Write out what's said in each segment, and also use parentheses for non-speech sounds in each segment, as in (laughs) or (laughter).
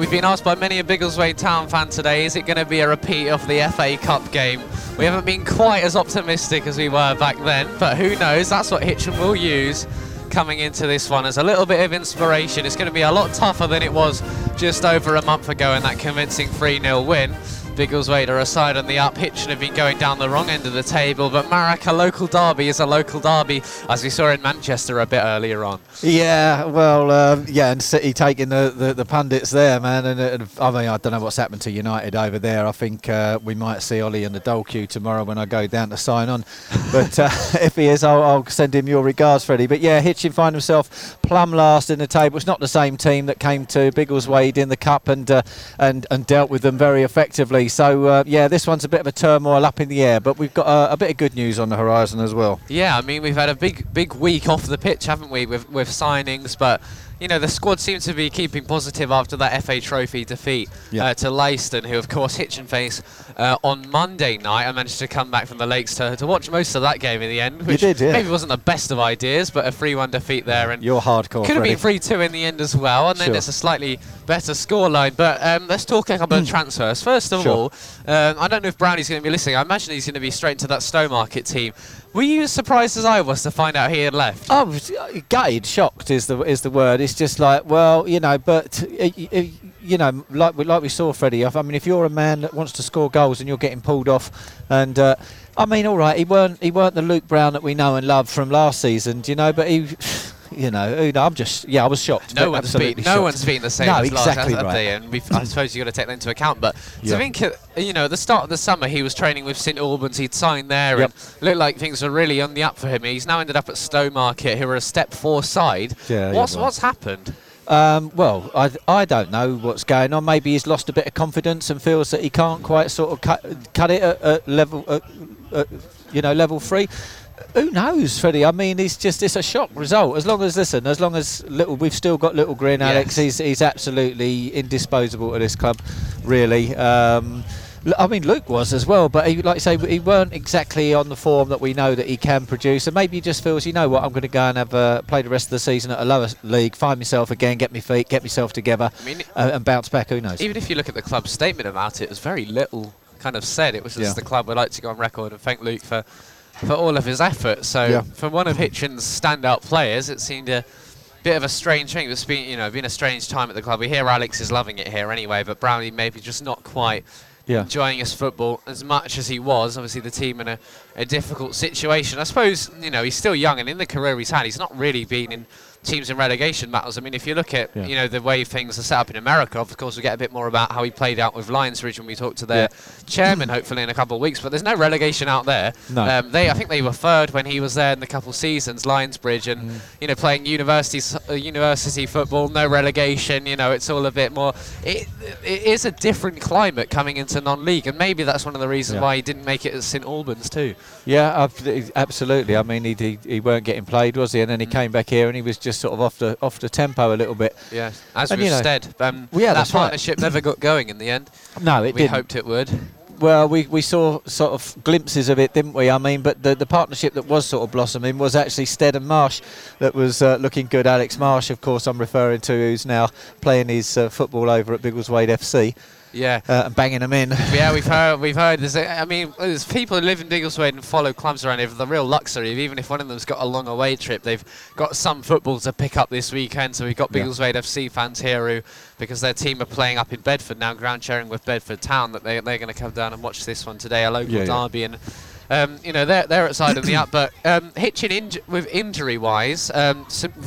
we've been asked by many a Biggleswade Town fan today, is it going to be a repeat of the FA Cup game? We haven't been quite as optimistic as we were back then, but who knows? That's what Hitchin will use coming into this one as a little bit of inspiration. It's going to be a lot tougher than it was just over a month ago in that convincing 3 0 win. Biggleswade are aside on the up. Hitchin have been going down the wrong end of the table, but Marek, a local derby, is a local derby, as we saw in Manchester a bit earlier on. Yeah, well, um, yeah, and City taking the, the, the, pundits there, man. And, and, I mean, I don't know what's happened to United over there. I think uh, we might see Ollie in the dole queue tomorrow when I go down to sign on. (laughs) But uh, (laughs) if he is, I'll, I'll, send him your regards, Freddie. But yeah, Hitchin find himself plumb last in the table. It's not the same team that came to Biggleswade in the cup and uh, and and dealt with them very effectively. So uh, yeah, this one's a bit of a turmoil up in the air, but we've got a, a, bit of good news on the horizon as well. Yeah, I mean we've had a big big week off the pitch, haven't we, with with signings, but you know, the squad seems to be keeping positive after that FA Trophy defeat yeah. uh, to Leiston, who, of course, (laughs) Hitchin face uh, on Monday night. I managed to come back from the Lakes to, to watch most of that game in the end, which did, yeah. maybe wasn't the best of ideas, but a 3 1 defeat there. and You're hardcore. Could have been 3 2 in the end as well, and then it's a slightly better scoreline. But um, let's talk a couple of transfers. First of sure. all, um, I don't know if Brownie's going to be listening. I imagine he's going to be straight into that Stowmarket team. Were you as surprised as I was to find out he had left? I was uh, gutted, shocked is the is the word. It's just like, well, you know, but uh, uh, you know, like like we saw Freddie. I mean, if you're a man that wants to score goals and you're getting pulled off, and uh, I mean, all right, he weren't he weren't the Luke Brown that we know and love from last season, you know, but he (sighs) you know, I'm just yeah, I was shocked. No one's been no shocked. one's been the same no, as exactly last, right. they? And I suppose you have got to take that into account. But yep. I think uh, you know, at the start of the summer, he was training with St Albans. He'd signed there, yep. and looked like things were really on the up for him. He's now ended up at Stowmarket, who are a step four side. Yeah, what's yeah, what's happened? Um, well, I, I don't know what's going on. Maybe he's lost a bit of confidence and feels that he can't quite sort of cut, cut it at, at level, at, at, you know, level three who knows, Freddie? I mean, it's just it's a shock result. As long as listen, as long as little, we've still got little Green Alex. Yes. He's he's absolutely indisposable to this club, really. Um, I mean, Luke was as well, but he, like I say, he weren't exactly on the form that we know that he can produce. And maybe he just feels, you know what, I'm going to go and have a, play the rest of the season at a lower league, find myself again, get my feet, get myself together, I mean, uh, and bounce back. Who knows? Even if you look at the club's statement about it, it was very little kind of said. It was just yeah. the club would like to go on record and thank Luke for for all of his effort. So yeah. for one of Hitchin's standout players, it seemed a bit of a strange thing. It's been you know been a strange time at the club. We hear Alex is loving it here anyway, but Brownie maybe just not quite. Yeah. enjoying his football as much as he was. Obviously, the team in a, a difficult situation. I suppose you know he's still young, and in the career he's had, he's not really been in teams in relegation battles. I mean, if you look at yeah. you know the way things are set up in America, of course we get a bit more about how he played out with Lionsbridge when we talk to their yeah. chairman, hopefully in a couple of weeks. But there's no relegation out there. No. Um, they, I think they were third when he was there in the couple of seasons, Lionsbridge, and mm. you know playing university uh, university football, no relegation. You know, it's all a bit more. It, it is a different climate coming into non-league, and maybe that's one of the reasons yeah. why he didn't make it at St Albans too. Yeah, absolutely. I mean, he, he, he weren't getting played, was he? And then he mm. came back here and he was just just sort of off the off the tempo a little bit. Yeah, as and, with you know, Stead, um, well, yeah, that partnership right. never got going in the end. (laughs) No, it we didn't. hoped it would. Well, we, we saw sort of glimpses of it, didn't we? I mean, but the, the partnership that was sort of blossoming was actually Stead and Marsh that was uh, looking good. Alex Marsh, of course, I'm referring to, who's now playing his uh, football over at Biggleswade FC. Yeah, uh, and banging them in. yeah, we've (laughs) heard. We've heard. There's, I mean, there's people who live in Biggleswade and follow clubs around here for the real luxury of even if one of them's got a long away trip, they've got some football to pick up this weekend. So we've got Biggleswade yeah. FC fans here who, because their team are playing up in Bedford now, ground sharing with Bedford Town, that they they're going to come down and watch this one today, a local yeah, derby, yeah. and um, you know, they're, they're outside of the up. But um, Hitchin inj- with injury wise, um,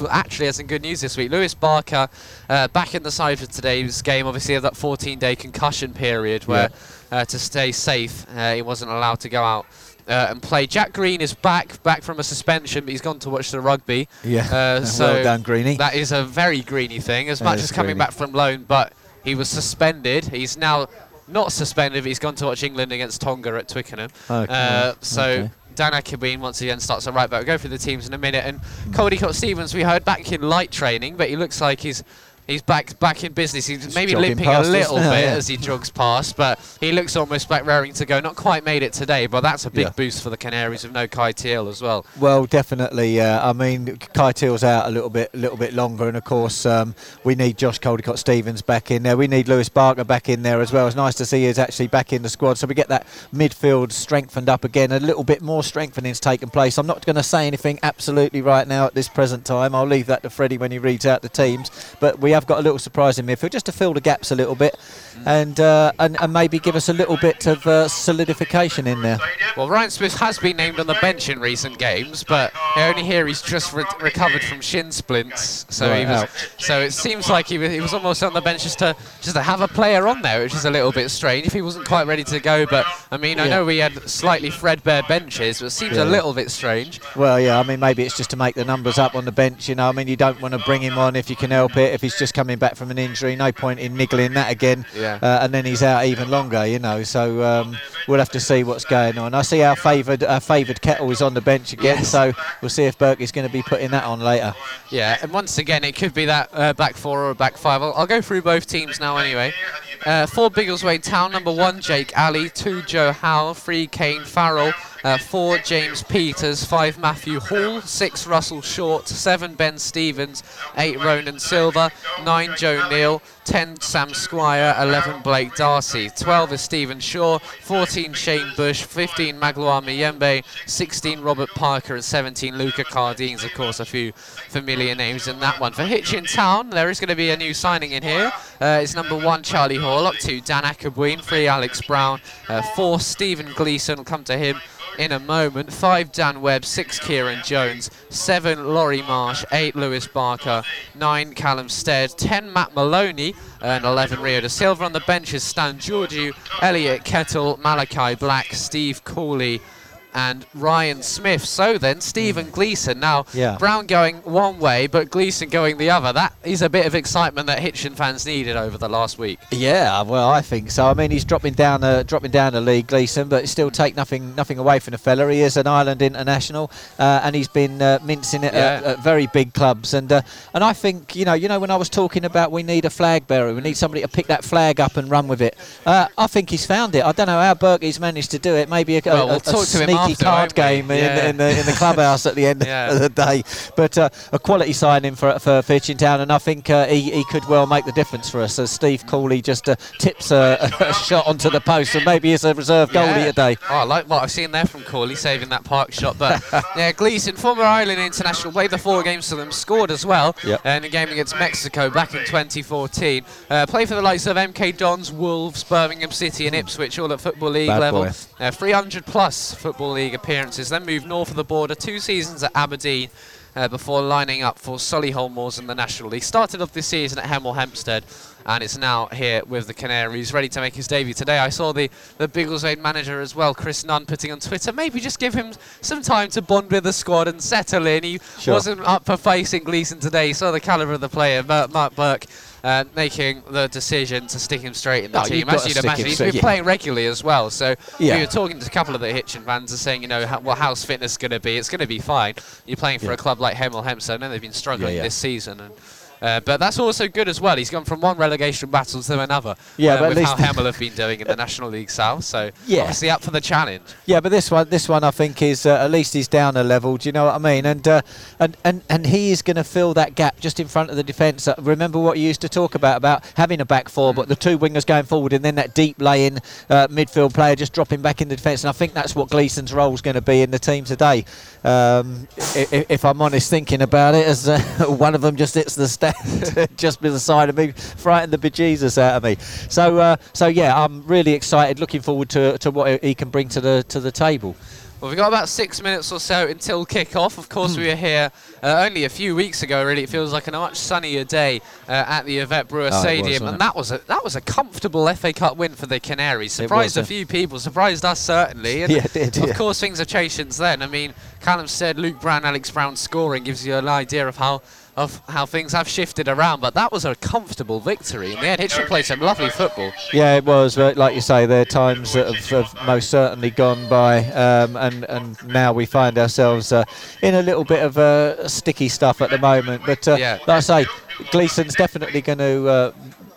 actually has some good news this week. Lewis Barker uh, back in the side for today's game. Obviously, of that 14 day concussion period where yeah. uh, to stay safe, uh, he wasn't allowed to go out. Uh, and play. Jack Green is back, back from a suspension, but he's gone to watch the rugby. Yeah, uh, (laughs) so well done, Greeny. That is a very Greeny thing, as that much as coming greeny. back from loan. But he was suspended. He's now not suspended. but He's gone to watch England against Tonga at Twickenham. Okay. Uh, so okay. Dan Akabine once again starts a right back. We'll go through the teams in a minute. And Caldecott Stevens, we heard back in light training, but he looks like he's He's back back in business. He's maybe limping a little bit yeah. as he jogs past, but he looks almost back raring to go. Not quite made it today, but that's a big Yeah. boost for the Canaries with no Kai Teal as well. Well, definitely. Uh, I mean, Kai Teal's out a little bit, a little bit longer, and of course, um, we need Josh Caldecott Stevens back in there. We need Lewis Barker back in there as well. It's nice to see he's actually back in the squad, so we get that midfield strengthened up again. A little bit more strengthening's taken place. I'm not going to say anything absolutely right now at this present time. I'll leave that to Freddie when he reads out the teams. But we have got a little surprise in midfield just to fill the gaps a little bit, and uh, and, and maybe give us a little bit of uh, solidification in there. Well, Ryan Smith has been named on the bench in recent games, but only hear he's just re- recovered from shin splints. So Right, he was. So it seems like he was, he was almost on the bench just to just to have a player on there, which is a little bit strange. If he wasn't quite ready to go, but I mean, I Yeah. know we had slightly threadbare benches, but it seems Yeah. a little bit strange. Well, yeah, I mean, maybe it's just to make the numbers up on the bench. You know, I mean, you don't want to bring him on if you can help it. If he's just coming back from an injury, no point in niggling that again. Yeah. Uh, and then he's out even longer. You know, so um, we'll have to see what's going on. I see our favoured our favoured kettle is on the bench again, Yes. so we'll see if Burke is going to be putting that on later. Yeah, and once again, it could be that uh, back four or a back five. I'll, I'll go through both teams now anyway. Uh, for Biggleswade Town, number one, Jake Alley. Two, Joe Howell. Three, Kane Farrell. Uh, four, James Peters. Five, Matthew Hall. Six, Russell Short. Seven, Ben Stevens. Eight, Ronan Silver. Nine, Joe Neal. Ten, Sam Squire. Eleven, Blake Darcy. Twelve is Stephen Shaw. Fourteen, Shane Bush. Fifteen, Magloire Miyembe. Sixteen, Robert Parker. And seventeen, Luca Cardines. Of course, a few familiar names in that one. For Hitchin Town, there is going to be a new signing in here. Uh, it's number one, Charlie Horlock. Two, Dan Ackerbuin. Three, Alex Brown. Uh, four, Stephen Gleeson. Come to him in a moment. Five, Dan Webb. Six, Kieran Jones. Seven, Laurie Marsh. Eight, Lewis Barker. Nine, Callum Stead. Ten, Matt Maloney. And 11, Rio de Silva. On the bench is Stan Georgiou, Elliot Kettle, Malachi Black, Steve Cooley, and Ryan Smith. So then, Stephen Gleeson. Now, Yeah. Brown going one way, but Gleeson going the other. That is a bit of excitement that Hitchin fans needed over the last week. Yeah, well, I think so. I mean, he's dropping down, uh, dropping down the league, Gleeson, but still take nothing, nothing away from the fella. He is an Ireland international, uh, and he's been uh, mincing it at, Yeah. at very big clubs. And uh, and I think, you know, you know, when I was talking about we need a flag bearer, we need somebody to pick that flag up and run with it. Uh, I think he's found it. I don't know how Burke's managed to do it. Maybe a, Well, a- we'll a talk to him sneaky after, card game in, Yeah. in, the, in the (laughs) clubhouse at the end Yeah. of the day. But uh, a quality signing for for Hitchin Town, and I think uh, he, he could well make the difference for us. As Steve Cooley just uh, tips a, (laughs) a shot onto the post, and maybe it's a reserve goalie today. Oh, I like what I've seen there from Cooley, saving that park shot. But (laughs) yeah, Gleeson, former Ireland international, played the four games for them, scored as well Yep. in a game against Mexico back in 2014. Uh, played for the likes of MK Dons, Wolves, Birmingham City, and Ipswich, all at Football League Bad level. Uh, 300 plus Football League appearances. Then moved north of the border, two seasons at Aberdeen. Uh, before lining up for Solihull Moors in the National League. Started off this season at Hemel Hempstead and it's now here with the Canaries, ready to make his debut today. I saw the, the Biggleswade manager as well, Chris Nunn, putting on Twitter, maybe just give him some time to bond with the squad and settle in. He Sure. wasn't up for facing Gleeson today. He saw the calibre of the player, Mark, Mark Burke. Uh, making the decision to stick him straight in the Oh, team, as you'd imagine. He's been yeah. playing regularly as well. So Yeah. we were talking to a couple of the Hitchin fans and saying, you know, how, well, how's fitness going to be? It's going to be fine. You're playing for Yeah. a club like Hemel Hempstead. I know they've been struggling this season, and uh, but that's also good as well. He's gone from one relegation battle to another. Yeah, uh, but at with least- how (laughs) Hemel have been doing in the National League South. So Yeah. obviously up for the challenge. Yeah, but this one, this one, I think is uh, at least he's down a level. Do you know what I mean? And uh, and and and he is going to fill that gap just in front of the defence. Uh, remember what you used to talk about about having a back four, but the two wingers going forward, and then that deep laying uh, midfield player just dropping back in the defence. And I think that's what Gleeson's role is going to be in the team today. Um, if, if I'm honest, thinking about it, as uh, (laughs) one of them just hits the stand (laughs) just by the side of me, frightened the bejesus out of me. So uh, so yeah, I'm really excited, looking forward to to what he can bring to the to the table. Well, we've got about six minutes or so until kick-off. Of course, we were here uh, only a few weeks ago. Really, it feels like a much sunnier day uh, at the Yvette Brewer Oh, Stadium, wasn't and that was a that was a comfortable FA Cup win for the Canaries. Surprised was, a yeah. few people, surprised us certainly. And (laughs) Yeah, it did, Of yeah. course, things have changed since then. I mean, Callum Stead Luke Brown, Alex Brown scoring gives you an idea of how of how things have shifted around. But that was a comfortable victory. In the end, Hitchin played some lovely football. Yeah, it was. But like you say, there are times that have, have most certainly gone by, um, and and now we find ourselves uh, in a little bit of uh, sticky stuff at the moment. But uh, Yeah. like I say, Gleeson's definitely going to.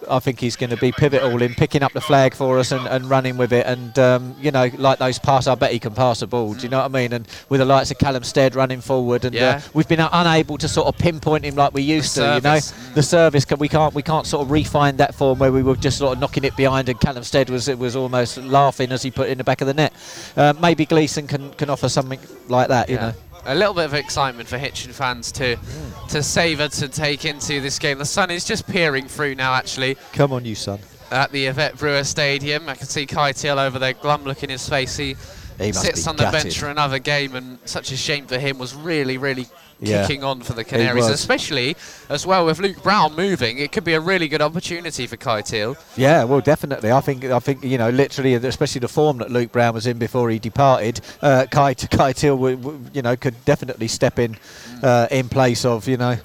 Uh, I think he's going to be pivotal in picking up the flag for us and, and running with it. And um, you know, like those pass, I bet he can pass a ball. Do you know what I mean? And with the likes of Callum Stead running forward, and uh, we've been unable to sort of pinpoint him like we used The to. You know, the service can, we can't we can't sort of refine that form where we were just sort of knocking it behind, and Callum Stead was it was almost laughing as he put it in the back of the net. Uh, maybe Gleeson can can offer something like that. You Yeah. know. A little bit of excitement for Hitchin fans to to savour to take into this game. The sun is just peering through now, actually, Come on, you son. at the Yvette Brewer Stadium. I can see Kai Teal over there, glum look in his face. He, He sits on the gutted. bench for another game, and such a shame for him. Was really, really Yeah. kicking on for the Canaries, especially as well with Luke Brown moving. It could be a really good opportunity for Kai Teal. Yeah, well, definitely. I think I think you know, literally, especially the form that Luke Brown was in before he departed. Uh, Kai Kai w- w- you know, could definitely step in uh, in place of you know.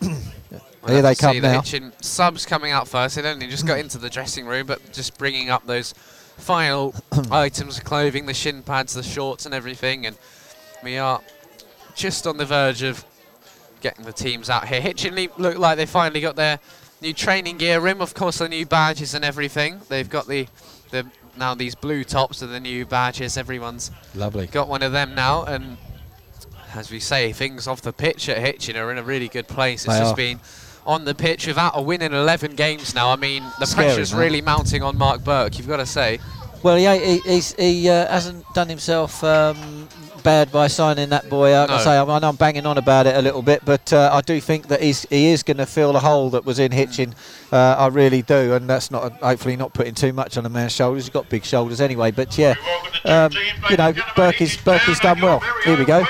We'll (coughs) Here they come the now. Subs coming out first. They only just got into the dressing room, but just bringing up those final (coughs) items of clothing, the shin pads, the shorts, and everything. And we are just on the verge of getting the teams out here. Hitchin le- look like they finally got their new training gear in. Of course, the new badges and everything. They've got the the now these blue tops are the new badges. Everyone's Lovely. got one of them now, and as we say, things off the pitch at Hitchin are in a really good place. It's They just are. been on the pitch without a win in 11 games now. I mean, the Scary, pressure's really mounting on Mark Burke. You've got to say. Well, yeah, he, he's, he uh, hasn't done himself um, bad by signing that boy out. I No. say I'm, I know I'm banging on about it a little bit, but uh, I do think that he's, he is going to fill the hole that was in Hitchin. Uh, I really do, and that's not hopefully not putting too much on a man's shoulders. He's got big shoulders anyway, but yeah, um, you know, Burke has done well. Here we go.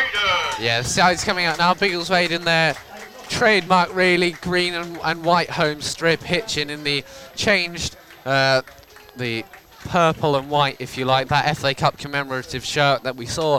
Yeah, the side's coming out now. Biggleswade in their trademark, really green and, and white home strip. Hitchin in the changed, uh, the purple and white, if you like, that FA Cup commemorative shirt that we saw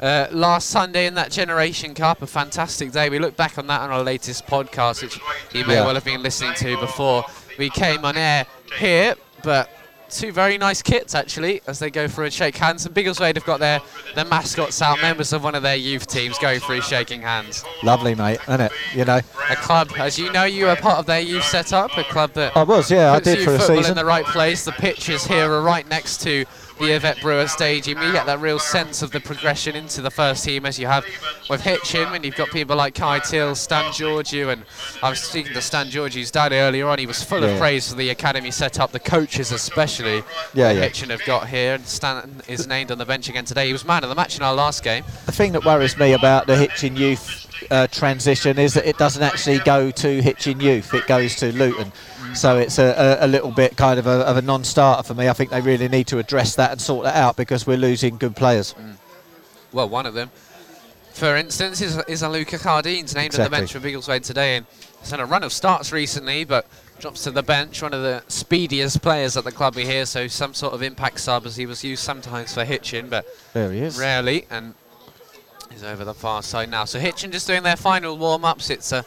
uh, last Sunday in that Generation Cup. A fantastic day. We look back on that on our latest podcast, which you may Yeah. well have been listening to before we came on air here. But two very nice kits actually as they go through and shake hands. And Biggleswade have got their, their mascots out, members of one of their youth teams going through shaking hands. Lovely, mate, isn't it? You know, A club, as you know, you were part of their youth setup, a club that I was, yeah, I did for a football season. in the right place. The pitches here are right next to the Yvette Brewer Stadium. You get that real sense of the progression into the first team as you have with Hitchin, and you've got people like Kai Till, Stan Georgiou, and I was speaking to Stan Georgiou's dad earlier on. He was full Yeah. of praise for the academy setup, the coaches especially. Yeah, that yeah. Hitchin have got here, and Stan is named on the bench again today. He was man of the match in our last game. the thing that worries me about the Hitchin Youth uh, transition is that it doesn't actually go to Hitchin Youth; it goes to Luton. So it's a, a, a little bit kind of a, of a non-starter for me. I think they really need to address that and sort that out because we're losing good players. Mm. Well, one of them, for instance, is, is a Luca Cardines named on the Exactly. bench for Biggleswade today, and he's had a run of starts recently, but drops to the bench. One of the speediest players at the club we hear, so some sort of impact sub as he was used sometimes for Hitchin, but There he is. rarely. And he's over the far side now. So Hitchin just doing their final warm-ups. It's a,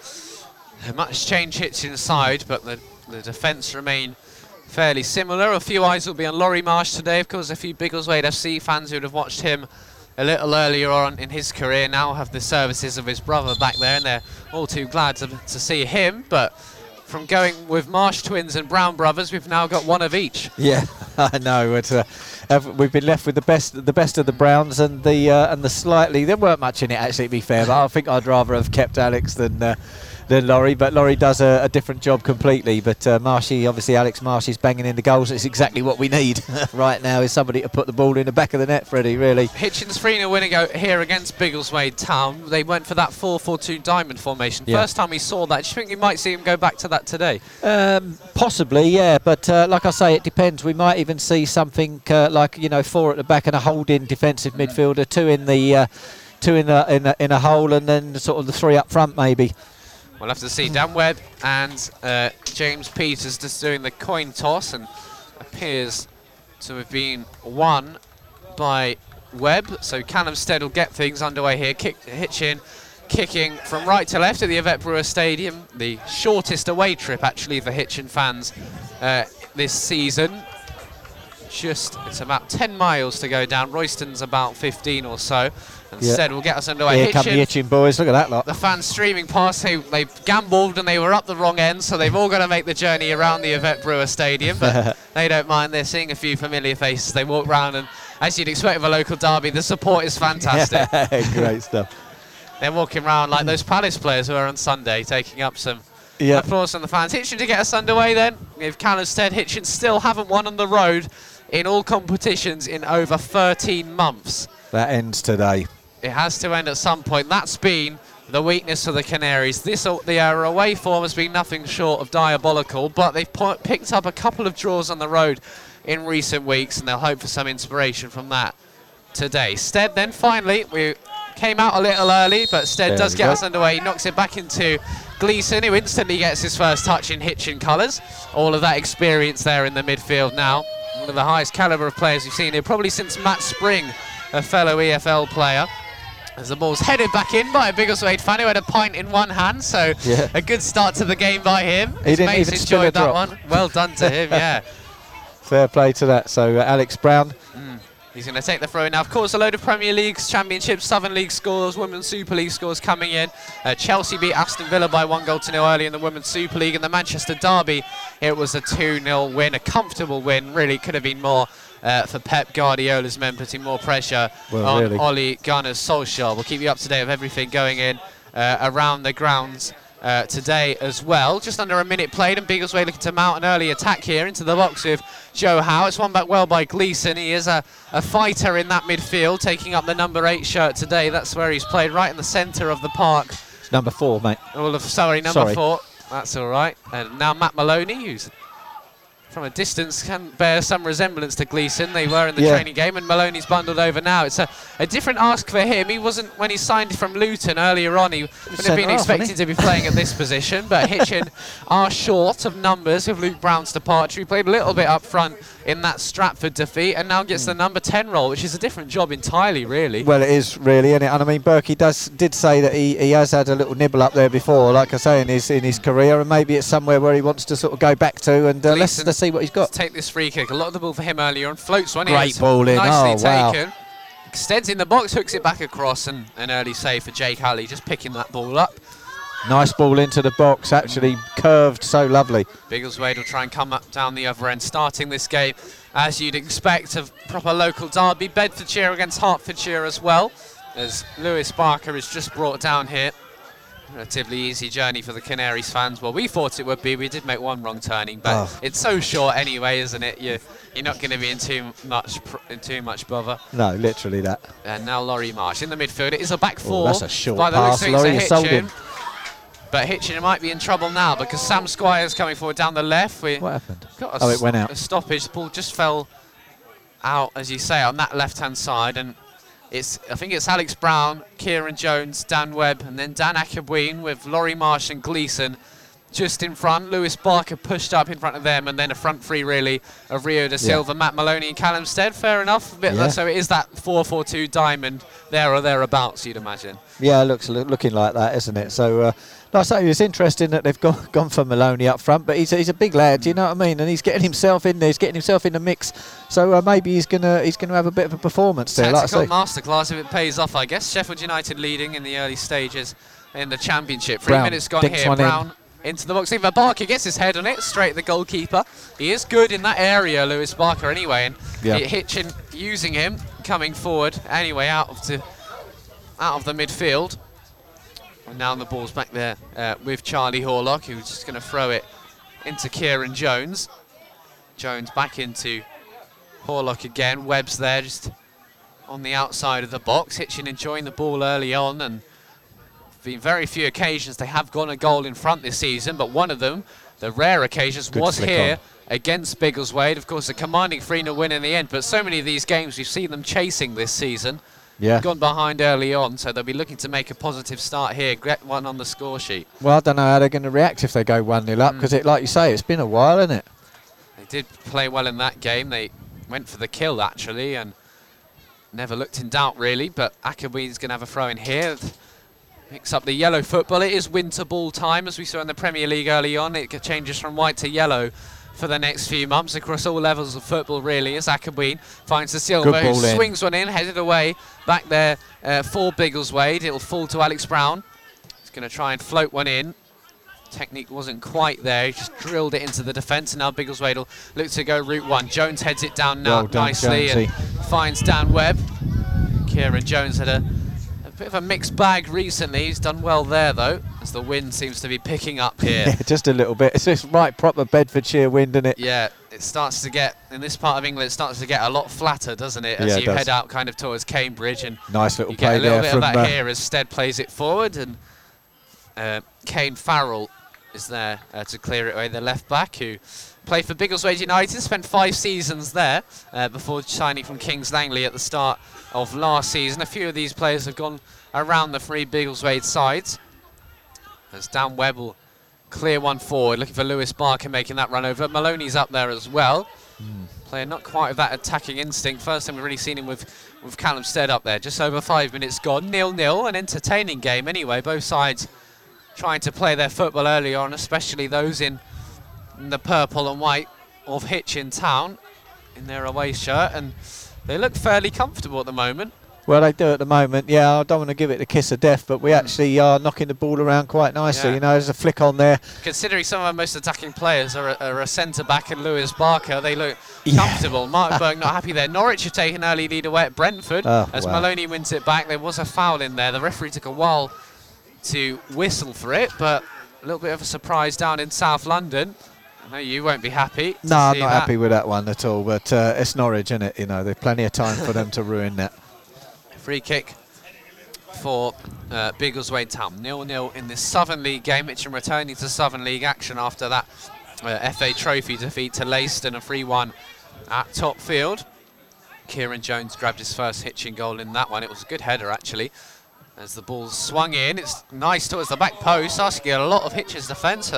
a much change Hitchin's side, but the the defence remain fairly similar. A few eyes will be on Laurie Marsh today. Of course, a few Biggleswade FC fans who would have watched him a little earlier on in his career now have the services of his brother back there, and they're all too glad to, to see him. But from going with Marsh twins and Brown brothers, we've now got one of each. Yeah, (laughs) I know. Uh, we've been left with the best, the best of the Browns and the uh, and the slightly. There weren't much in it actually, to be fair. But I think I'd rather have kept Alex than. Uh, than Laurie, but Laurie does a, a different job completely. But uh, Marshy, obviously, Alex Marshy's banging in the goals. It's exactly what we need (laughs) right now. Is somebody to put the ball in the back of the net, Freddie? Really? Hitchins 3 0 winning out here against Biggleswade Town. They went for that 4 4 2 diamond formation. Yeah. First time we saw that. Do you think we might see him go back to that today? Um, possibly, yeah. But uh, like I say, it depends. We might even see something uh, like you know four at the back and a holding defensive midfielder, two in the uh, two in a, in a in a hole, and then sort of the three up front maybe. We'll have to see. Dan Webb and uh, James Peters just doing the coin toss and appears to have been won by Webb. So Callum Stead will get things underway here. Kick, Hitchin kicking from right to left at the Yvette Brewer Stadium. The shortest away trip actually for Hitchin fans uh, this season. Just it's about 10 miles to go down. Royston's about 15 or so. And Yeah. Stead will get us underway. Here come the Hitchin, itching boys. Look at that lot. the fans streaming past, they, they gambled and they were up the wrong end, so they've all got to make the journey around the Yvette Brewer Stadium. But (laughs) they don't mind. They're seeing a few familiar faces. They walk round, and as you'd expect of a local derby, the support is fantastic. (laughs) Great (laughs) stuff. They're walking around like those Palace players who are on Sunday, taking up some Yeah. applause from the fans. Hitchin to get us underway then. If Callum Stead, Hitchin still haven't won on the road in all competitions in over 13 months. That ends today. It has to end at some point. That's been the weakness of the Canaries. This uh, their uh, away form has been nothing short of diabolical, but they've po- picked up a couple of draws on the road in recent weeks, and they'll hope for some inspiration from that today. Stead then finally we came out a little early, but Stead There does get go. us underway. He knocks it back into Gleeson, who instantly gets his first touch in Hitchin colours. All of that experience there in the midfield now. One of the highest calibre of players we've seen here, probably since Matt Spring, a fellow EFL player. As the ball's headed back in by a Biggleswade fan who had a pint in one hand, so Yeah. a good start to the game by him. He His didn't mates even enjoyed that drop. one. Well done to him, yeah. (laughs) Fair play to that. So uh, Alex Brown. He's going to take the throw in now. Of course, a load of Premier Leagues, Championships, Southern League scores, Women's Super League scores coming in. Uh, Chelsea beat Aston Villa by one goal to nil early in the Women's Super League. And the Manchester Derby, it was a 2 0 win, a comfortable win. Really could have been more uh, for Pep Guardiola's men, putting more pressure Well, on really. Ole Gunnar Solskjaer. We'll keep you up to date with everything going in uh, around the grounds. Uh, today as well. Just under a minute played, and Biggleswade looking to mount an early attack here into the box with Joe Howe. It's won back well by Gleeson. He is a, a fighter in that midfield, taking up the number eight shirt today. That's where he's played, right in the centre of the park. It's number four, mate. All of sorry, number Sorry. four. That's all right. And now Matt Maloney, who's from a distance can bear some resemblance to Gleeson. They were in the Yeah. training game, and Maloney's bundled over now. It's a, a different ask for him. He wasn't when he signed from Luton earlier on. He wouldn't have been wasn't expected to be playing at this position. But Hitchin (laughs) are short of numbers with Luke Brown's departure. He played a little bit up front in that Stratford defeat, and now gets the number 10 role, which is a different job entirely, really. Well, it is really, isn't it? And I mean, Berkey does did say that he, he has had a little nibble up there before, like I say, in his in his career, and maybe it's somewhere where he wants to sort of go back to, and uh, let's, let's see what he's got. Let's take this free kick. A lot of the ball for him earlier on. Floats one. Great ball in. Nicely Oh, wow. taken. Extends in the box, hooks it back across, and an early save for Jake Alley, just picking that ball up. Nice ball into the box, actually curved so lovely. Biggleswade will try and come up down the other end, starting this game as you'd expect of proper local derby. Bedfordshire against Hertfordshire as well, as Lewis Barker is just brought down here. Relatively easy journey for the Canaries fans. Well, we thought it would be. We did make one wrong turning, but Oh. it's so short anyway, isn't it? You, you're not going to be in too much pr- in too much bother. No, literally that. And now Laurie Marsh in the midfield. It is a back Oh, four. that's a short by the pass, looks of it, Laurie, sold him. But Hitchin might be in trouble now because Sam Squire's coming forward down the left. We What happened? got a, Oh, it went out. a stoppage. The ball just fell out, as you say, on that left-hand side, and it's I think it's Alex Brown, Kieran Jones, Dan Webb, and then Dan Ackerween with Laurie Marsh and Gleeson just in front. Lewis Barker pushed up in front of them, and then a front three really of Rio da Silva, Matt Maloney, and Callum Stead. Fair enough. A bit Yeah. So it is that 4-4-2 diamond there or thereabouts, you'd imagine. Yeah, it looks loo- looking like that, isn't it? So, uh, I say, it's interesting that they've gone, (laughs) gone for Maloney up front, but he's a, he's a big lad, you know what I mean? And he's getting himself in there, he's getting himself in the mix. So uh, maybe he's gonna he's gonna have a bit of a performance there. Like Tactical say, masterclass if it pays off, I guess. Sheffield United leading in the early stages in the championship. Three Brown minutes gone here. one in. Brown into the box. Even Barker gets his head on it, straight at the goalkeeper. He is good in that area, Lewis Barker, anyway. And Yeah. Hitchin using him, coming forward anyway out of the out of the midfield. And now the ball's back there uh, with Charlie Horlock, who's just going to throw it into Kieran Jones. Jones back into Horlock again. Webb's there, just on the outside of the box. Hitchin enjoying the ball early on, and been very few occasions they have gone a goal in front this season, but one of them, the rare occasions, Good was here on. against Biggleswade. Of course, a commanding 3 0 win in the end, but so many of these games we've seen them chasing this season. Yeah. Gone behind early on, so they'll be looking to make a positive start here, get one on the score sheet. Well, I don't know how they're going to react if they go one 0 Mm. up because it, like you say, it's been a while, isn't it? They did play well in that game. They went for the kill actually, and never looked in doubt really. But Ackerweed's going to have a throw in here. Picks up the yellow football. It is winter ball time, as we saw in the Premier League early on. It changes from white to yellow for the next few months across all levels of football, really, as Akabween finds the silver, who in. swings one in, headed away back there uh, for Biggleswade. It'll fall to Alex Brown. He's going to try and float one in. Technique wasn't quite there. He just drilled it into the defence, and now Biggleswade will look to go route one. Jones heads it down now Well done, nicely and finds Dan Webb. Kieran Jones had a bit of a mixed bag recently. He's done well there, though, as the wind seems to be picking up (laughs) here. Yeah, just a little bit. It's just right proper Bedfordshire wind, isn't it? Yeah, it starts to get in this part of England. It starts to get a lot flatter, doesn't it? As Yeah, it you does. head out kind of towards Cambridge, and Nice little you get a little bit of that uh, here as Stead plays it forward, and uh, Kane Farrell is there uh, to clear it away. The left back who played for Biggleswade United, spent five seasons there uh, before signing from Kings Langley at the start of last season. A few of these players have gone around the three Biggleswade sides. As Dan Webb will clear one forward, looking for Lewis Barker making that run over. Maloney's up there as well. Hmm. Player not quite with that attacking instinct. First time we've really seen him with, with Callum Stead up there. Just over five minutes gone. Nil nil, an entertaining game anyway. Both sides trying to play their football early on, especially those in, in the purple and white of Hitchin Town in their away shirt, and they look fairly comfortable at the moment. Well, they do at the moment. Yeah, I don't want to give it the kiss of death, but we hmm. actually are knocking the ball around quite nicely. Yeah. You know, there's a flick on there. Considering some of our most attacking players are a, are a centre back and Lewis Barker, they look Yeah. comfortable. (laughs) Mark Burke not happy there. Norwich have taken early lead away at Brentford Oh, as wow. Maloney wins it back. There was a foul in there. The referee took a while to whistle for it, but a little bit of a surprise down in South London. I know you won't be happy. No, I'm not that. happy with that one at all. But uh, it's Norwich, isn't it? You know, there's plenty of time for them to ruin that. Free kick for uh, Biggleswade Town. Nil-nil in this Southern League game. Hitchin returning to Southern League action after that uh, FA Trophy defeat to Leiston, a 3-1 at top field. Kieran Jones grabbed his first Hitchin goal in that one. It was a good header, actually. As the ball swung in, it's nice towards the back post, asking a lot of Hitch's defence.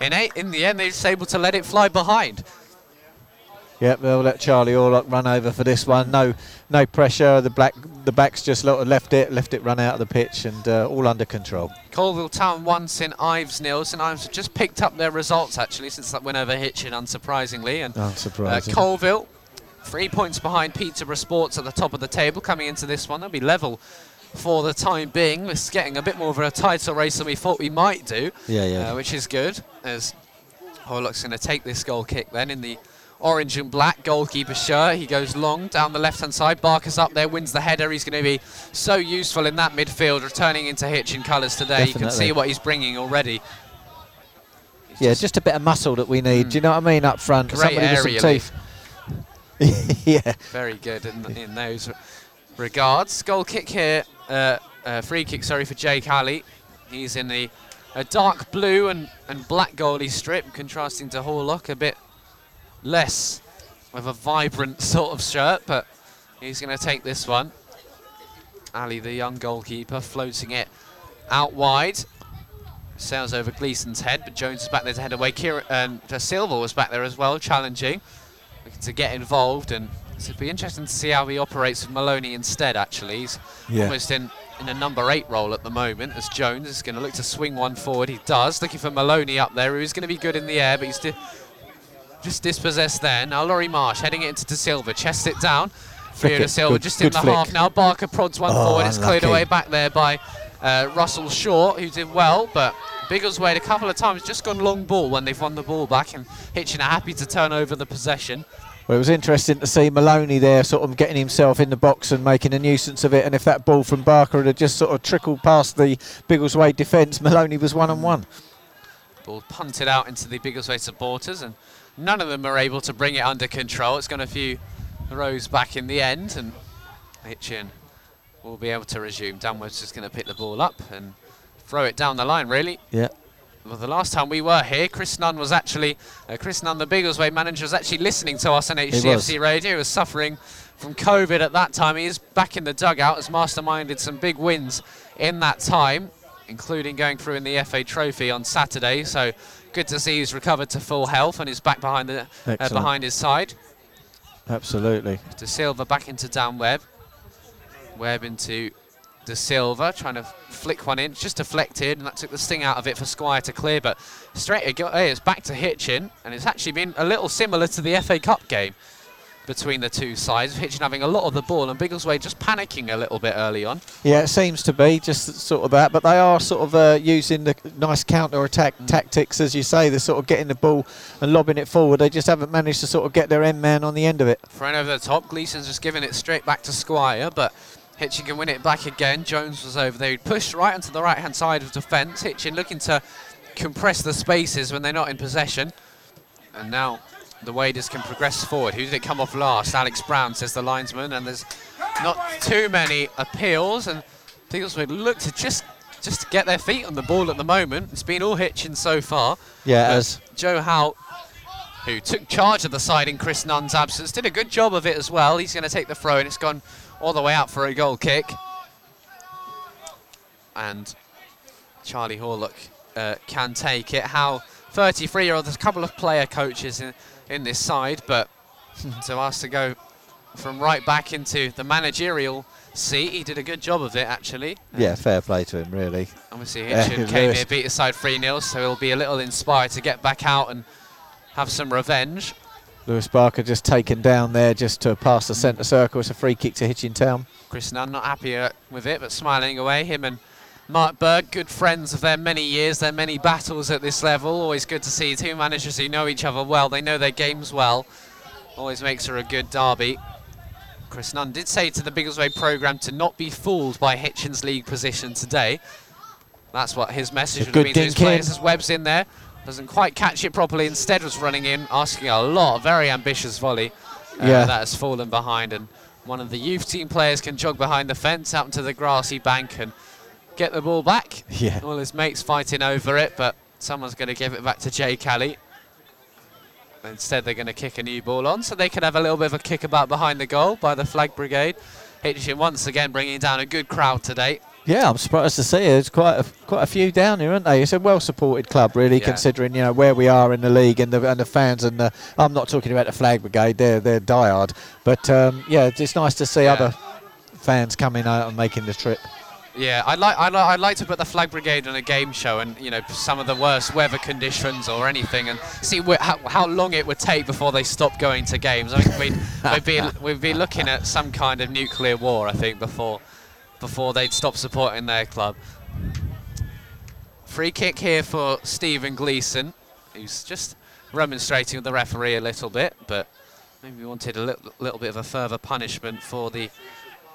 In, eight, in the end, they're just able to let it fly behind. Yep, they'll let Charlie Horlock run over for this one. No, no pressure. The black, the backs just left it, left it run out of the pitch, and uh, all under control. Coalville Town won St Ives nil. St Ives have just picked up their results actually since that win over Hitchin, unsurprisingly. And uh, Coalville, three points behind Peterborough Sports at the top of the table coming into this one. They'll be level for the time being. It's getting a bit more of a title race than we thought we might do, yeah, yeah. uh, which is good. As Horlock's going to take this goal kick then in the orange and black goalkeeper shirt. He goes long down the left hand side. Barker's up there, wins the header. He's going to be so useful in that midfield, returning into Hitchin colours today. You can see what he's bringing already. He's yeah, just a bit of muscle that we need. Do you know what I mean? Up front, Great somebody with some teeth. (laughs) yeah, very good in, in those regards. Goal kick here, uh, uh, free kick, sorry, for Jake Alley. He's in the a dark blue and, and black goalie strip, contrasting to Horlock, a bit less of a vibrant (laughs) sort of shirt, but he's going to take this one. Alley, the young goalkeeper, floating it out wide. Sails over Gleeson's head, but Jones is back there to head away. And uh, Silva was back there as well, challenging looking to get involved and it'd be interesting to see how he operates with Maloney instead actually. He's Yeah. almost in in a number eight role at the moment as Jones is going to look to swing one forward. He does looking for Maloney up there who's going to be good in the air but he's di- just dispossessed there. Now Laurie Marsh heading it into De Silva chests it down. Flick Theo De it. Silva Good- just in the flick. half now. Barker prods one Oh, forward. It's cleared away back there by uh, Russell Short who did well but Biggleswade a couple of times just gone long ball when they've won the ball back and Hitchin are happy to turn over the possession Well, it was interesting to see Maloney there, sort of getting himself in the box and making a nuisance of it. And if that ball from Barker had just sort of trickled past the Biggleswade defence, Maloney was one on one. Ball punted out into the Biggleswade supporters, and none of them are able to bring it under control. It's gone a few rows back in the end, and Hitchin will be able to resume. Danworth's just going to pick the ball up and throw it down the line, really. Yeah. Well, the last time we were here, Chris Nunn was actually, uh, Chris Nunn, the Biggleswade manager, was actually listening to us on HCFC radio. He was suffering from COVID at that time. He is back in the dugout, has masterminded some big wins in that time, including going through in the FA Trophy on Saturday. So good to see he's recovered to full health and is back behind the uh, behind his side. Absolutely. De Silva back into Dan Webb. Webb into De Silva trying to flick one in, just deflected, and that took the sting out of it for Squire to clear. But straight away, it's back to Hitchin, and it's actually been a little similar to the FA Cup game between the two sides. Hitchin having a lot of the ball, and Biggleswade just panicking a little bit early on. Yeah, it seems to be just sort of that, but they are sort of uh, using the nice counter attack Mm. tactics, as you say. They're sort of getting the ball and lobbing it forward. They just haven't managed to sort of get their end man on the end of it. Thrown over the top. Gleeson's just giving it straight back to Squire, but Hitchin can win it back again. Jones was over there. He pushed right onto the right hand side of defence. Hitchin looking to compress the spaces when they're not in possession. And now the Waders can progress forward. Who did it come off last? Alex Brown, says the linesman. And there's not too many appeals. And Biggleswade look to just just to get their feet on the ball at the moment. It's been all Hitchin so far. Yeah, But as Joe Hout, who took charge of the side in Chris Nunn's absence, did a good job of it as well. He's going to take the throw, and it's gone all the way out for a goal kick. And Charlie Horlock uh, can take it. How 33 year old, there's a couple of player coaches in, in this side, but (laughs) to ask to go from right back into the managerial seat, he did a good job of it actually. yeah, fair play to him, really. Obviously, Hitchin (laughs) Lewis. came here, beat his side 3 0, so he'll be a little inspired to get back out and have some revenge. Lewis Barker just taken down there just to pass the centre circle. It's a free kick to Hitchin Town. Chris Nunn not happy uh, with it, but smiling away. Him and Mark Burke, good friends of their many years, their many battles at this level. Always good to see two managers who know each other well. They know their games well. Always makes for a good derby. Chris Nunn did say to the Biggleswade programme to not be fooled by Hitchin's league position today. That's what his message A would be to his players. As Webb's in there, doesn't quite catch it properly. Instead, was running in, asking a lot, a very ambitious volley. uh, Yeah. that has fallen behind, and one of the youth team players can jog behind the fence out into the grassy bank and get the ball back. Yeah. All his mates fighting over it, but someone's going to give it back to Jake Alley. Instead, they're going to kick a new ball on, so they can have a little bit of a kickabout behind the goal by the Flag Brigade. Hitchin once again bringing down a good crowd today. Yeah, I'm surprised to see it. There's quite a, quite a few down here, aren't they? It's a well-supported club, really, Yeah. considering you know where we are in the league and the and the fans and the. I'm not talking about the Flag Brigade; they're they're diehard. But um, yeah, it's nice to see Yeah. other fans coming out and making the trip. Yeah, I'd like I'd, li- I'd like to put the Flag Brigade on a game show and you know some of the worst weather conditions or anything and see wh- how, how long it would take before they stop going to games. I think we'd (laughs) we'd be we'd be looking at some kind of nuclear war. I think before before they'd stop supporting their club. Free kick here for Stephen Gleeson, who's just remonstrating with the referee a little bit, but maybe wanted a little, little bit of a further punishment for the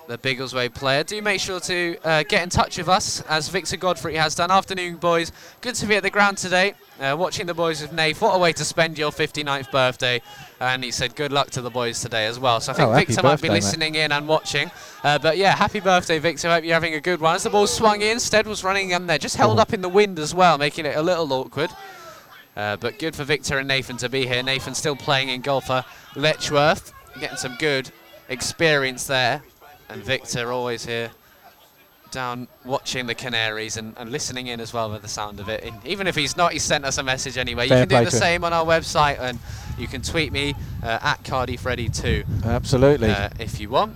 the Biggleswade player. Do make sure to uh, get in touch with us, as Victor Godfrey has done. Afternoon, boys. Good to be at the ground today, uh, watching the boys with Nave. What a way to spend your 59th birthday. And he said good luck to the boys today as well. So I think Oh, Victor might be birthday, mate. listening in and watching. Uh, but yeah, happy birthday, Victor. Hope you're having a good one. As the ball swung in, Stead was running in there, just held Oh. up in the wind as well, making it a little awkward. Uh, but good for Victor and Nathan to be here. Nathan still playing in goal for Letchworth, getting some good experience there. And Victor always here down watching the Canaries and, and listening in as well with the sound of it. And even if he's not, he sent us a message anyway. Fair you can do the him. same on our website and you can tweet me uh, at CardyFreddy2 Absolutely. uh, if you want.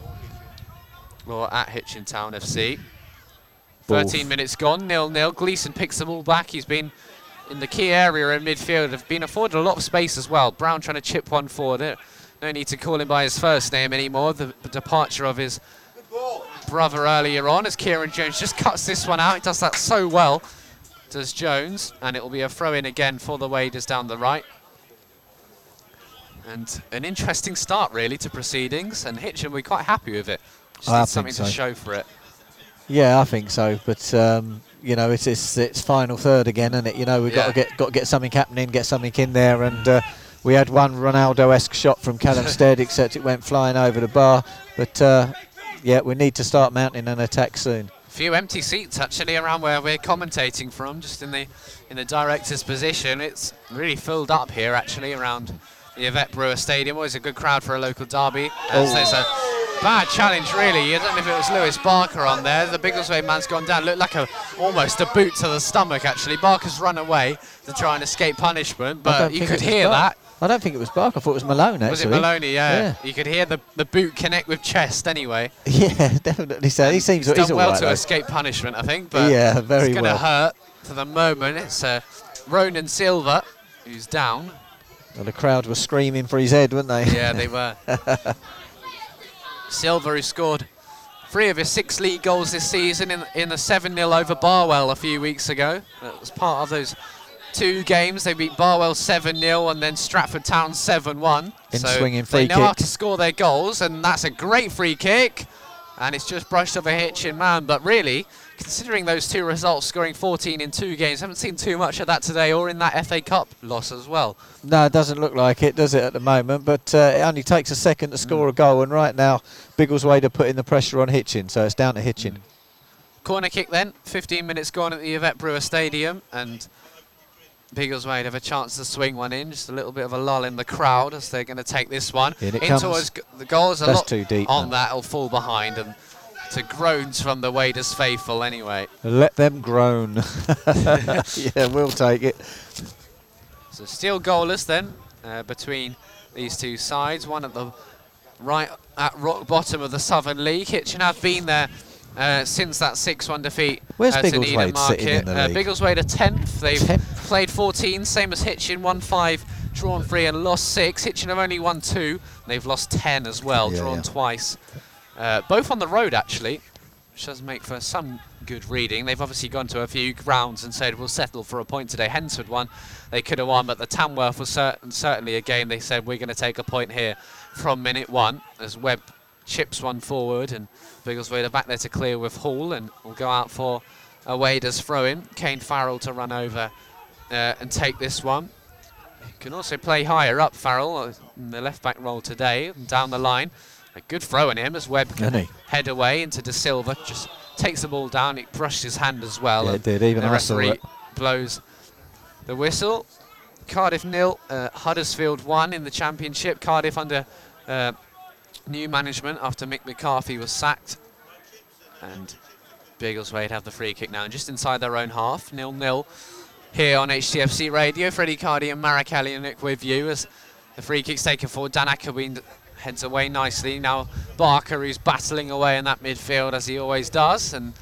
Or at Hitchin Town FC. Ball 13 minutes gone, nil nil. Gleeson picks the ball back. He's been in the key area in midfield. Have been afforded a lot of space as well. Brown trying to chip one forward. No need to call him by his first name anymore. The departure of his brother earlier on as Kieran Jones just cuts this one out. He does that so well, does Jones. And it will be a throw in again for the Waders down the right. And an interesting start, really, to proceedings. And Hitchin, will be quite happy with it. Just I something to show for it. Yeah, I think so. But um, you know, it's, it's it's final third again, and it. You know, we've got to get got to get something happening, get something in there, and uh, we had one Ronaldo-esque shot from Callum (laughs) Stead, except it went flying over the bar. But uh, yeah, we need to start mounting an attack soon. A few empty seats actually around where we're commentating from, just in the in the director's position. It's really filled up here actually around the Yvette Brewer Stadium. Always a good crowd for a local derby. As Oh. there's a bad challenge, really. I don't know if it was Lewis Barker on there. The Biggleswade man's gone down. Looked like a almost a boot to the stomach, actually. Barker's run away to try and escape punishment, but you could hear that. I don't think it was Barker. I thought it was Malone. Actually. Was it Maloney? Yeah. Yeah. You could hear the, the boot connect with chest anyway. (laughs) Yeah, definitely. So he seems He's he's done well right, to though. escape punishment, I think. But Yeah, very it's going to well. hurt for the moment. It's uh, Ronan Silva who's down. Well, the crowd were screaming for his head, weren't they? Yeah, they (laughs) were. Silva, who scored three of his six league goals this season in, in the 7 0 over Barwell a few weeks ago. That was part of those two games. They beat Barwell 7 0 and then Stratford Town 7 1. In so swinging they free know how to score their goals, and that's a great free kick. And it's just brushed off a Hitchin man. But really, considering those two results, scoring 14 in two games, haven't seen too much of that today or in that FA Cup loss as well. No, it doesn't look like it, does it, at the moment? But uh, it only takes a second to score Mm. a goal, and right now, Biggleswade are putting the pressure on Hitchin, so it's down to Hitchin. Corner kick then, 15 minutes gone at the Yvette Brewer Stadium, and Biggleswade have a chance to swing one in. Just a little bit of a lull in the crowd as they're going to take this one. In it in comes. towards the goals. A That's lot too deep, on man. that. will fall behind, and to groans from the Waders faithful anyway. Let them groan. (laughs) yeah, we'll take it. So still goalless then uh, between these two sides. One at the right at rock bottom of the Southern League. Hitchin have been there uh, since that 6-1 defeat Where's uh, to Biggleswade Needham sitting in Market. Uh? Biggleswade are 10th. They've 10th. played 14, same as Hitchin, 1-5, drawn 3 and lost 6. Hitchin have only won 2. They've lost 10 as well, Yeah, drawn yeah. twice. Uh, both on the road actually, which does make for some good reading. They've obviously gone to a few grounds and said we'll settle for a point today. Hednesford won, they could have won, but the Tamworth was certain, certainly a game they said we're going to take a point here from minute one as Webb chips one forward and Biggleswade back there to clear with Hall and will go out for a Waders throw in. Kane Farrell to run over uh, and take this one. He can also play higher up, Farrell, uh, in the left back role today, and down the line. A good throw in him as Webb can he? head away into De Silva. Just takes the ball down. It brushed his hand as well. Yeah, it did. Even the referee it. blows the whistle. Cardiff nil, uh, Huddersfield one in the championship. Cardiff under uh, new management after Mick McCarthy was sacked, and Biggleswade have the free kick now, just inside their own half, nil nil. Here on HTFC Radio, Freddie Cardi and Marek Alianik with you as the free kick's taken forward. Dan Akabween heads away nicely. Now Barker, who's battling away in that midfield as he always does, and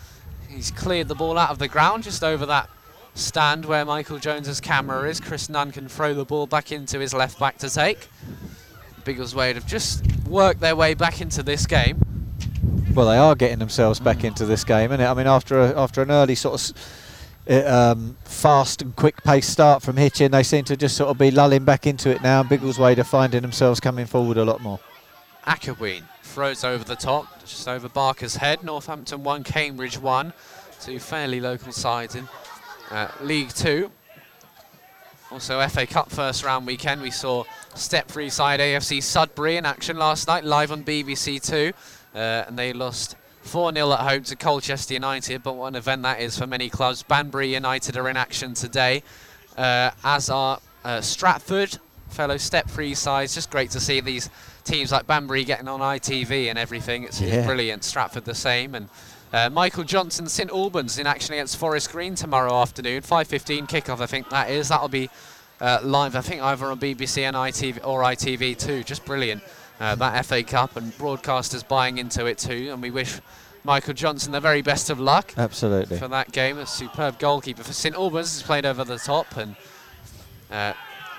he's cleared the ball out of the ground just over that stand where Michael Jones's camera is. Chris Nunn can throw the ball back into his left back to take. Biggleswade have just worked their way back into this game. Well, they are getting themselves back into this game, and I mean, after a, after an early sort of um, fast and quick paced start from Hitchin, they seem to just sort of be lulling back into it now. And Biggleswade are finding themselves coming forward a lot more. Ackerween throws over the top, just over Barker's head. Northampton 1, Cambridge 1. Two fairly local sides in uh, League 2. Also, FA Cup first round weekend, we saw step 3 side AFC Sudbury in action last night, live on BBC Two. Uh, and they lost 4 0 at home to Colchester United. But what an event that is for many clubs. Banbury United are in action today, uh, as are uh, Stratford, fellow step 3 sides. Just great to see these teams like Banbury getting on ITV and everything. It's, Yeah. brilliant. Stratford the same. And uh, Michael Johnson, St Albans in action against Forest Green tomorrow afternoon. 5.15 kickoff, I think that is. That'll be uh, live, I think, either on BBC and ITV or ITV too. Just brilliant. Uh, that FA Cup and broadcasters buying into it too. And we wish Michael Johnson the very best of luck Absolutely. for that game. A superb goalkeeper for St Albans has played over the top and uh,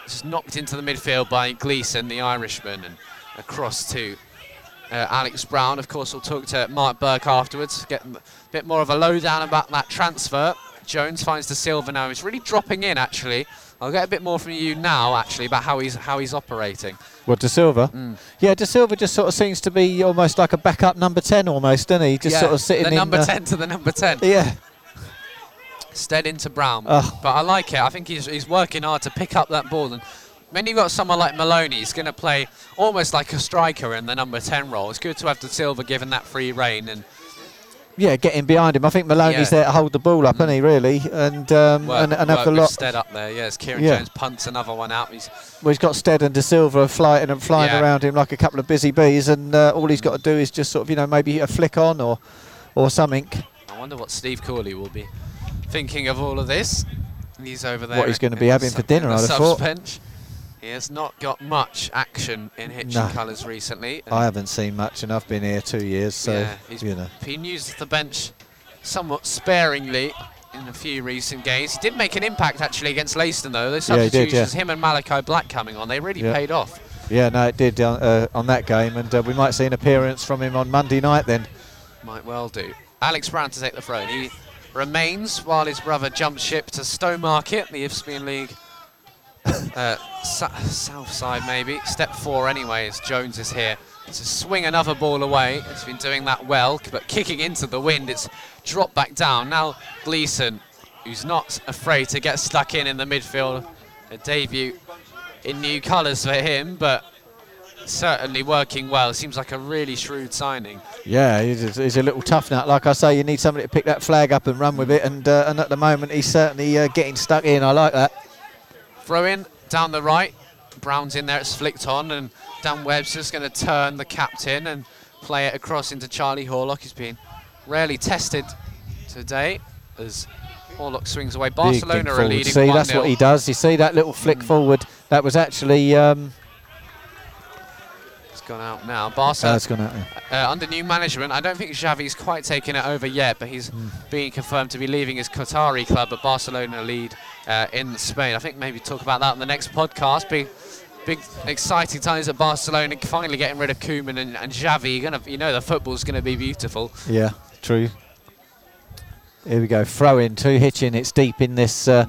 just knocked into the midfield by Gleeson, the Irishman, and across to uh, Alex Brown. Of course, we'll talk to Mark Burke afterwards, get a bit more of a lowdown about that transfer. Jones finds De Silva now. He's really dropping in, actually. I'll get a bit more from you now, actually, about how he's how he's operating. What De Silva? Mm. Yeah, De Silva just sort of seems to be almost like a backup number ten, almost, doesn't he? Just Yeah, sort of sitting in the number uh, ten to the number ten. (laughs) Yeah. Stead into Brown. Oh. But I like it. I think he's, he's working hard to pick up that ball. And when you've got someone like Maloney, he's going to play almost like a striker in the number 10 role. It's good to have De Silva given that free reign. And yeah, getting behind him. I think Maloney's Yeah. there to hold the ball up, isn't he? Really, and um, Work, and, and have the lot. Stead up there. Yes, Kieran Yeah. Jones punts another one out. He's Well, he's got Stead and De Silva flying and flying Yeah. around him like a couple of busy bees, and uh, all he's got to do is just sort of, you know, maybe a flick on or, or something. I wonder what Steve Cooley will be thinking of all of this. He's over there. What he's gonna be having for dinner, I'd have thought. bench. He has not got much action in Hitchin No. colours recently. I haven't seen much, and I've been here two years, so yeah, he's you know. been used the bench somewhat sparingly in a few recent games. He did make an impact actually against Leiston though. Those Yeah, did, substitutions, yeah. him and Malachi Black coming on, they really Yeah. paid off. Yeah, no, it did on, uh, on that game, and uh, we might see an appearance from him on Monday night then. Might well do. Alex Brown to take the throne. He remains while his brother jumps ship to Stowmarket, the Isthmian League uh, south side maybe. Step four anyway as Jones is here to swing another ball away. He's been doing that well, but kicking into the wind, it's dropped back down. Now Gleeson, who's not afraid to get stuck in in the midfield. A debut in new colours for him, but certainly working well. Seems like a really shrewd signing. Yeah, he's, he's a little tough nut. Like I say, you need somebody to pick that flag up and run with it, and uh, and at the moment he's certainly uh, getting stuck in. I like that. Throw in down the right. Brown's in there. It's flicked on, and Dan Webb's just going to turn the captain and play it across into Charlie Horlock. He's been rarely tested today as Horlock swings away. Barcelona are leading See, 1 that's what he does. You see that little flick forward? That was actually. Um, gone out now. Barca that's gone out. yeah. uh, under new management. I don't think Xavi's quite taken it over yet, but he's Hmm. being confirmed to be leaving his Qatari club, but Barcelona lead uh, in Spain. I think maybe talk about that in the next podcast. Big, big, exciting times at Barcelona. Finally getting rid of Koeman and, and Xavi. You're gonna, you know, the football's going to be beautiful. Yeah, true. Here we go. Throw in to Hitchin. It's deep in this uh,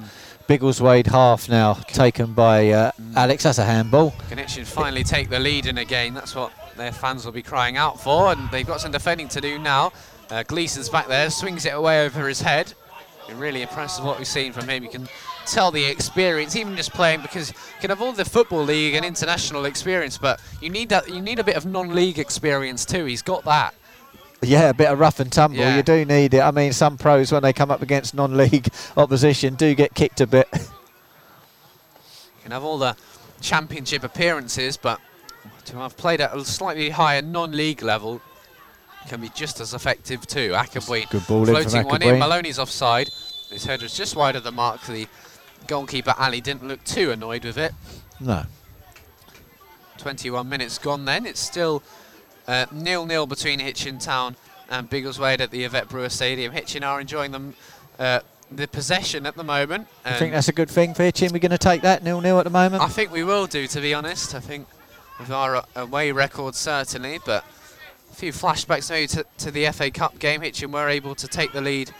Biggleswade half now, taken by uh, Alex. That's a handball. Connection finally take the lead in again. That's what their fans will be crying out for, and they've got some defending to do now. Uh, Gleeson's back there, swings it away over his head. Been really impressed with what we've seen from him. You can tell the experience, even just playing, because you can have all the football league and international experience, but you need that. You need a bit of non-league experience too. He's got that. Yeah, a bit of rough and tumble. Yeah. You do need it. I mean, some pros, when they come up against non-league (laughs) opposition, do get kicked a bit. (laughs) You can have all the championship appearances, but to have played at a slightly higher non-league level can be just as effective too. Good ball in floating one in. Maloney's offside. His header's just wide of the mark. The goalkeeper Alley didn't look too annoyed with it. No. 21 minutes gone then. It's still nil-nil between Hitchin Town and Biggleswade at the Yvette Brewer Stadium. Hitchin are enjoying them, uh, the possession at the moment. I think that's a good thing for Hitchin. We're going to take that nil-nil at the moment. I think we will do, to be honest. I think with our uh, away record, certainly, but a few flashbacks maybe to, to the FA Cup game. Hitchin were able to take the lead,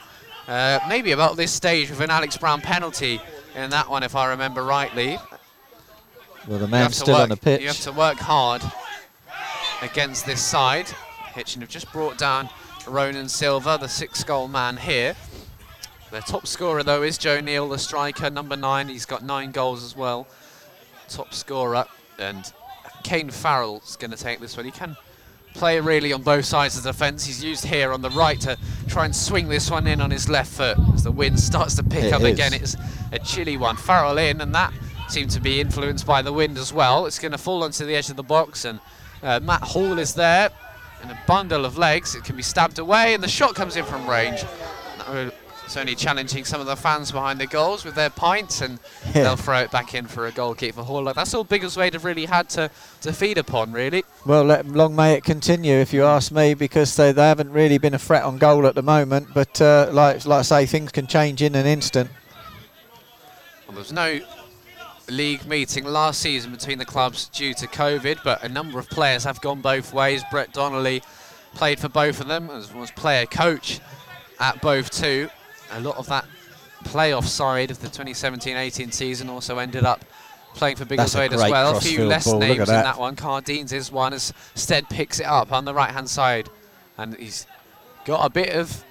uh, maybe about this stage with an Alex Brown penalty in that one, if I remember rightly. well, the man's still work, on the pitch. You have to work hard against this side. Hitchin have just brought down Ronan Silva, the six-goal man here. Their top scorer, though, is Joe Neal, the striker, number nine. He's got nine goals as well. Top scorer. And Kane Farrell's going to take this one. He can play really on both sides of the fence. He's used here on the right to try and swing this one in on his left foot as the wind starts to pick It up is. again. It's a chilly one. Farrell in, and that seemed to be influenced by the wind as well. It's going to fall onto the edge of the box, and uh, Matt Hall is there. And a bundle of legs. It can be stabbed away, and the shot comes in from range. It's only challenging some of the fans behind the goals with their pints, and (laughs) Yeah. they'll throw it back in for a goal kick for Hall. Like, that's all Biggleswade have really had to, to feed upon, really. Well, let, long may it continue, if you ask me, because they, they haven't really been a threat on goal at the moment. But uh, like, like I say, things can change in an instant. Well, there was no league meeting last season between the clubs due to COVID, but a number of players have gone both ways. Brett Donnelly played for both of them, as was player coach at both too. A lot of that playoff side of the 2017-18 season also ended up playing for Biggleswade as well. A few less ball, names in that. that one. Cardines is one as Stead picks it up on the right-hand side, and he's got a bit of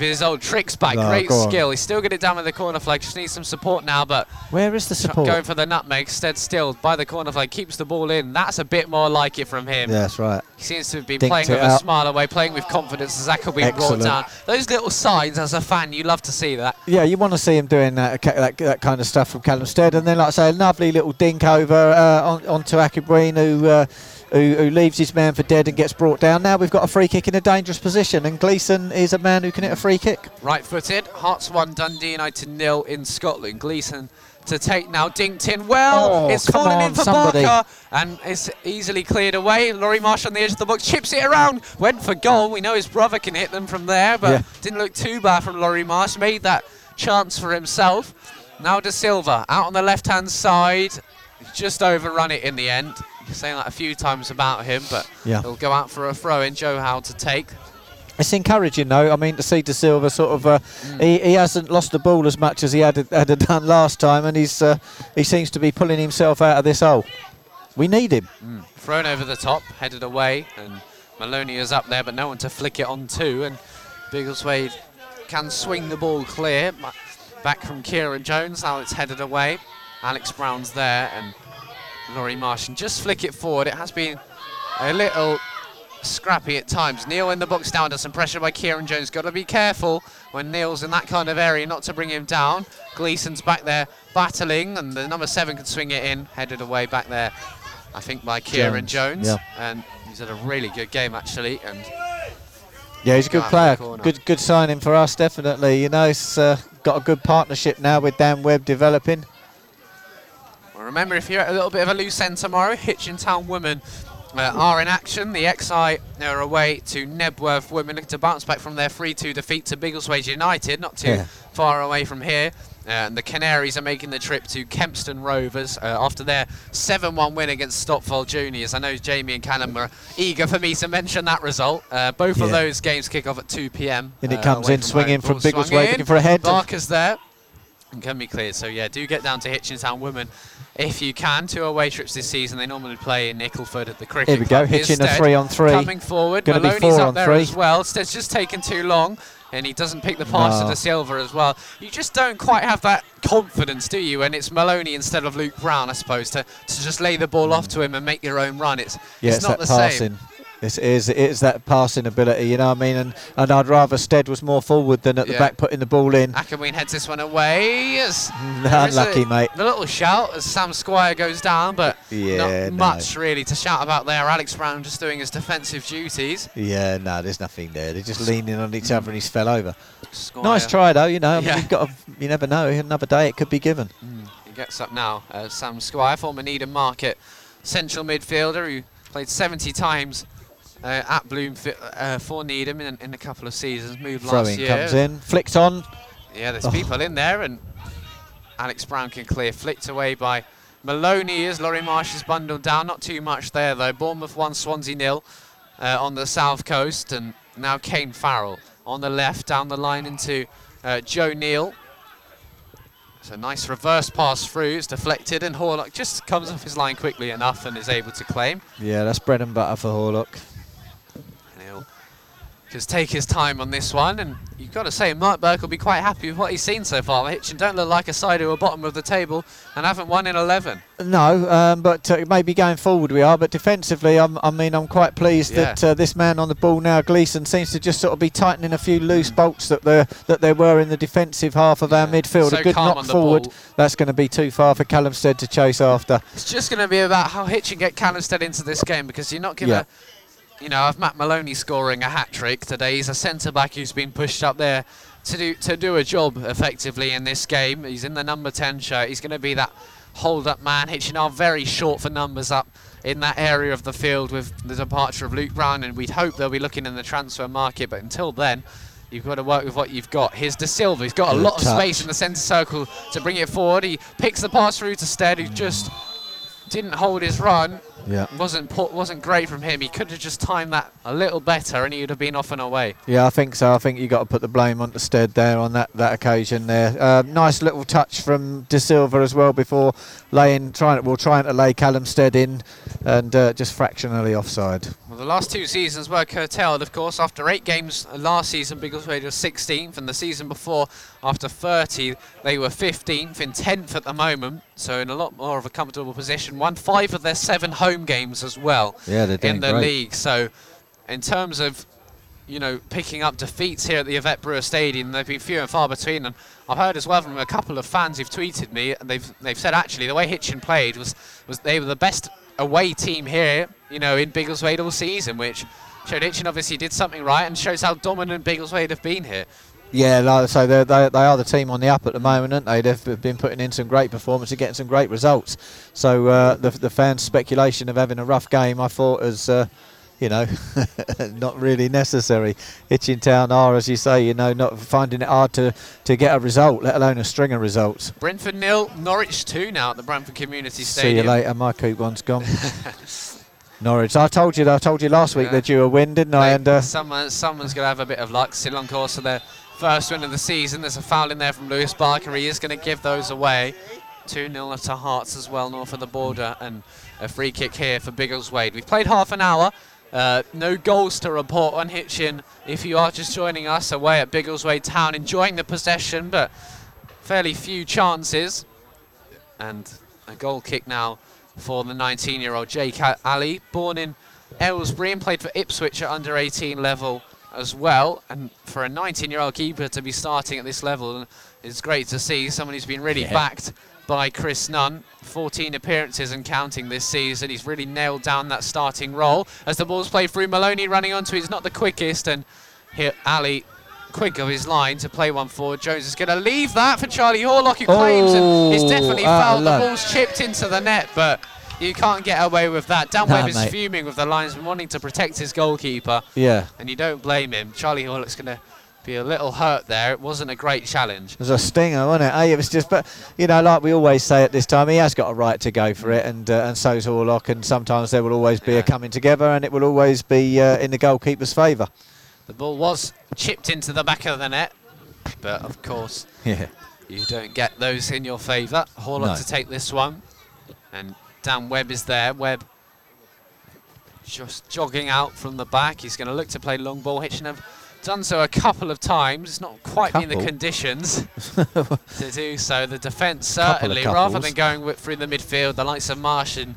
with his old tricks back. No, Great skill. He's still got it down with the corner flag. Just needs some support now, but Where is the support? going for the nutmeg. Stead still by the corner flag. Keeps the ball in. That's a bit more like it from him. yeah, that's right. He seems to have been Dinked playing it with a smile away, playing with confidence as Zach being brought Excellent. down. Those little signs, as a fan, you love to see that. Yeah, you want to see him doing that, that that kind of stuff from Callum Stead, and then like I say, a lovely little dink over uh, on, onto Akabween, who, uh, who who leaves his man for dead and gets brought down. Now we've got a free kick in a dangerous position, and Gleeson is a man who can hit a free kick. Right footed. Hearts 1, Dundee United nil in Scotland. Gleeson to take now. Dinked in well. Oh, it's fallen on, in for somebody. Barker. And it's easily cleared away. Laurie Marsh on the edge of the box. Chips it around. Went for goal. We know his brother can hit them from there. But Yeah. didn't look too bad from Laurie Marsh. Made that chance for himself. Now De Silva out on the left hand side. Just overrun it in the end. Saying that a few times about him. But Yeah. he'll go out for a throw in. Joe Howe to take. It's encouraging though. I mean, to see De Silva sort of, uh, Mm. he, he hasn't lost the ball as much as he had had (laughs) done last time, and he's uh, he seems to be pulling himself out of this hole. We need him. Thrown over the top, headed away, and Maloney is up there, but no one to flick it on to. And Biggleswade can swing the ball clear. Back from Kieran Jones, now it's headed away. Alex Brown's there, and Laurie Marsh can just flick it forward. It has been a little scrappy at times. Neil in the box down, under some pressure by Kieran Jones. Got to be careful when Neil's in that kind of area, not to bring him down. Gleeson's back there battling, and the number seven can swing it in, headed away back there. I think by Kieran Jones, Jones, yeah. and he's had a really good game actually. And Yeah, he's a good player. for the corner. Good good signing for us, definitely. You know, he's uh, got a good partnership now with Dan Webb developing. Remember, if you're at a little bit of a loose end tomorrow, Hitchin Town women uh, are in action. The XI are away to Knebworth women looking to bounce back from their 3-2 defeat to Biggleswade United, not too Yeah. far away from here. Uh, and the Canaries are making the trip to Kempston Rovers uh, after their 7-1 win against Stotfold Juniors. I know Jamie and Callum were eager for me to mention that result. Uh, both of those games kick off at 2 p.m. And it uh, comes in from swinging from swung Biggleswade, looking for a head. Barker's there and can be cleared. So yeah, do get down to Hitchintown Women if you can. Two away trips this season. They normally play in Ickleford at the cricket. Here we go, Club. Hitchin a three on three. Coming forward, Gonna Maloney's up there three. as well. It's just taken too long. And he doesn't pick the pass No. to De Silva as well. You just don't quite have that confidence, do you? And it's Maloney instead of Luke Brown, I suppose, to, to just lay the ball off mm. to him and make your own run. It's, Yeah, it's it's, not the same. It is, it is that passing ability, you know what I mean? And, and I'd rather Stead was more forward than at the back putting the ball in. Akabween heads this one away. Yes. Unlucky, a- mate. The little shout as Sam Squire goes down, but Yeah, not no. much really to shout about there. Alex Brown just doing his defensive duties. Yeah, no, there's nothing there. They're just leaning on each other and he's fell over. Squire, Nice try, though, you know. I mean, Yeah. you've got to, you never know. Another day it could be given. He gets up now. Uh, Sam Squire, former Needham Market central midfielder who played 70 times uh, at Bloomfield uh, for Needham in, in a couple of seasons. Moved last Throwing year. comes in, flicked on. Yeah, there's Oh. people in there, and Alex Brown can clear. Flicked away by Maloney as Laurie Marsh is bundled down. Not too much there, though. Bournemouth 1, Swansea nil uh, on the south coast, and now Kane Farrell on the left, down the line into uh, Joe Neal. It's a nice reverse pass through. It's deflected, and Horlock just comes off his line quickly enough and is able to claim. Yeah, that's bread and butter for Horlock. Just take his time on this one. And you've got to say, Mark Burke will be quite happy with what he's seen so far. Hitchin don't look like a side who are bottom of the table and haven't won in 11. No, um, but uh, maybe going forward we are. But defensively, I'm, I mean, I'm quite pleased Yeah. that uh, this man on the ball now, Gleeson, seems to just sort of be tightening a few loose bolts that there that there were in the defensive half of our Mm. Yeah. midfield. So a good knock forward. ball. That's going to be too far for Callum Stead to chase after. It's just going to be about how Hitchin get Callum Stead into this game because you're not going to. Yeah. You know, I've Matt Maloney scoring a hat trick today. He's a centre back who's been pushed up there to do to do a job effectively in this game. He's in the number 10 shirt. He's going to be that hold up man. Hitchin are very short for numbers up in that area of the field with the departure of Luke Brown, and we'd hope they'll be looking in the transfer market. But until then, you've got to work with what you've got. Here's De Silva. He's got a Good lot of space in the centre circle to bring it forward. He picks the pass through to Stead, who just didn't hold his run. Yeah. wasn't wasn't great from him. He could have just timed that a little better, and he would have been off and away. Yeah, I think so. I think you got to put the blame on the Stead there on that, that occasion there. Uh, nice little touch from De Silva as well before laying trying well trying to lay Callum Stead in and uh, just fractionally offside. Well, the last two seasons were curtailed, of course. After eight games last season, Biggleswade was 16th, and the season before, after 30, they were 15th in 10th at the moment, so in a lot more of a comfortable position. Won five of their seven home games as well Yeah, in the great. league. So, in terms of you know picking up defeats here at the Yvette Brewer Stadium, they've been few and far between. And I've heard as well from a couple of fans who've tweeted me, and they've they've said actually the way Hitchin played was was they were the best away team here, you know, in Biggleswade all season, which showed Hitchin obviously did something right and shows how dominant Biggleswade have been here. Yeah, like I say, they're, they they are the team on the up at the moment, aren't they? They've been putting in some great performance and getting some great results. So uh, the the fans' speculation of having a rough game, I thought, was. Uh, you know, (laughs) not really necessary. Hitchin Town are, as you say, you know, not finding it hard to, to get a result, let alone a string of results. Brentford nil, Norwich two now at the Brentford Community Stadium. See you later. My coupon's gone. (laughs) Norwich. I told you. I told you last week Yeah. they're due a win, didn't I? And uh, someone, someone's going to have a bit of luck. Still on course for their first win of the season. There's a foul in there from Lewis Barker. He is going to give those away. 2 0 to Hearts as well, north of the border. And a free kick here for Biggleswade. We've played half an hour. Uh, no goals to report on Hitchin. If you are just joining us away at Biggleswade Town, enjoying the possession, but fairly few chances. And a goal kick now for the 19 year old Jake Alley, born in Aylesbury and played for Ipswich at under 18 level as well. And for a 19 year old keeper to be starting at this level is great to see. Someone who's been really Yeah. backed by Chris Nunn. 14 appearances and counting this season. He's really nailed down that starting role. As the ball's played through, Maloney running onto it. He's not the quickest. And here, Alley. Quick of his line to play one forward. Jones is going to leave that for Charlie Horlock, who claims and it's Oh, definitely out of fouled. The ball's chipped into the net, but you can't get away with that. Dan Nah, Webb is mate. fuming with the linesman, wanting to protect his goalkeeper, yeah, and you don't blame him. Charlie Horlock's going to be a little hurt there. It wasn't a great challenge. it was a stinger, wasn't it? Hey, it was just, but you know, like we always say at this time, he has got a right to go for it, and uh, and so's Horlock. And sometimes there will always be Yeah. a coming together, and it will always be uh, in the goalkeeper's favour. The ball was chipped into the back of the net, but of course (laughs) Yeah. you don't get those in your favour. Horlock No. to take this one, and Dan Webb is there. Webb just jogging out from the back. He's going to look to play long ball. Hitchin have done so a couple of times. It's not quite been the conditions (laughs) to do so. The defence certainly, rather than going through the midfield, the likes of Marsh and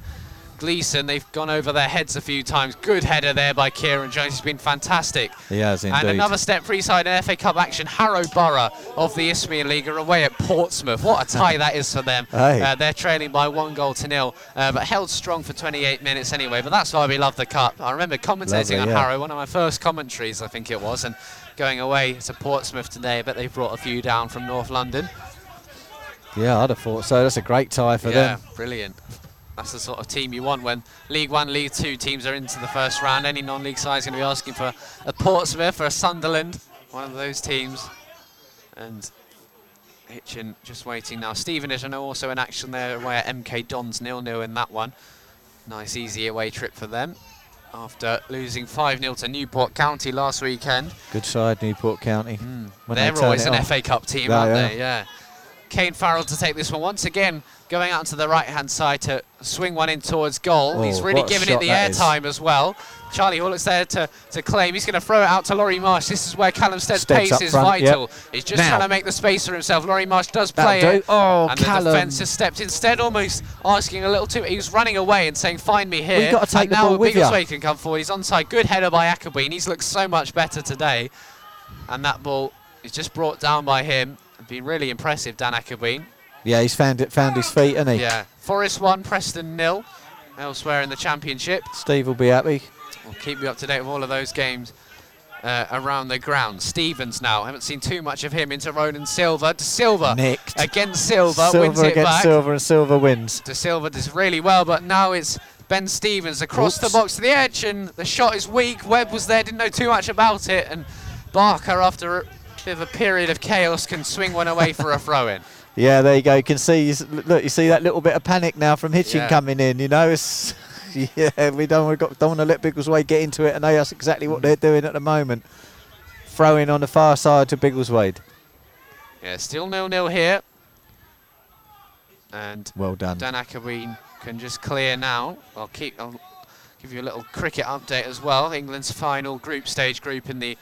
Gleeson, they've gone over their heads a few times. Good header there by Kieran Jones. He's been fantastic. He has indeed. And another step freeside in FA Cup action. Harrow Borough of the Isthmian League are away at Portsmouth. What a tie that is for them. Hey. Uh, they're trailing by one goal to nil, uh, but held strong for 28 minutes anyway. But that's why we love the cup. I remember commentating Lovely, on yeah. Harrow, one of my first commentaries, I think it was, and going away to Portsmouth today. I bet they've brought a few down from North London. yeah, I'd have thought so. That's a great tie for them. yeah, them. brilliant. That's the sort of team you want when League One, League Two teams are into the first round. Any non-league side is going to be asking for a Portsmouth or a Sunderland, one of those teams. And Hitchin just waiting now. Stevenage, I know, also in action there away at MK Dons nil-nil in that one. Nice, easy away trip for them. After losing 5-0 to Newport County last weekend. Good side, Newport County. Hmm. They They're turn always an on. FA Cup team, Yeah, aren't yeah. they? Yeah. Kane Farrell to take this one once again, going out to the right hand side to swing one in towards goal. Oh, He's really giving it the airtime as well. Charlie Hall is there to, to claim. He's going to throw it out to Laurie Marsh. This is where Callum Stead's Stead's pace is front, yep. vital. He's just Now. trying to make the space for himself. Laurie Marsh does play do. it. Oh, and Callum. the defence has stepped instead, almost asking a little too. He was running away and saying, "Find me here." Well, you gotta take and the now ball with. Biggleswade can come forward. He's onside. Good header by Akabween. He's looked so much better today, and that ball is just brought down by him. Been really impressive, Dan Akabween. Yeah, he's found it, found his feet, hasn't he? Yeah. Forest one, Preston nil. Elsewhere in the championship. Steve will be happy. We'll keep you up to date with all of those games uh, around the ground. Stevens now. Haven't seen too much of him into Ronan Silva. De Silva Nicked. against Silva. Silver wins it against back. Silver, and Silver wins. De Silva does really well, but now it's Ben Stevens across Oops. the box to the edge, and the shot is weak. Webb was there, didn't know too much about it, and Barker, after a bit of a period of chaos, can swing one away for a throw in. Yeah, there you go. You can see, look, you see that little bit of panic now from Hitchin Yeah. coming in. You know, it's (laughs) yeah, we don't want don't want to let Biggleswade get into it, and that's exactly what they're doing at the moment. Throwing on the far side to Biggleswade. Yeah, still nil-nil here. And Well done. Dan Akabween can just clear now. I'll keep. I'll give you a little cricket update as well. England's final group stage group in the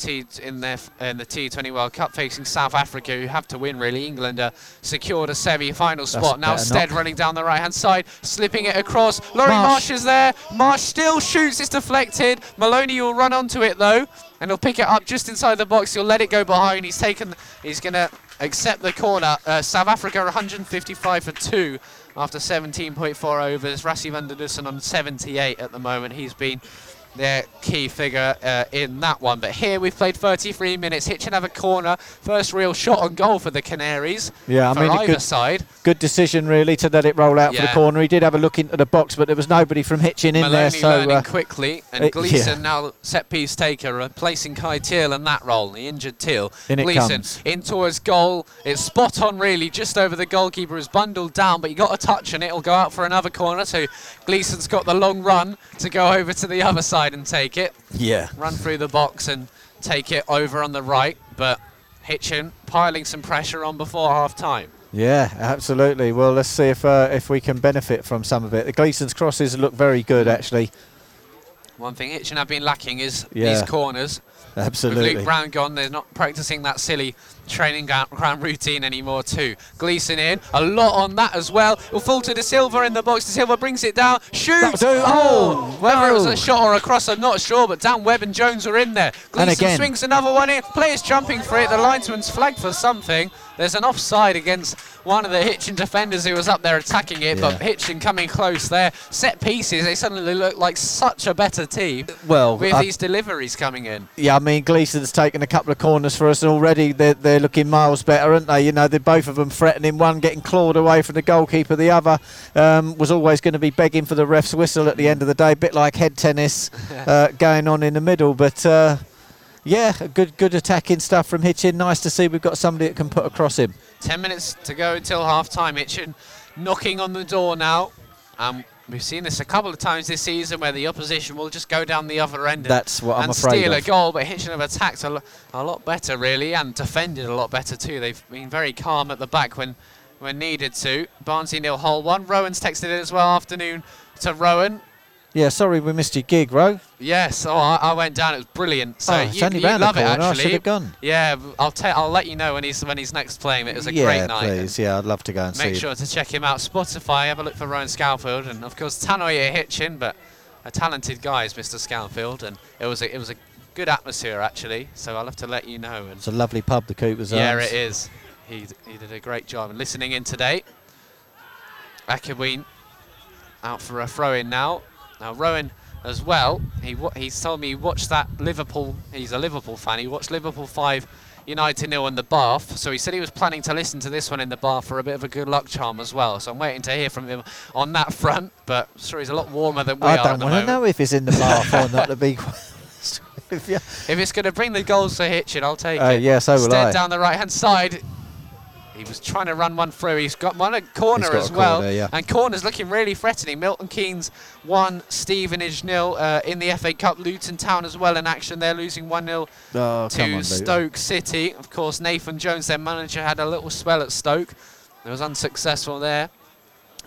T in their in the T20 World Cup facing South Africa, who have to win really. England uh, secured a semi-final spot. Now Stead running down the right-hand side, slipping it across. Laurie Marsh. Marsh is there. Marsh still shoots. It's deflected. Maloney will run onto it though, and he'll pick it up just inside the box. He'll let it go behind. He's taken. He's gonna accept the corner. Uh, South Africa 155 for two after 17.4 overs. Rassie van der Dussen on 78 at the moment. He's been their key figure uh, in that one. But here we've played 33 minutes. Hitchin have a corner. First real shot on goal for the Canaries. Yeah, I mean, either good, side. Good decision, really, to let it roll out yeah. for the corner. He did have a look into the box, but there was nobody from Hitchin in Maloney there. So learning uh, quickly, and it, Gleeson yeah. now set piece taker, replacing Kai Teal in that role, the injured Teal. In Gleeson in towards goal. It's spot on, really, just over the goalkeeper. Is bundled down, but he got a touch, and it'll go out for another corner. So Gleeson's got the long run to go over to the other side and take it. Yeah. Run through the box and take it over on the right, but Hitchin piling some pressure on before half time. Yeah, absolutely. Well, let's see if uh, if we can benefit from some of it. The Gleeson's crosses look very good, actually. One thing Hitchin have been lacking is yeah. these corners. Absolutely. With Luke Brown gone, they're not practicing that silly training ground routine anymore too. Gleeson in, a lot on that as well. Will fall to De Silva in the box. De Silva brings it down, shoots. Oh, whether it was a shot or a cross, I'm not sure, but Dan Webb and Jones are in there. Gleeson swings another one in. Players jumping for it. The linesman's flagged for something. There's an offside against one of the Hitchin defenders who was up there attacking it, yeah. but Hitchin coming close there. Set pieces, they suddenly look like such a better team. Well, with uh, these deliveries coming in. Yeah, I mean Gleeson's taken a couple of corners for us, and already they're, they're looking miles better, aren't they? You know, they're both of them threatening one, getting clawed away from the goalkeeper. The other um, was always going to be begging for the ref's whistle at the end of the day, a bit like head tennis (laughs) uh, going on in the middle, but. Uh, yeah, good good attacking stuff from Hitchin. Nice to see we've got somebody that can put across him. Ten minutes to go until half time. Hitchin knocking on the door now. Um, we've seen this a couple of times this season where the opposition will just go down the other end That's what I'm and afraid steal of. a goal, but Hitchin have attacked a, lo- a lot better, really, and defended a lot better, too. They've been very calm at the back when, when needed to. Barnsley nil Hull one. Rowan's texted it as well. Afternoon to Rowan. Yeah, sorry we missed your gig, Ro. Yes, oh, I, I went down. It was brilliant. So oh, you, you love it actually. I should have gone. Yeah, I'll tell. I'll let you know when he's when he's next playing. It was a yeah, great night. Yeah, please. Yeah, I'd love to go and Make see. sure to check him out. Spotify. Have a look for Rowan Scalfield, and of course Tanoya Hitchin, but a talented guy is Mr. Scalfield, and it was a, it was a good atmosphere actually. So I'll have to let you know. And it's a lovely pub, the Coopers. Yeah, Arms. it is. He he did a great job. And listening in today, Akabween out for a throw in now. Now Rowan as well. He he's told me he watched that Liverpool. He's a Liverpool fan. He watched Liverpool five, United nil in the bath. So he said he was planning to listen to this one in the bath for a bit of a good luck charm as well. So I'm waiting to hear from him on that front. But sure, he's a lot warmer than we I are. I don't want to know if he's in the bath or not. To be (laughs) if, if it's going to bring the goals for Hitchin, I'll take uh, it. Yeah, so will Stead down the right hand side. He was trying to run one through. He's got one at corner as well. Corner, yeah. And corner's looking really threatening. Milton Keynes 1, Stevenage nil uh, in the FA Cup. Luton Town as well in action. They're losing 1 0 oh, to on, Stoke City. Of course, Nathan Jones, their manager, had a little spell at Stoke. It was unsuccessful there.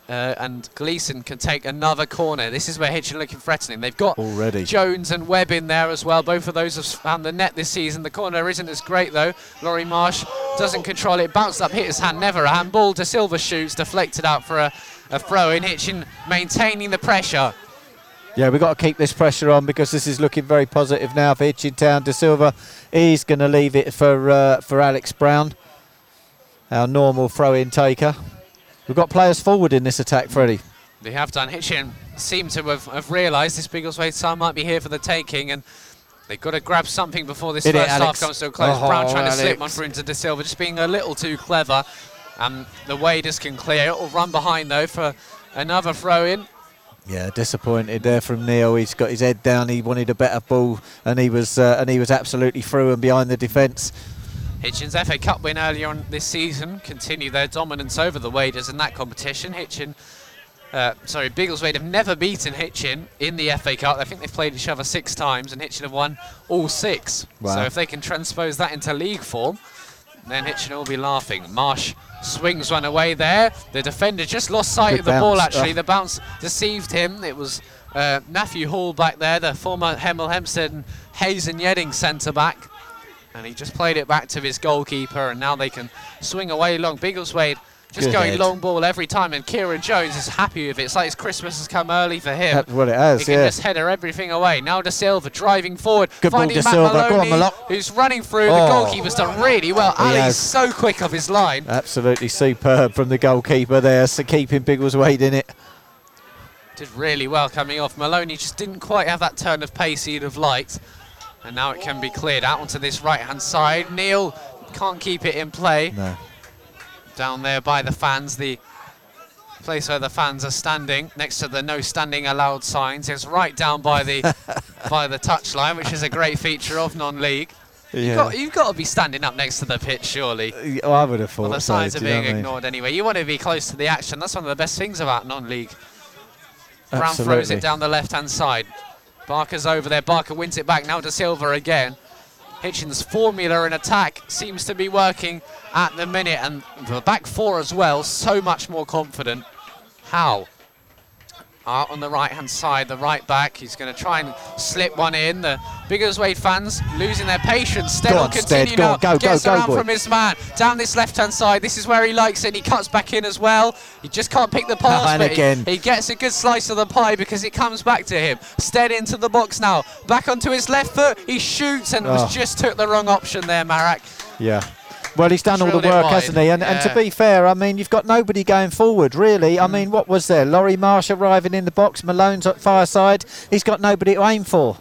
Uh, and Gleeson can take another corner. This is where Hitchin looking threatening. They've got already Jones and Webb in there as well. Both of those have found the net this season. The corner isn't as great though. Laurie Marsh doesn't control it. Bounced up, hit his hand, never a handball. De Silva shoots, deflected out for a, a throw in. Hitchin maintaining the pressure. Yeah, we've got to keep this pressure on because this is looking very positive now for Hitchin Town. De Silva, he's going to leave it for uh, for Alex Brown, our normal throw-in taker. We've got players forward in this attack, Freddie. They have done. Hitchin seem to have, have realised this Biggleswade side might be here for the taking, and they've got to grab something before this Hit first it, half comes to a close. Oh, Brown trying Alex. to slip one through into De Silva, just being a little too clever. And the Waders can clear. It will run behind though for another throw in. Yeah, disappointed there from Neil. He's got his head down. He wanted a better ball, and he was uh, and he was absolutely through and behind the defence. Hitchin's FA Cup win earlier on this season continue their dominance over the Waders in that competition. Hitchin, uh, sorry, Biggleswade have never beaten Hitchin in the FA Cup. I think they've played each other six times, and Hitchin have won all six. Wow. So if they can transpose that into league form, then Hitchin will be laughing. Marsh swings one away there. The defender just lost sight Good of the bounce. ball, actually. Oh. The bounce deceived him. It was uh, Matthew Hall back there, the former Hemel Hempstead and Hayes and Yeading centre back. And he just played it back to his goalkeeper, and now they can swing away long. Biggleswade just Good going head. long ball every time, and Kieran Jones is happy with it. It's like his Christmas has come early for him. That's what it has, He can yeah. just header everything away. Now De Silva driving forward, Good ball, finding Matt Silva. Go on, Maloney, who's running through. The Oh. goalkeeper's done really well. He Alley's so quick off his line. Absolutely superb from the goalkeeper there, so keeping Biggleswade in it. Did really well coming off. Maloney just didn't quite have that turn of pace he'd have liked. And now it can be cleared out onto this right hand side. Neil can't keep it in play. No. Down there by the fans, the place where the fans are standing, next to the no standing allowed signs. It's right down by the (laughs) by the touchline, which is a great feature of non-league. You've, Yeah. got, you've got to be standing up next to the pitch, surely. Oh, I would have thought Well, the so. signs are you know being what I mean? ignored anyway. You want to be close to the action. That's one of the best things about non-league. Brown throws it down the left-hand side. Barker's over there. Barker wins it back now to Silver again. Hitchin's formula in attack seems to be working at the minute, and the back four as well, so much more confident. How? Out on the right-hand side, the right back. He's going to try and slip one in. The Biggleswade fans losing their patience. Stead Go will on, Stead, go on, go, go, Gets go, around boy. from his man down this left-hand side. This is where he likes it. He cuts back in as well. He just can't pick the pass. And but he- he gets a good slice of the pie because it comes back to him. Stead into the box now. Back onto his left foot. He shoots and Oh. was just took the wrong option there, Marak. Yeah. Well, he's done all the work, hasn't he? And, and to be fair, I mean, you've got nobody going forward, really. I mm. mean, what was there? Laurie Marsh arriving in the box, Malone's at fireside. He's got nobody to aim for.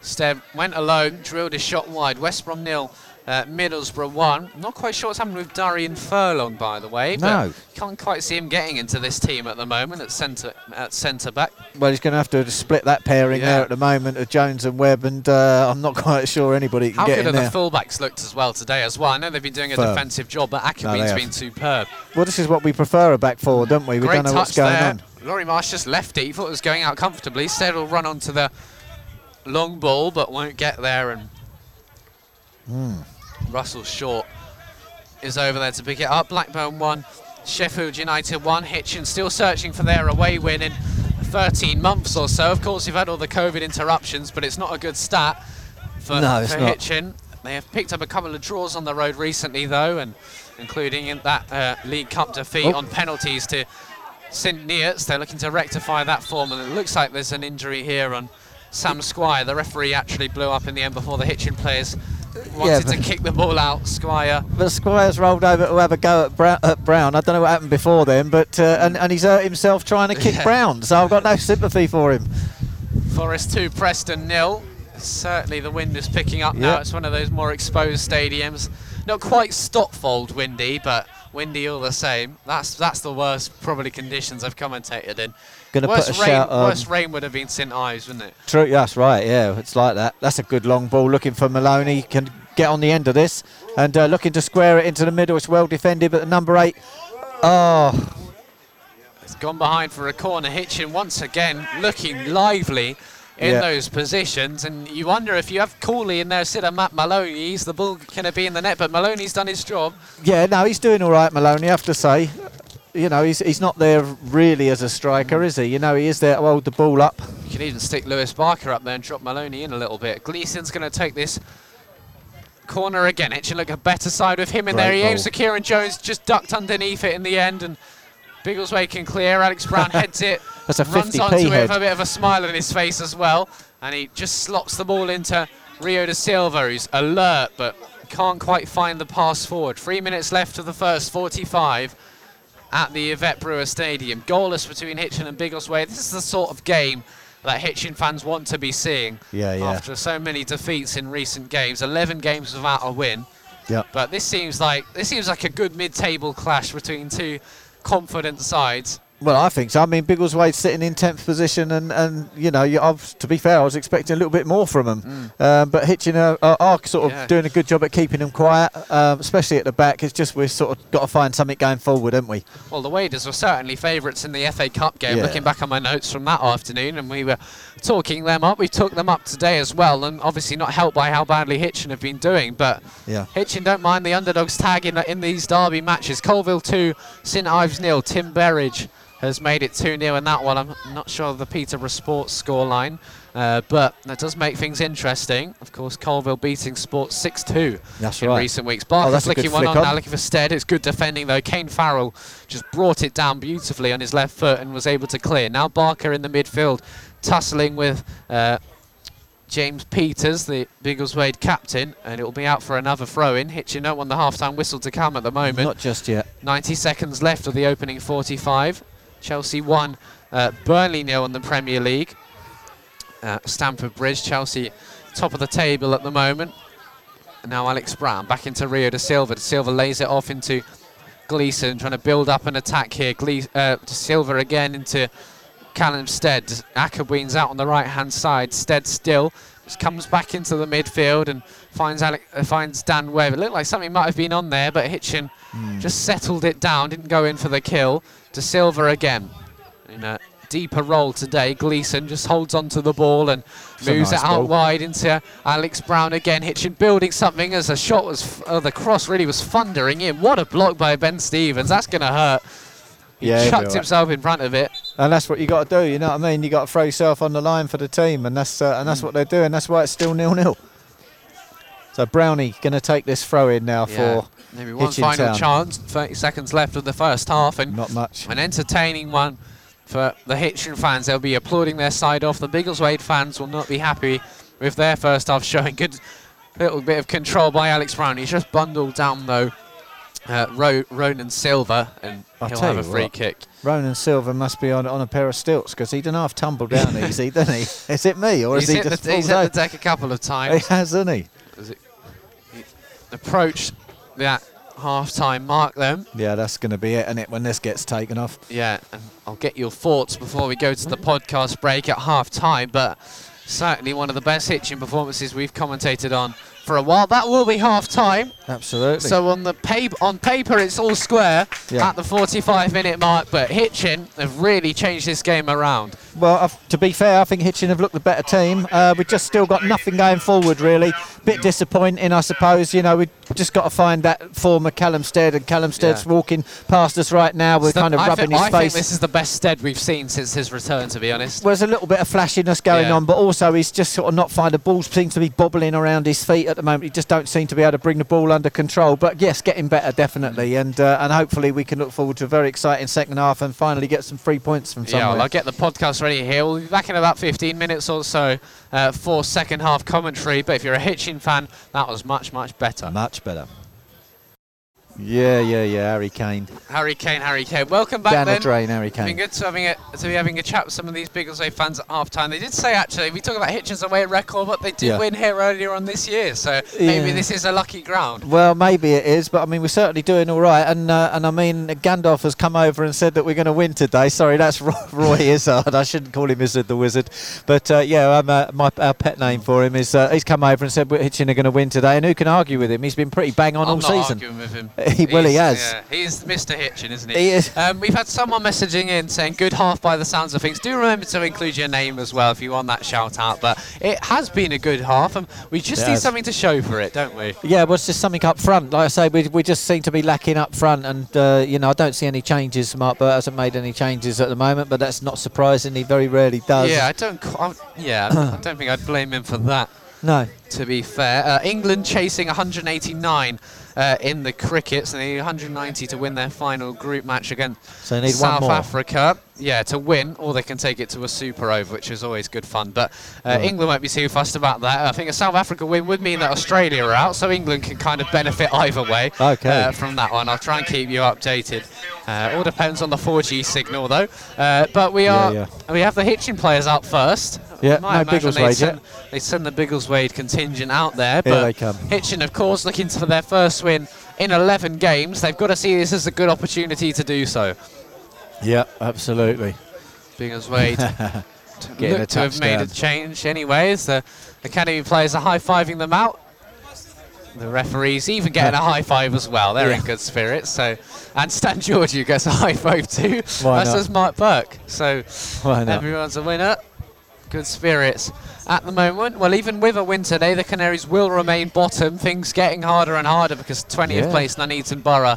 Stead went alone, drilled his shot wide. West Brom nil, uh, Middlesbrough one. Not quite sure what's happened with Darian Furlong, by the way. No. But can't quite see him getting into this team at the moment at centre at centre back. Well, he's going to have to split that pairing Yeah. there at the moment of Jones and Webb, and uh, I'm not (laughs) quite sure anybody can How get good in there. the fullbacks looked as well today as well? I know they've been doing a Firm. defensive job, but No, they have. been superb. well, this is what we prefer a back four, don't we? We Great don't know what's going there. on. Laurie Marsh just left it. He thought it was going out comfortably. Said Stead will run onto the long ball, but won't get there. And Hmm. Russell Short is over there to pick it up. Blackburn one, Sheffield United one. Hitchin still searching for their away win in 13 months or so. Of course, you've had all the COVID interruptions, but it's not a good stat for, No, for. Hitchin. They have picked up a couple of draws on the road recently, though, and including in that uh, League Cup defeat Oh. on penalties to St. Neots. They're looking to rectify that form, and it looks like there's an injury here on Sam Squire. The referee actually blew up in the end before the Hitchin players wanted to kick the ball out. Squire But Squire's rolled over to have a go at Brown. At Brown. I don't know what happened before then, but uh, and, and he's hurt himself trying to kick (laughs) Yeah. Brown, so I've got no sympathy for him. Forest 2, Preston nil. Certainly the wind is picking up now. It's one of those more exposed stadiums. Not quite Stotfold windy, but windy all the same. That's that's the worst probably conditions I've commentated in. Gonna worst put a rain, shout on. worst rain would have been St Ives, wouldn't it? True, that's right. Yeah, it's like that. That's a good long ball. Looking for Maloney, can get on the end of this, and uh, looking to square it into the middle. It's well defended, but the number eight. Oh, It's gone behind for a corner. Hitchin once again looking lively in Yeah. those positions, and you wonder if you have Cooley in there instead of Matt Maloney, is the ball going to be in the net? But Maloney's done his job. yeah. No, he's doing all right, Maloney. I have to say. You know, he's he's not there really as a striker, mm. is he? You know, he is there to hold the ball up. You can even stick Lewis Barker up there and drop Maloney in a little bit. Gleeson's going to take this corner again. It should look a better side with him in there. Great He aims ball. to Kieran Jones, just ducked underneath it in the end, and Biggleswade can clear. Alex Brown (laughs) heads it, That's a runs 50p onto it with a bit of a smile on his face as well, and he just slots the ball into Rio de Silva, who's alert but can't quite find the pass forward. Three minutes left of the first 45 at the Yvette Brewer Stadium. Goalless between Hitchin and Biggleswade. This is the sort of game that Hitchin fans want to be seeing Yeah, yeah. after so many defeats in recent games. 11 games without a win. Yeah. But this seems like this seems like a good mid-table clash between two confident sides. Well, I think so. I mean, Biggleswade's sitting in 10th position, and, and you know, you, I've, to be fair, I was expecting a little bit more from them. Um, but Hitchin are, are, sort of Mm. Yeah. doing a good job at keeping them quiet, um, especially at the back. It's just we've sort of got to find something going forward, haven't we? Well, the Waders were certainly favourites in the FA Cup game. Yeah. Looking back on my notes from that afternoon, and we were talking them up. We took them up today as well, and obviously not helped by how badly Hitchin have been doing. But Yeah. Hitchin don't mind the underdogs tag in, in these derby matches. Coalville 2, St Ives nil. Tim Berridge has made it 2 0 in that one. I'm not sure of the Peterborough Sports scoreline, uh, but that does make things interesting. Of course, Coalville beating Sports 6 2 That's in right. recent weeks. Oh, Barker that's flicking one on, on. now looking for Stead. It's good defending though. Kane Farrell just brought it down beautifully on his left foot and was able to clear. Now Barker in the midfield, tussling with. Uh, James Peters, the Biggleswade captain, and it will be out for another throw in. Hitchin don't want the half time whistle to come at the moment. Not just yet. 90 seconds left of the opening 45. Chelsea 1, uh, Burnley nil in the Premier League. Uh, Stamford Bridge, Chelsea top of the table at the moment. And now Alex Brown back into Rio de Silva. De Silva lays it off into Gleeson, trying to build up an attack here. Gle- uh, De Silva again into Callum Stead. Akabween's out on the right hand side. Stead still just comes back into the midfield and finds Alec, uh, finds Dan Webb. It looked like something might have been on there, but Hitchin just settled it down, didn't go in for the kill. De Silva again in a deeper role today. Gleeson just holds onto the ball and It's moves nice it out ball. wide into Alex Brown again. Hitchin building something as a shot was, f- uh, the cross really was thundering in. What a block by Ben Stevens. That's going to hurt. He Yeah, chucked right. himself in front of it. And that's what you got to do. You know what I mean? You got to throw yourself on the line for the team, and that's uh, and that's what they're doing. That's why it's still nil nil. So Brownie going to take this throw in now Yeah. for Maybe one Hitchin final Town. chance. 30 seconds left of the first half, and not much. an entertaining one for the Hitchin fans. They'll be applauding their side off. The Biggleswade fans will not be happy with their first half showing good little bit of control by Alex Brown. He's just bundled down though. Uh, Ro- Ronan Silva, and I'll he'll have a free what. kick. Ronan Silva must be on on a pair of stilts because he didn't half tumble down (laughs) easy, didn't he? Is it me or He's, is he just the, he's hit the deck a couple of over? He times. has, hasn't he? It- he approached that half-time mark then. Yeah, that's going to be it, and it when this gets taken off. Yeah, and I'll get your thoughts before we go to the podcast break at half time, but certainly one of the best Hitchin performances we've commentated on for a while. That will be half time. Absolutely. So on the pa- on paper it's all square Yeah. at the 45 minute mark, but Hitchin have really changed this game around. Well, uh, to be fair, I think Hitchin have looked the better team. Uh, we've just still got nothing going forward, really. Bit disappointing, I suppose. You know, we've just got to find that form of Callum Stead, and Callum Stead's Yeah. walking past us right now. We're the- kind of I rubbing his I face. think this is the best Stead we've seen since his return, to be honest. Well, there's a little bit of flashiness going Yeah. on, but also he's just sort of not finding the ball seems to be bobbling around his feet at the moment. He just don't seem to be able to bring the ball under control. But yes, getting better definitely, and uh, and hopefully we can look forward to a very exciting second half and finally get some free points from Yeah, somewhere. well, I'll get the podcast ready here. We'll be back in about 15 minutes or so uh, for second half commentary. But if you're a Hitchin fan, that was much, much better. Much better. Yeah, yeah, yeah. Harry Kane. Harry Kane, Harry Kane. Welcome back Down then. the drain, Harry It's been Kane. good to having a, to be having a chat with some of these Biggleswade fans at half time. They did say actually we talk about Hitchin's away record, but they did Yeah. win here earlier on this year, so maybe this is a lucky ground. Well, maybe it is, but I mean we're certainly doing all right. And uh, and I mean Gandalf has come over and said that we're going to win today. Sorry, that's (laughs) Roy, Roy Izzard. I shouldn't call him Izzard the Wizard, but uh, yeah, um, uh, my our pet name for him is uh, he's come over and said we're Hitchin are going to win today. And who can argue with him? He's been pretty bang on I'm all season. Arguing with him. He- well, he has. Yeah, he's Mr. Hitchin, isn't he? He is. Um, we've had someone messaging in saying good half by the sounds of things. Do remember to include your name as well if you want that shout out. But it has been a good half, and we just It need has. something to show for it, don't we? Yeah, well, it's just something up front. Like I say, we, we just seem to be lacking up front, and uh, you know I don't see any changes. Mark Burke hasn't made any changes at the moment, but that's not surprising. He very rarely does. Yeah, I don't. qu- I'm, yeah, I (coughs) don't think I'd blame him for that. No. to be fair. Uh, England chasing 189 uh, in the cricket, so they need 190 to win their final group match against So they need South one more. Africa. Yeah, to win, or they can take it to a super over, which is always good fun. But uh, Right. England won't be too fussed about that. I think a South Africa win would mean that Australia are out, so England can kind of benefit either way Okay. uh, from that one. I'll try and keep you updated. Uh, all depends on the 4G signal, though. Uh, but we are yeah. we have the Hitchin players out first. Yeah, no Biggleswade they yet. send, they send the Biggleswade contingent out there, Here but they come. Hitchin, of course, looking for their first win in 11 games. They've got to see this as a good opportunity to do so. Yeah, absolutely. Biggleswade (laughs) Getting a look to have made a change anyways. The academy players are high-fiving them out. The referees even getting a (laughs) high five as well. They're in good spirits. So, and Stan Georgiou gets a high five too. Why As does Mark Burke. So? Everyone's a winner. Good spirits at the moment. Well, even with a win today, the Canaries will remain bottom. Things getting harder and harder because 20th Yeah. place Nuneaton Borough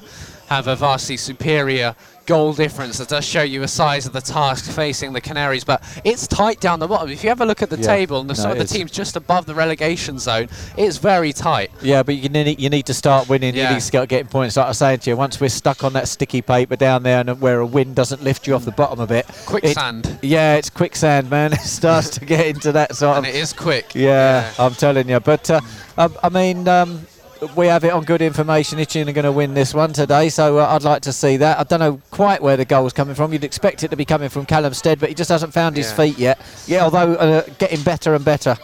have a vastly superior goal difference that does show you a size of the task facing the Canaries. But it's tight down the bottom. If you ever look at the Yeah. table and the No, sort of the is. teams just above the relegation zone, it's very tight. Yeah, but you need you need to start winning. Yeah. You need to start getting points. Like I was saying to you, once we're stuck on that sticky paper down there, and where a wind doesn't lift you off the bottom a bit, Quicksand. It, yeah, it's quicksand, man. (laughs) It starts to get into that sort And of. it is quick. Yeah, I'm telling you. But uh, I, I mean, um, we have it on good information. Hitchin are going to win this one today, so uh, I'd like to see that. I don't know quite where the goal's coming from. You'd expect it to be coming from Callum Stead, but he just hasn't found his feet yet. Yeah, although uh, getting better and better.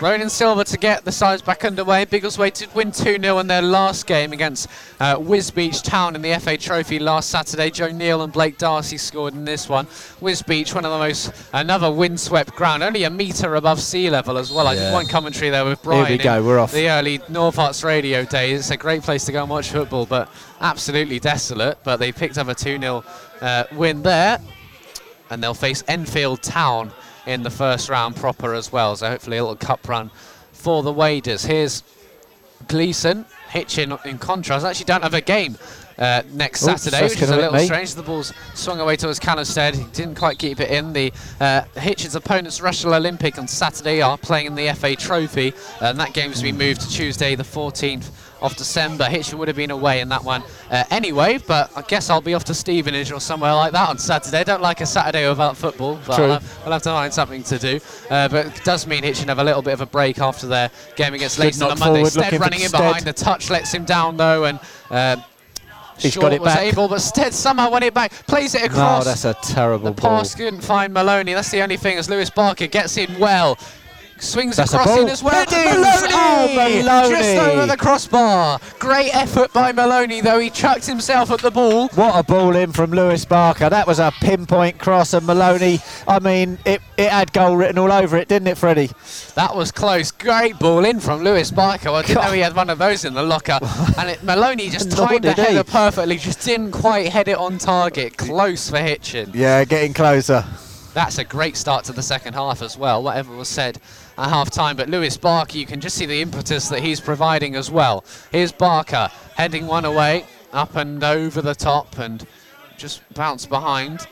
Ronan Silva to get the sides back underway. Biggleswade did win 2 0 in their last game against uh, Wisbech Town in the FA Trophy last Saturday. Joe Neal and Blake Darcy scored in this one. Wisbech, one of the most, another windswept ground, only a metre above sea level as well. I did one commentary there with Brian. Here we go, we're off. The early North Herts radio days. It's a great place to go and watch football, but absolutely desolate. But they picked up a 2 0 uh, win there and they'll face Enfield Town in the first round proper as well. So hopefully a little cup run for the Waders. Here's Gleeson. Hitchin, in contrast, actually don't have a game uh, next Oops, Saturday, which is a little strange. The ball's swung away towards Callum Stead. He didn't quite keep it in. The uh, Hitchin's opponents, Rushall Olympic, on Saturday are playing in the FA Trophy, and that game's been moved to Tuesday, the 14th of December. Hitchin would have been away in that one uh, anyway, but I guess I'll be off to Stevenage or somewhere like that on Saturday. Don't like a Saturday without football, but True. I'll have, I'll have to find something to do. Uh, but it does mean Hitchin have a little bit of a break after their game against Leeds on Monday. Stead running in behind, the touch lets him down though, and uh, He's Short got it was back. able, but Stead somehow won it back, plays it No, across. that's a terrible the ball. pass couldn't find Maloney. That's the only thing. As Lewis Barker gets in well, swings That's across in as well. Maloney! Oh, Maloney! just over the crossbar. Great effort by Maloney, though he chucked himself at the ball. What a ball in from Lewis Barker. That was a pinpoint cross, and Maloney, I mean, it, it had goal written all over it, didn't it, Freddie? That was close. Great ball in from Lewis Barker. I didn't God. know he had one of those in the locker. (laughs) and it, Maloney just timed the header eh? perfectly. Just didn't quite head it on target. Close for Hitchin. Yeah, getting closer. That's a great start to the second half as well, whatever was said at half time. But Lewis Barker, you can just see the impetus that he's providing as well. Here's Barker heading one away, up and over the top, and just bounce behind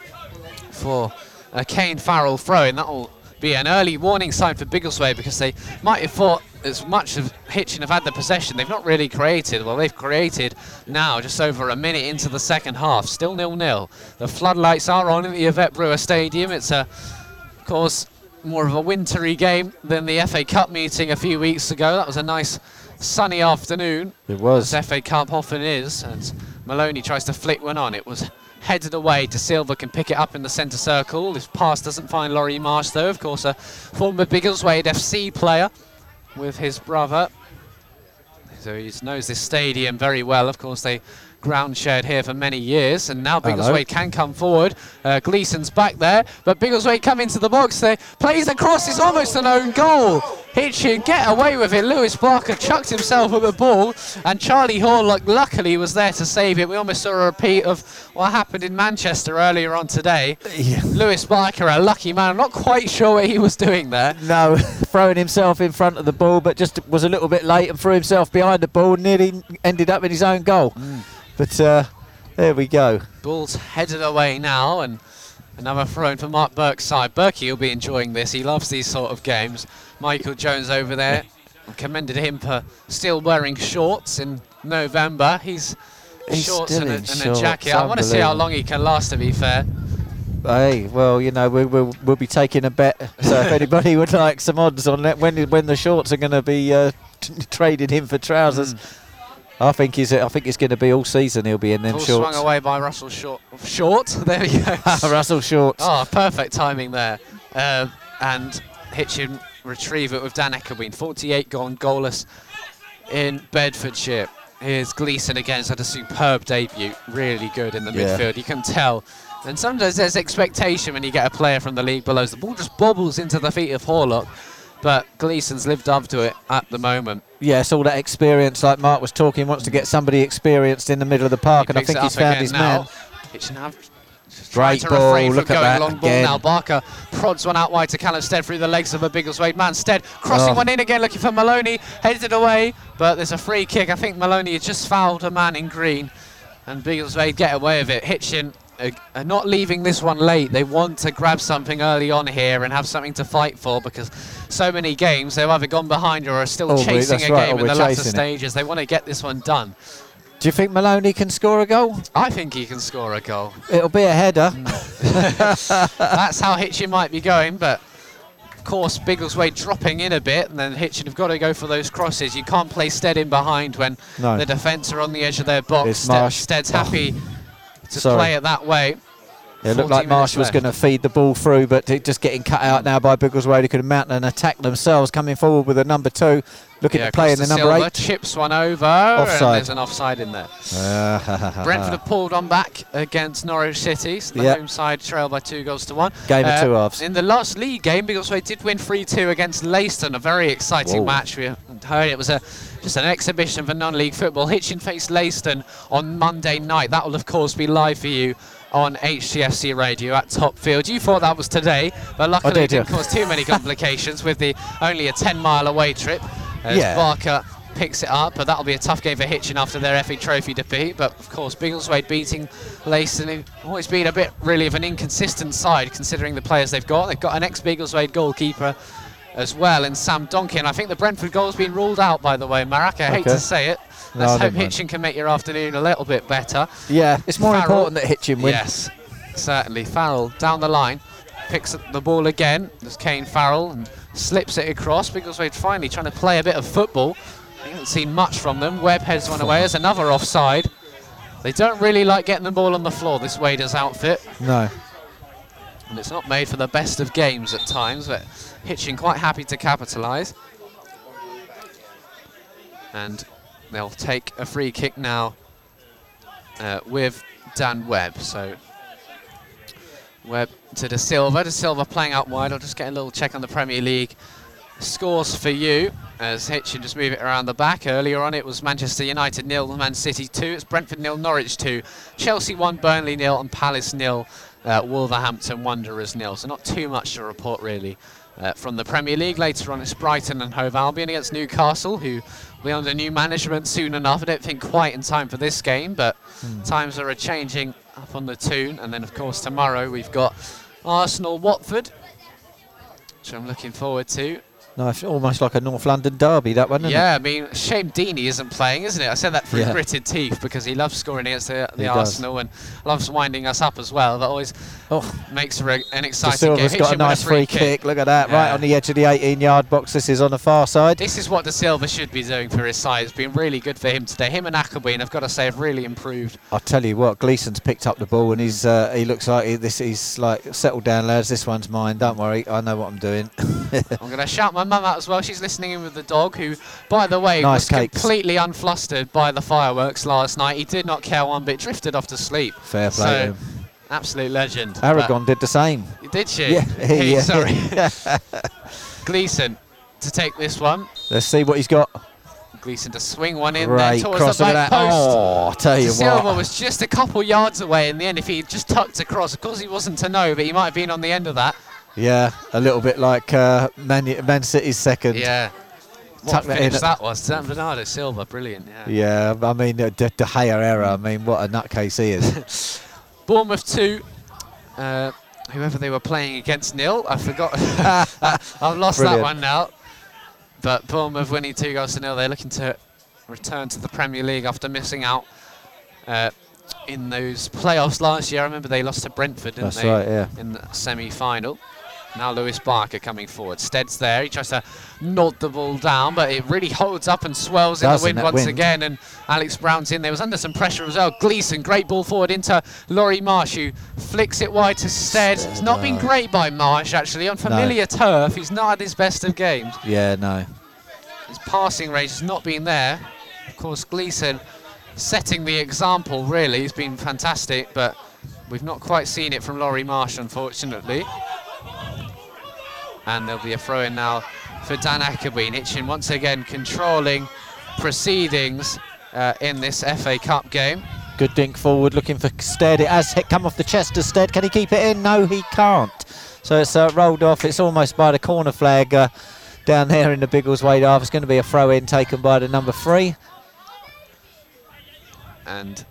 for a Kane Farrell throw in. That'll be an early warning sign for Biggleswade because they might have thought as much of Hitchin have had the possession. They've not really created. Well, they've created now, just over a minute into the second half. Still nil-nil. The floodlights are on in the Yvette Brewer Stadium. It's a, of course, more of a wintry game than the FA Cup meeting a few weeks ago. That was a nice sunny afternoon It was. as FA Cup often is, and Maloney tries to flick one on. It was headed away. De Silva can pick it up in the centre circle. His pass doesn't find Laurie Marsh, though. Of course, a former Biggleswade FC player with his brother. So he knows this stadium very well. Of course, they ground shared here for many years, and now. Biggleswade can come forward. Uh, Gleeson's back there, but Biggleswade come into the box there, plays across, it's almost an own goal. Hitchin get away with it. Lewis Barker chucked himself at the ball, and Charlie Hall luck- luckily was there to save it. We almost saw a repeat of what happened in Manchester earlier on today. Yeah. Lewis Barker, a lucky man, I'm not quite sure what he was doing there. No, (laughs) throwing himself in front of the ball, but just was a little bit late and threw himself behind the ball, nearly ended up in his own goal. But uh, there we go. Ball's headed away now, and another throw in for Mark Burke's side. Berkey will be enjoying this. He loves these sort of games. Michael Jones over there. Commended him for still wearing shorts in November. He's, He's shorts and, a, and shorts, a jacket. I want to see how long he can last. To be fair, Hey, well, you know, we, we'll, we'll be taking a bet. So if (laughs) anybody would like some odds on that, when when the shorts are going to be uh, t- (laughs) traded in for trousers, I think he's. I think it's going to be all season. He'll be in them ball shorts. swung away by Russell Short. Short. (laughs) There we go. (laughs) Russell Short. Oh, perfect timing there. Uh, and Hitchin retrieve it with Dan Akabween. 48 gone goalless in Bedfordshire. Here's Gleeson again. He's had a superb debut. Really good in the Yeah. midfield. You can tell. And sometimes there's expectation when you get a player from the league below. The ball just bobbles into the feet of Horlock. But Gleeson's lived up to it at the moment. Yes, all that experience, like Mark was talking, wants to get somebody experienced in the middle of the park, He and I think he's found his now. man. Trying Great to ball, refrain look from at going that long ball now. Barker prods one out wide to Callum Stead through the legs of a Biggleswade man. Stead crossing Oh. one in again, looking for Maloney, headed away, but there's a free kick. I think Maloney had just fouled a man in green, and Biggleswade get away with it. Hitchin are, are not leaving this one late. They want to grab something early on here and have something to fight for because so many games they've either gone behind or are still Oh, chasing a right, game or in the latter it. stages. They want to get this one done. Do you think Maloney can score a goal? I think he can score a goal. It'll be a header. Mm. (laughs) That's how Hitchin might be going, but of course Biggleswade dropping in a bit, and then Hitchin have got to go for those crosses. You can't play Stead in behind when No. the defence are on the edge of their box. It's Stead- Marsh. Stead's Oh. To Sorry. play it that way. It looked like Marsh minutes was going to feed the ball through, but it just getting cut out now by Biggleswade, who could mount an attack themselves, coming forward with a number two, looking Yeah, to play in the number Silva, eight. chips one over, and Offside. there's an offside in there. Uh, (laughs) Brentford have pulled on back against Norwich City. So the Yep. home side trail by two goals to one. Game of Uh, two halves. In the last league game, Biggleswade did win 3-2 against Leiston, a very exciting Whoa. match. We heard it was a just an exhibition for non-league football. Hitchin face Leiston on Monday night. That will of course be live for you on HTFC Radio at Top Field. You thought that was today, but luckily did, it didn't yeah. cause too many (laughs) complications with the only a 10-mile away trip. As Yeah. Barker picks it up, but that'll be a tough game for Hitchin after their FA Trophy defeat. But of course, Biggleswade beating Leiston, who've always been a bit really of an inconsistent side considering the players they've got. They've got an ex-Biggleswade goalkeeper as well, and Sam Donkin. I think the Brentford goal's been ruled out, by the way, Marek. I hate to say it. Let's I hope mind. Hitchin can make your afternoon a little bit better. Yeah, it's more Farrell- important that Hitchin win. Yes, certainly. Farrell down the line, picks up the ball again. There's Kane Farrell and slips it across. Biggleswade finally trying to play a bit of football. You haven't seen much from them. Webb heads one away. There's another offside. They don't really like getting the ball on the floor, this Waders outfit. No. And it's not made for the best of games at times, but Hitchin quite happy to capitalise. And they'll take a free kick now uh, with Dan Webb. So Webb to De Silva. De Silva playing out wide. I'll just get a little check on the Premier League scores for you as Hitchin just move it around the back. Earlier on it was Manchester United nil, Man City 2. It's Brentford nil, Norwich 2. Chelsea 1, Burnley nil, and Palace nil, uh, Wolverhampton Wanderers nil. So not too much to report really. Uh, from the Premier League later on, it's Brighton and Hove Albion against Newcastle, who will be under new management soon enough. I don't think quite in time for this game, but times are changing up on the Tyne. And then, of course, tomorrow we've got Arsenal Watford, which I'm looking forward to. Almost like a North London derby, that one, isn't Yeah, I mean, shame Deeney isn't playing, isn't it? I said that through Yeah. gritted teeth because he loves scoring against the, He the does. Arsenal and loves winding us up as well. That always? Oh, makes for a, an De exciting Silva's game. got a Hitchin with nice free kick. Look at that, right on the edge of the 18-yard box. This is on the far side. This is what De Silva should be doing for his side. It's been really good for him today. Him and Appleby, I've got to say, have really improved. I'll tell you what, Gleeson's picked up the ball and he's uh, he looks like he, this. He's like settled down, lads. This one's mine. Don't worry, I know what I'm doing. (laughs) I'm going to shout my mum out as well. She's listening in with the dog, who, by the way, Nice was cakes. completely unflustered by the fireworks last night. He did not care one bit, drifted off to sleep. Fair play. So, to him. Absolute legend. Aragon did the same. Did she? Yeah, (laughs) yeah. Sorry. (laughs) Gleeson to take this one. Let's see what he's got. Gleeson to swing one in there towards cross the back post. Oh, I tell you Silva what. was just a couple yards away in the end. If he just tucked across, of course he wasn't to know, but he might have been on the end of that. Yeah, a little bit like uh, Man, Man City's second. Yeah. Tuck What that in finish at- that was. San Bernardo Silva, brilliant. Yeah. Yeah, I mean, uh, De, De Gea era. I mean, what a nutcase he is. (laughs) Bournemouth 2. Uh, whoever they were playing against nil. I forgot. (laughs) I've lost Brilliant. that one now. But Bournemouth winning two goals to nil. They're looking to return to the Premier League after missing out uh, in those playoffs last year. I remember they lost to Brentford, didn't That's they? right, yeah. In the semi-final. Now Lewis Barker coming forward. Stead's there. He tries to nod the ball down, but it really holds up and swells in the wind once wind. again. And Alex Brown's in there. Was under some pressure as well. Gleeson, great ball forward into Laurie Marsh, who flicks it wide to Stead. It's not been great by Marsh actually on familiar turf. He's not had his best of games. Yeah, no. His passing range has not been there. Of course, Gleeson setting the example. Really, he's been fantastic, but we've not quite seen it from Laurie Marsh, unfortunately. And there'll be a throw in now for Dan Ackerby. Hitchin once again controlling proceedings uh, in this FA Cup game. Good dink forward, looking for Stead. It has hit, come off the chest of Stead. Can he keep it in? No, he can't. So it's uh, rolled off. It's almost by the corner flag uh, down there in the Biggleswade half. It's going to be a throw in taken by the number three. And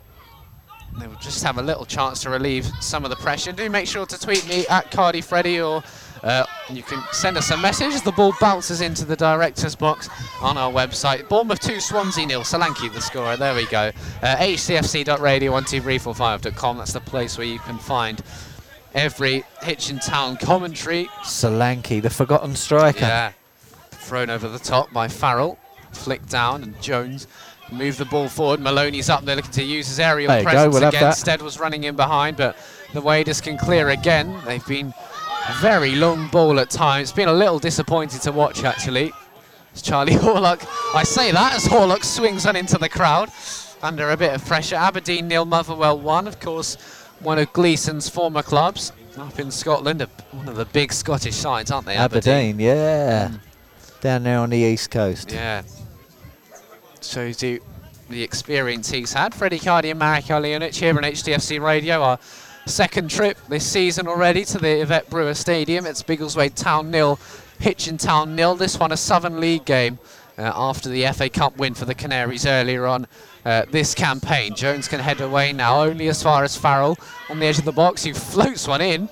they will just have a little chance to relieve some of the pressure. Do make sure to tweet me at Cardi Freddy or uh, you can send us a message the ball bounces into the director's box on our website. Bournemouth 2, Swansea nil. Solanke the scorer. There we go. Uh, hcfc.radio12345.com. That's the place where you can find every Hitchin Town commentary. Solanke, the forgotten striker. Yeah. Thrown over the top by Farrell. Flicked down and Jones move the ball forward. Maloney's up there looking to use his aerial go, presence we'll again. Stead was running in behind, but the Waders can clear again. They've been very long ball at times. It's been a little disappointing to watch actually. It's Charlie (laughs) Horlock. I say that as Horlock swings on into the crowd under a bit of pressure. Aberdeen nil, Motherwell one. Of course, one of Gleeson's former clubs up in Scotland. One of the big Scottish sides, aren't they? Aberdeen, yeah. Mm. Down there on the east coast. Yeah. Shows you the experience he's had. Freddie Cardi and Marek Olionic here on HTFC Radio. Our second trip this season already to the Yvette Brewer Stadium. It's Biggleswade Town nil, Hitchin Town nil. This one a Southern League game uh, after the FA Cup win for the Canaries earlier on uh, this campaign. Jones can head away now, only as far as Farrell on the edge of the box. He floats one in.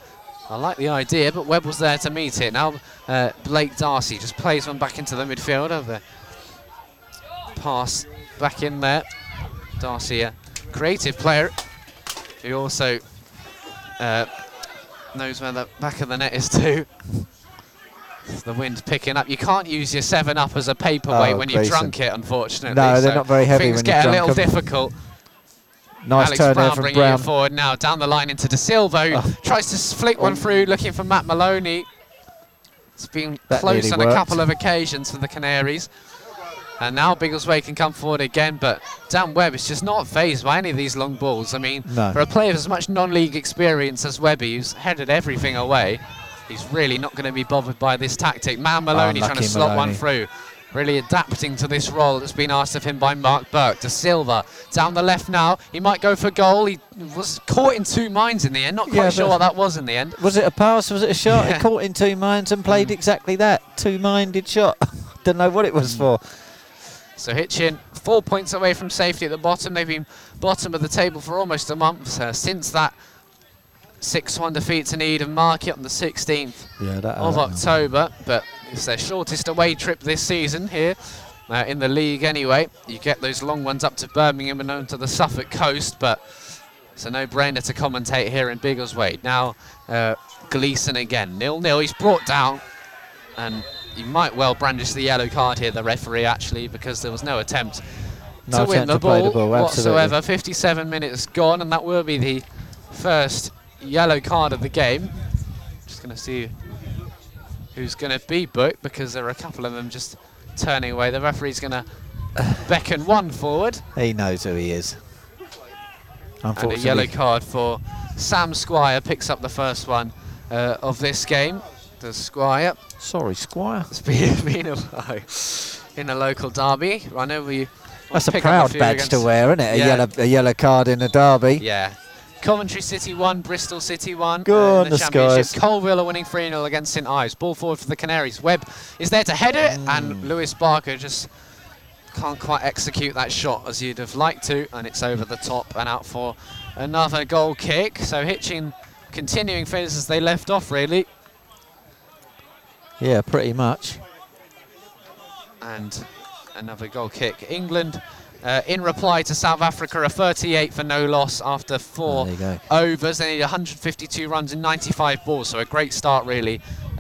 I like the idea, but Webb was there to meet it. Now uh, Blake Darcy just plays one back into the midfield the pass back in there. Darcy, a creative player who also uh, knows where the back of the net is too. The wind's picking up. You can't use your 7 Up as a paperweight Oh, when you've drunk it, unfortunately. No, they're not very heavy Things when get a little difficult. Nice Alex turn Brown from bringing Brown. it forward now, down the line into De Silva, who Oh. tries to flick one through, looking for Matt Maloney. It's been That close on a couple of occasions for the Canaries. And now Biggleswade can come forward again, but Dan Webb is just not phased by any of these long balls. I mean, No. for a player with as much non-league experience as Webby, who's headed everything away, he's really not going to be bothered by this tactic. Man Maloney trying to slot one through. Really adapting to this role that's been asked of him by Mark Burke. De Silva down the left now. He might go for goal. He was caught in two minds in the end. Not quite Yeah, sure what that was in the end. Was it a pass? Was it a shot? Yeah. He caught in two minds and played mm. exactly that. Two-minded shot. (laughs) Don't know what it was mm. for. So Hitchin, four points away from safety at the bottom. They've been bottom of the table for almost a month uh, since that 6-1 defeat to Needham Market on the 16th Yeah, that. of October. But it's their shortest away trip this season here uh, in the league anyway. You get those long ones up to Birmingham and on to the Suffolk coast, but it's a no-brainer to commentate here in Biggleswade. Now uh, Gleeson again, nil-nil. He's brought down and you might well brandish the yellow card here, the referee, actually, because there was no attempt No to win the to ball, the ball, whatsoever. 57 minutes gone, and that will be the first yellow card of the game. Just going to see who's going to be booked because there are a couple of them just turning away. The referee's going (sighs) to beckon one forward, He knows who he is. and a yellow card for Sam Squire picks up the first one uh, of this game. Does Squire? Sorry, Squire. It's been, (laughs) been a while in a local derby. I know we. That's a proud few badge to wear, isn't it? A yellow, a yellow card in a derby. Yeah. Coventry City won, Bristol City won. Go uh, on, the the championship. Skies. Coalville are winning 3 0 against St Ives. Ball forward for the Canaries. Webb is there to head it, Mm. and Lewis Barker just can't quite execute that shot as you'd have liked to, and it's over the top and out for another goal kick. So Hitchin continuing things as they left off, really. Yeah, pretty much. and another goal kick. England, uh, in reply to South Africa, a 38 for no loss after four go. overs. They need 152 runs in 95 balls, so a great start really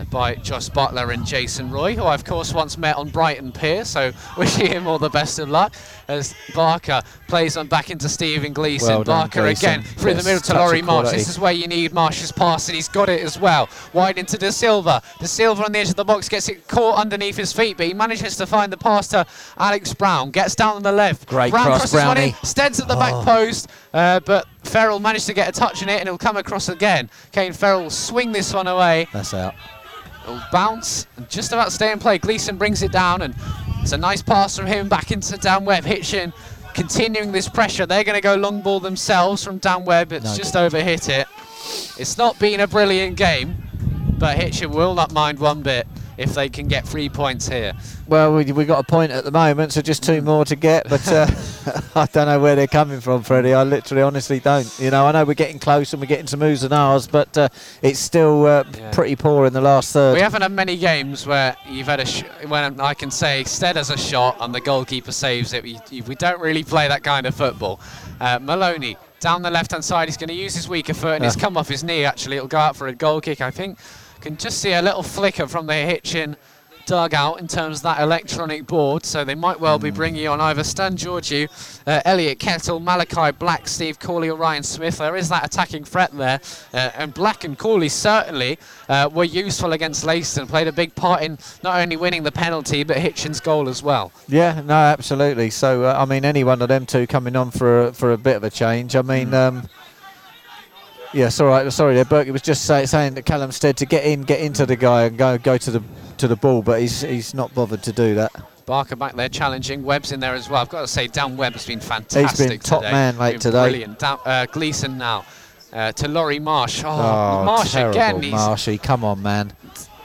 by Jos Buttler and Jason Roy, who I of course once met on Brighton Pier. So (laughs) wishing him all the best of luck as Barker plays on back into Stephen Gleeson. Well done, Barker Gleeson. again through the middle to Laurie Marsh. This is where you need Marsh's pass, and he's got it as well. Wide into De Silva. De Silva on the edge of the box gets it caught underneath his feet, but he manages to find the pass to Alex Brown. Gets down on the left. Great Brown cross, crosses. Brownie. Steads at the back Oh. post, uh, but Farrell managed to get a touch in it, and it'll come across again. Kane Farrell will swing this one away. That's out. It'll bounce and just about stay in play. Gleeson brings it down, and it's a nice pass from him back into Dan Webb. Hitchin continuing this pressure. They're going to go long ball themselves from Dan Webb. It's No. just overhit it. It's not been a brilliant game, but Hitchin will not mind one bit. If they can get three points here. Well, we we got a point at the moment, so just two more to get. But uh, (laughs) I don't know where they're coming from, Freddie. I literally, honestly don't. You know, I know we're getting close and we're getting some oohs and ahs, but uh, it's still uh, Yeah. pretty poor in the last third. We haven't had many games where you've had a sh- when I can say Stead has a shot and the goalkeeper saves it. We, we don't really play that kind of football. Uh, Maloney down the left hand side. He's going to use his weaker foot and it's come off his knee. Actually, it'll go out for a goal kick. I think can just see a little flicker from the Hitchin dugout in terms of that electronic board. So they might well be Hmm. bringing on either Stan Georgiou, uh, Elliot Kettle, Malachi Black, Steve Corley, or Ryan Smith. There is that attacking threat there, uh, and Black and Corley certainly uh, were useful against Leiston. Played a big part in not only winning the penalty but Hitchin's goal as well. Yeah, no, absolutely. So uh, I mean, any one of them two coming on for a, for a bit of a change. I mean, um, yeah, sorry, sorry there, Burke. Was just say, saying that Callum Stead to get in, get into the guy and go go to the to the ball, but he's he's not bothered to do that. Barker back there challenging. Webb's in there as well. I've got to say, Dan Webb has been fantastic He's top today. man Been today. Brilliant. Dan, uh, Gleeson now. Uh, to Laurie Marsh. Oh, Oh, Marsh again. He's, Marshy, come on, man.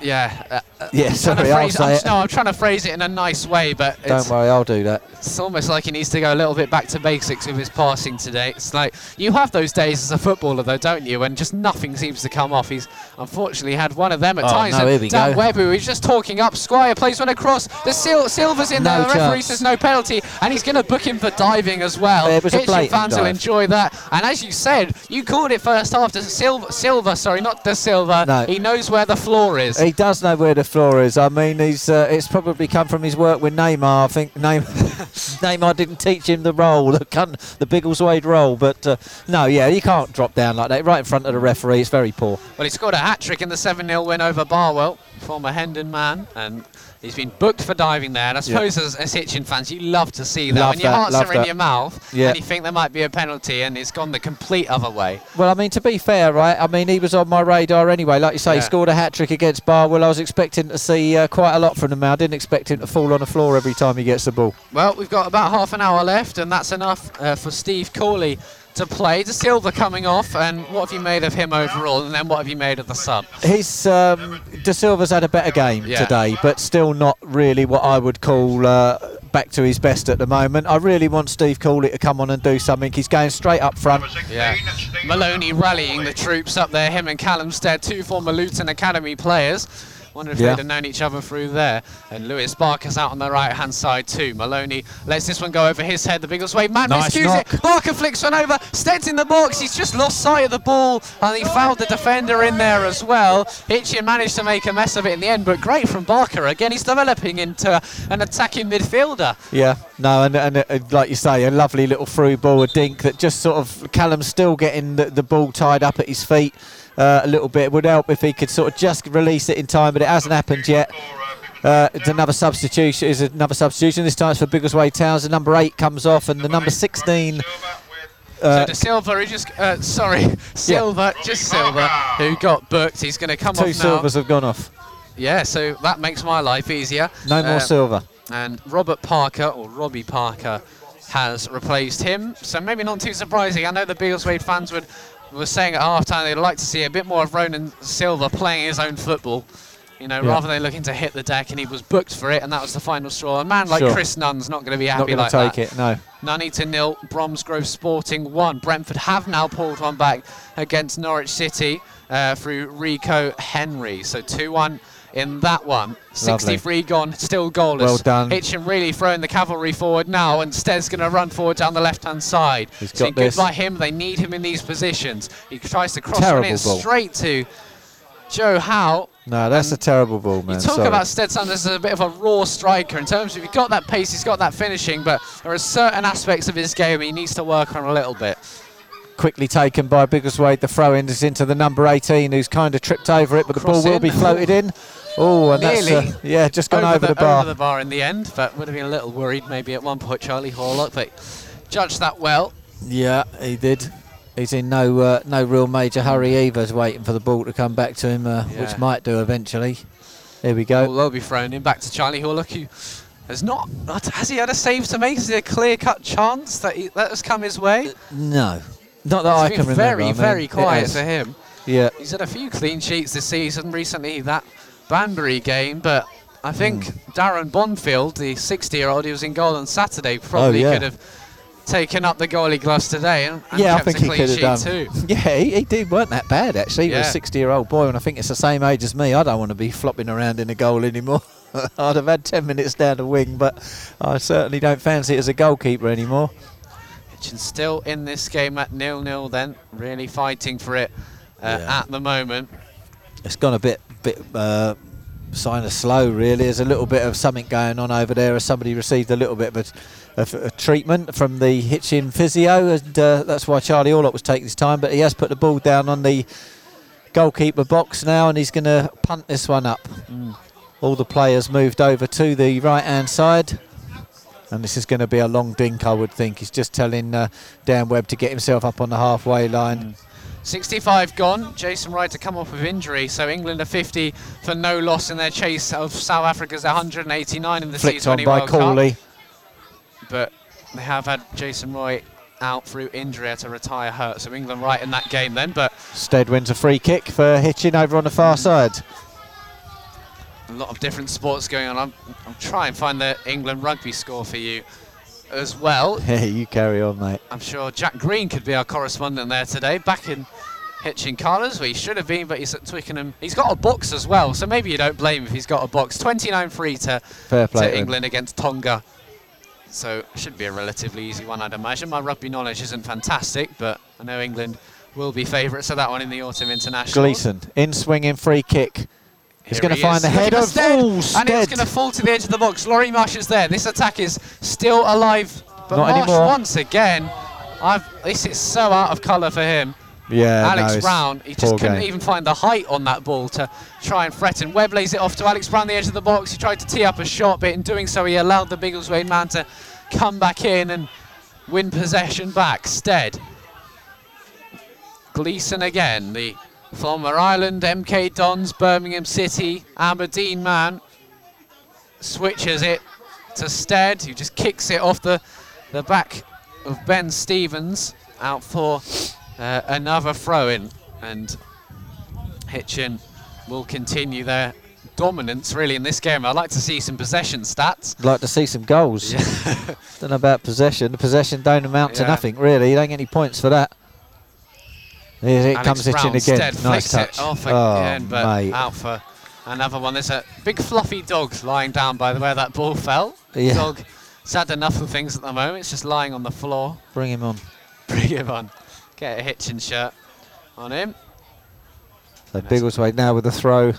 yeah. Uh, Uh, yeah, I'm trying to sorry, I'll phrase say I'm, it. No, I'm trying to phrase it in a nice way, but Don't it's, worry, I'll do that. it's almost like he needs to go a little bit back to basics with his passing today. It's like you have those days as a footballer, though, don't you? When just nothing seems to come off. He's unfortunately had one of them at Oh, times. no, here we Dan go. Webb, who he's just talking up. Squire plays one across. The Sil- Silva's in there. No The referee chance. says no penalty, and he's going to book him for diving as well. It was a Hitchin fans will enjoy that. And as you said, you called it first half. To Silva, Silva, sorry, not De Silva. No. He knows where the floor is. He does know where the floor is. I mean, he's uh, it's probably come from his work with Neymar. I think Neymar, (laughs) Neymar didn't teach him the role, the cun- the Biggleswade role. But uh, no, yeah, you can't drop down like that right in front of the referee. It's very poor. Well, he scored a hat trick in the 7 0 win over Barwell, former Hendon man, and he's been booked for diving there. And I suppose as, as Hitchin fans, you love to see that Love when your that, hearts are in your mouth Yeah. and you think there might be a penalty, and it's gone the complete other way. Well, I mean, to be fair, right? I mean, he was on my radar anyway. Like you say, he scored a hat trick against Barwell. I was expecting to see uh, quite a lot from him. I didn't expect him to fall on the floor every time he gets the ball. Well, we've got about half an hour left, and that's enough uh, for Steve Corley to play. De Silva coming off, and what have you made of him overall, and then what have you made of the sub? His um, De Silva's had a better game Yeah. today, but still not really what I would call uh, back to his best at the moment. I really want Steve Cooley to come on and do something. He's going straight up front. Yeah. Maloney rallying the troops up there, him and Callum Stead, two former Luton Academy players. Wonder if Yeah. they'd have known each other through there. And Lewis Barker's out on the right hand side too. Maloney lets this one go over his head. The Biggleswade man Nice miscues knock. it. Barker flicks one over. Stead's in the box. He's just lost sight of the ball and he fouled the defender in there as well. Hitchin managed to make a mess of it in the end, but great from Barker. Again, he's developing into an attacking midfielder. Yeah, no, and, and uh, like you say, a lovely little through ball, a dink that just sort of Callum's still getting the, the ball tied up at his feet uh, a little bit. It would help if he could sort of just release it in time, but it hasn't happened yet. Uh, it's another substitution. Is another substitution. This time it's for Biggleswade Towns. The number eight comes off, and the number 16. So Uh, De Silva, who just uh, sorry, (laughs) Silva, just Silva, who got booked. He's going to come two off now. Silvas have gone off. Yeah, so that makes my life easier. No more Um, Silva. And Robert Parker, or Robbie Parker, has replaced him. So maybe not too surprising. I know the Biggleswade fans would were saying at half time they'd like to see a bit more of Ronan Silva playing his own football. You know, Yeah. rather than looking to hit the deck, and he was booked for it, and that was the final straw. A man like Sure. Chris Nunn's not going to be Not happy to like take that. it. No. Nunny to nil, Bromsgrove Sporting one. Brentford have now pulled one back against Norwich City uh, through Rico Henry. So 2 1 in that one. 63 gone, still goalless. Well done. Hitchin really throwing the cavalry forward now, and Stead's going to run forward down the left hand side. He's got good by him. They need him in these positions. He tries to cross Terrible in ball. straight to Joe Howe. No, that's a terrible ball, man. You talk Sorry. about Stetson as a bit of a raw striker in terms of he's got that pace, he's got that finishing, but there are certain aspects of his game he needs to work on a little bit. quickly taken by Biggleswade. The throw in is into the number 18, who's kind of tripped over it, but the Cross ball will be floated in. Oh, and that's Nearly. uh, yeah, just gone over, the, bar. over the bar in the end, but would have been a little worried maybe at one point Charlie Horlock, but judged that well. Yeah, he did. He's in no uh, no real major hurry either. He's waiting for the ball to come back to him, uh, Yeah. which might do eventually. Here we Well, go. they'll be thrown in back to Charlie Horlock, who has not, not has he had a save to make? Is there a clear-cut chance that he, that has come his way? No, not that I can remember. very, I mean, very quiet for him. Yeah, He's had a few clean sheets this season. Recently, that Banbury game, but I think Hmm. Darren Bonfield, the 60-year-old who was in goal on Saturday, probably Oh, yeah. could have taken up the goalie gloves today and, and yeah, I think a he clean could have sheet done. too. (laughs) Yeah, he, he did weren't that bad actually. He was a 60 year old boy, and I think it's the same age as me. I don't want to be flopping around in a goal anymore. (laughs) I'd have had 10 minutes down the wing, but I certainly don't fancy it as a goalkeeper anymore. Hitchin still in this game at nil-nil. Then really fighting for it uh, Yeah. at the moment. It's gone a bit, bit uh, sign of slow really. There's a little bit of something going on over there as somebody received a little bit of a, of a treatment from the Hitchin physio, and uh, that's why Charlie Horlock was taking his time. But he has put the ball down on the goalkeeper box now, and he's going to punt this one up. All the players moved over to the right hand side. And this is going to be a long dink, I would think. He's just telling uh, Dan Webb to get himself up on the halfway line. 65 gone. Jason Wright to come off with injury, so England are 50 for no loss in their chase of South Africa's 189 in the Flicked on C20 by World Cup. But they have had Jason Roy out through injury to retire hurt, so England right in that game then. But Stead wins a free kick for Hitchin over on the far hmm. side. a lot of different sports going on. I'm, I'm trying to find the England rugby score for you as well. (laughs) Yeah, you carry on, mate. I'm sure Jack Green could be our correspondent there today, back in Hitchin Colours, where he should have been, but he's at Twickenham. He's got a box as well, so maybe you don't blame him if he's got a box. 29 free to, Fair play. to to. England against Tonga. So should be a relatively easy one, I'd imagine. My rugby knowledge isn't fantastic, but I know England will be favourites of that one in the autumn international. Gleeson in swinging free kick. He's going to he find is. the head of Stead, oh, and it's going to fall to the edge of the box. Laurie Marsh is there. This attack is still alive, but Not Marsh anymore. once again. I've, this is so out of colour for him. Yeah, Alex no, Brown, he just couldn't game. even find the height on that ball to try and threaten. Webb lays it off to Alex Brown, the edge of the box. He tried to tee up a shot, but in doing so, he allowed the Biggleswade man to come back in and win possession back. Stead. Gleeson again, the former Ireland, MK Dons, Birmingham City, Aberdeen man. Switches it to Stead, who just kicks it off the, the back of Ben Stevens out for uh, another throw in. And Hitchin will continue their dominance really in this game. I'd like to see some possession stats. I'd like to see some goals. (laughs) Don't know about possession. The possession don't amount to Yeah. nothing, really. You don't get any points for that. Here it Alex comes Brown again. Nice touch. off oh, but mate. out for another one. There's a big fluffy dog lying down by the way that ball fell. Yeah. Dog sad enough of things at the moment. It's just lying on the floor. Bring him on. Bring him on. Get a Hitchin shirt on him. So Biggleswade now with the throw,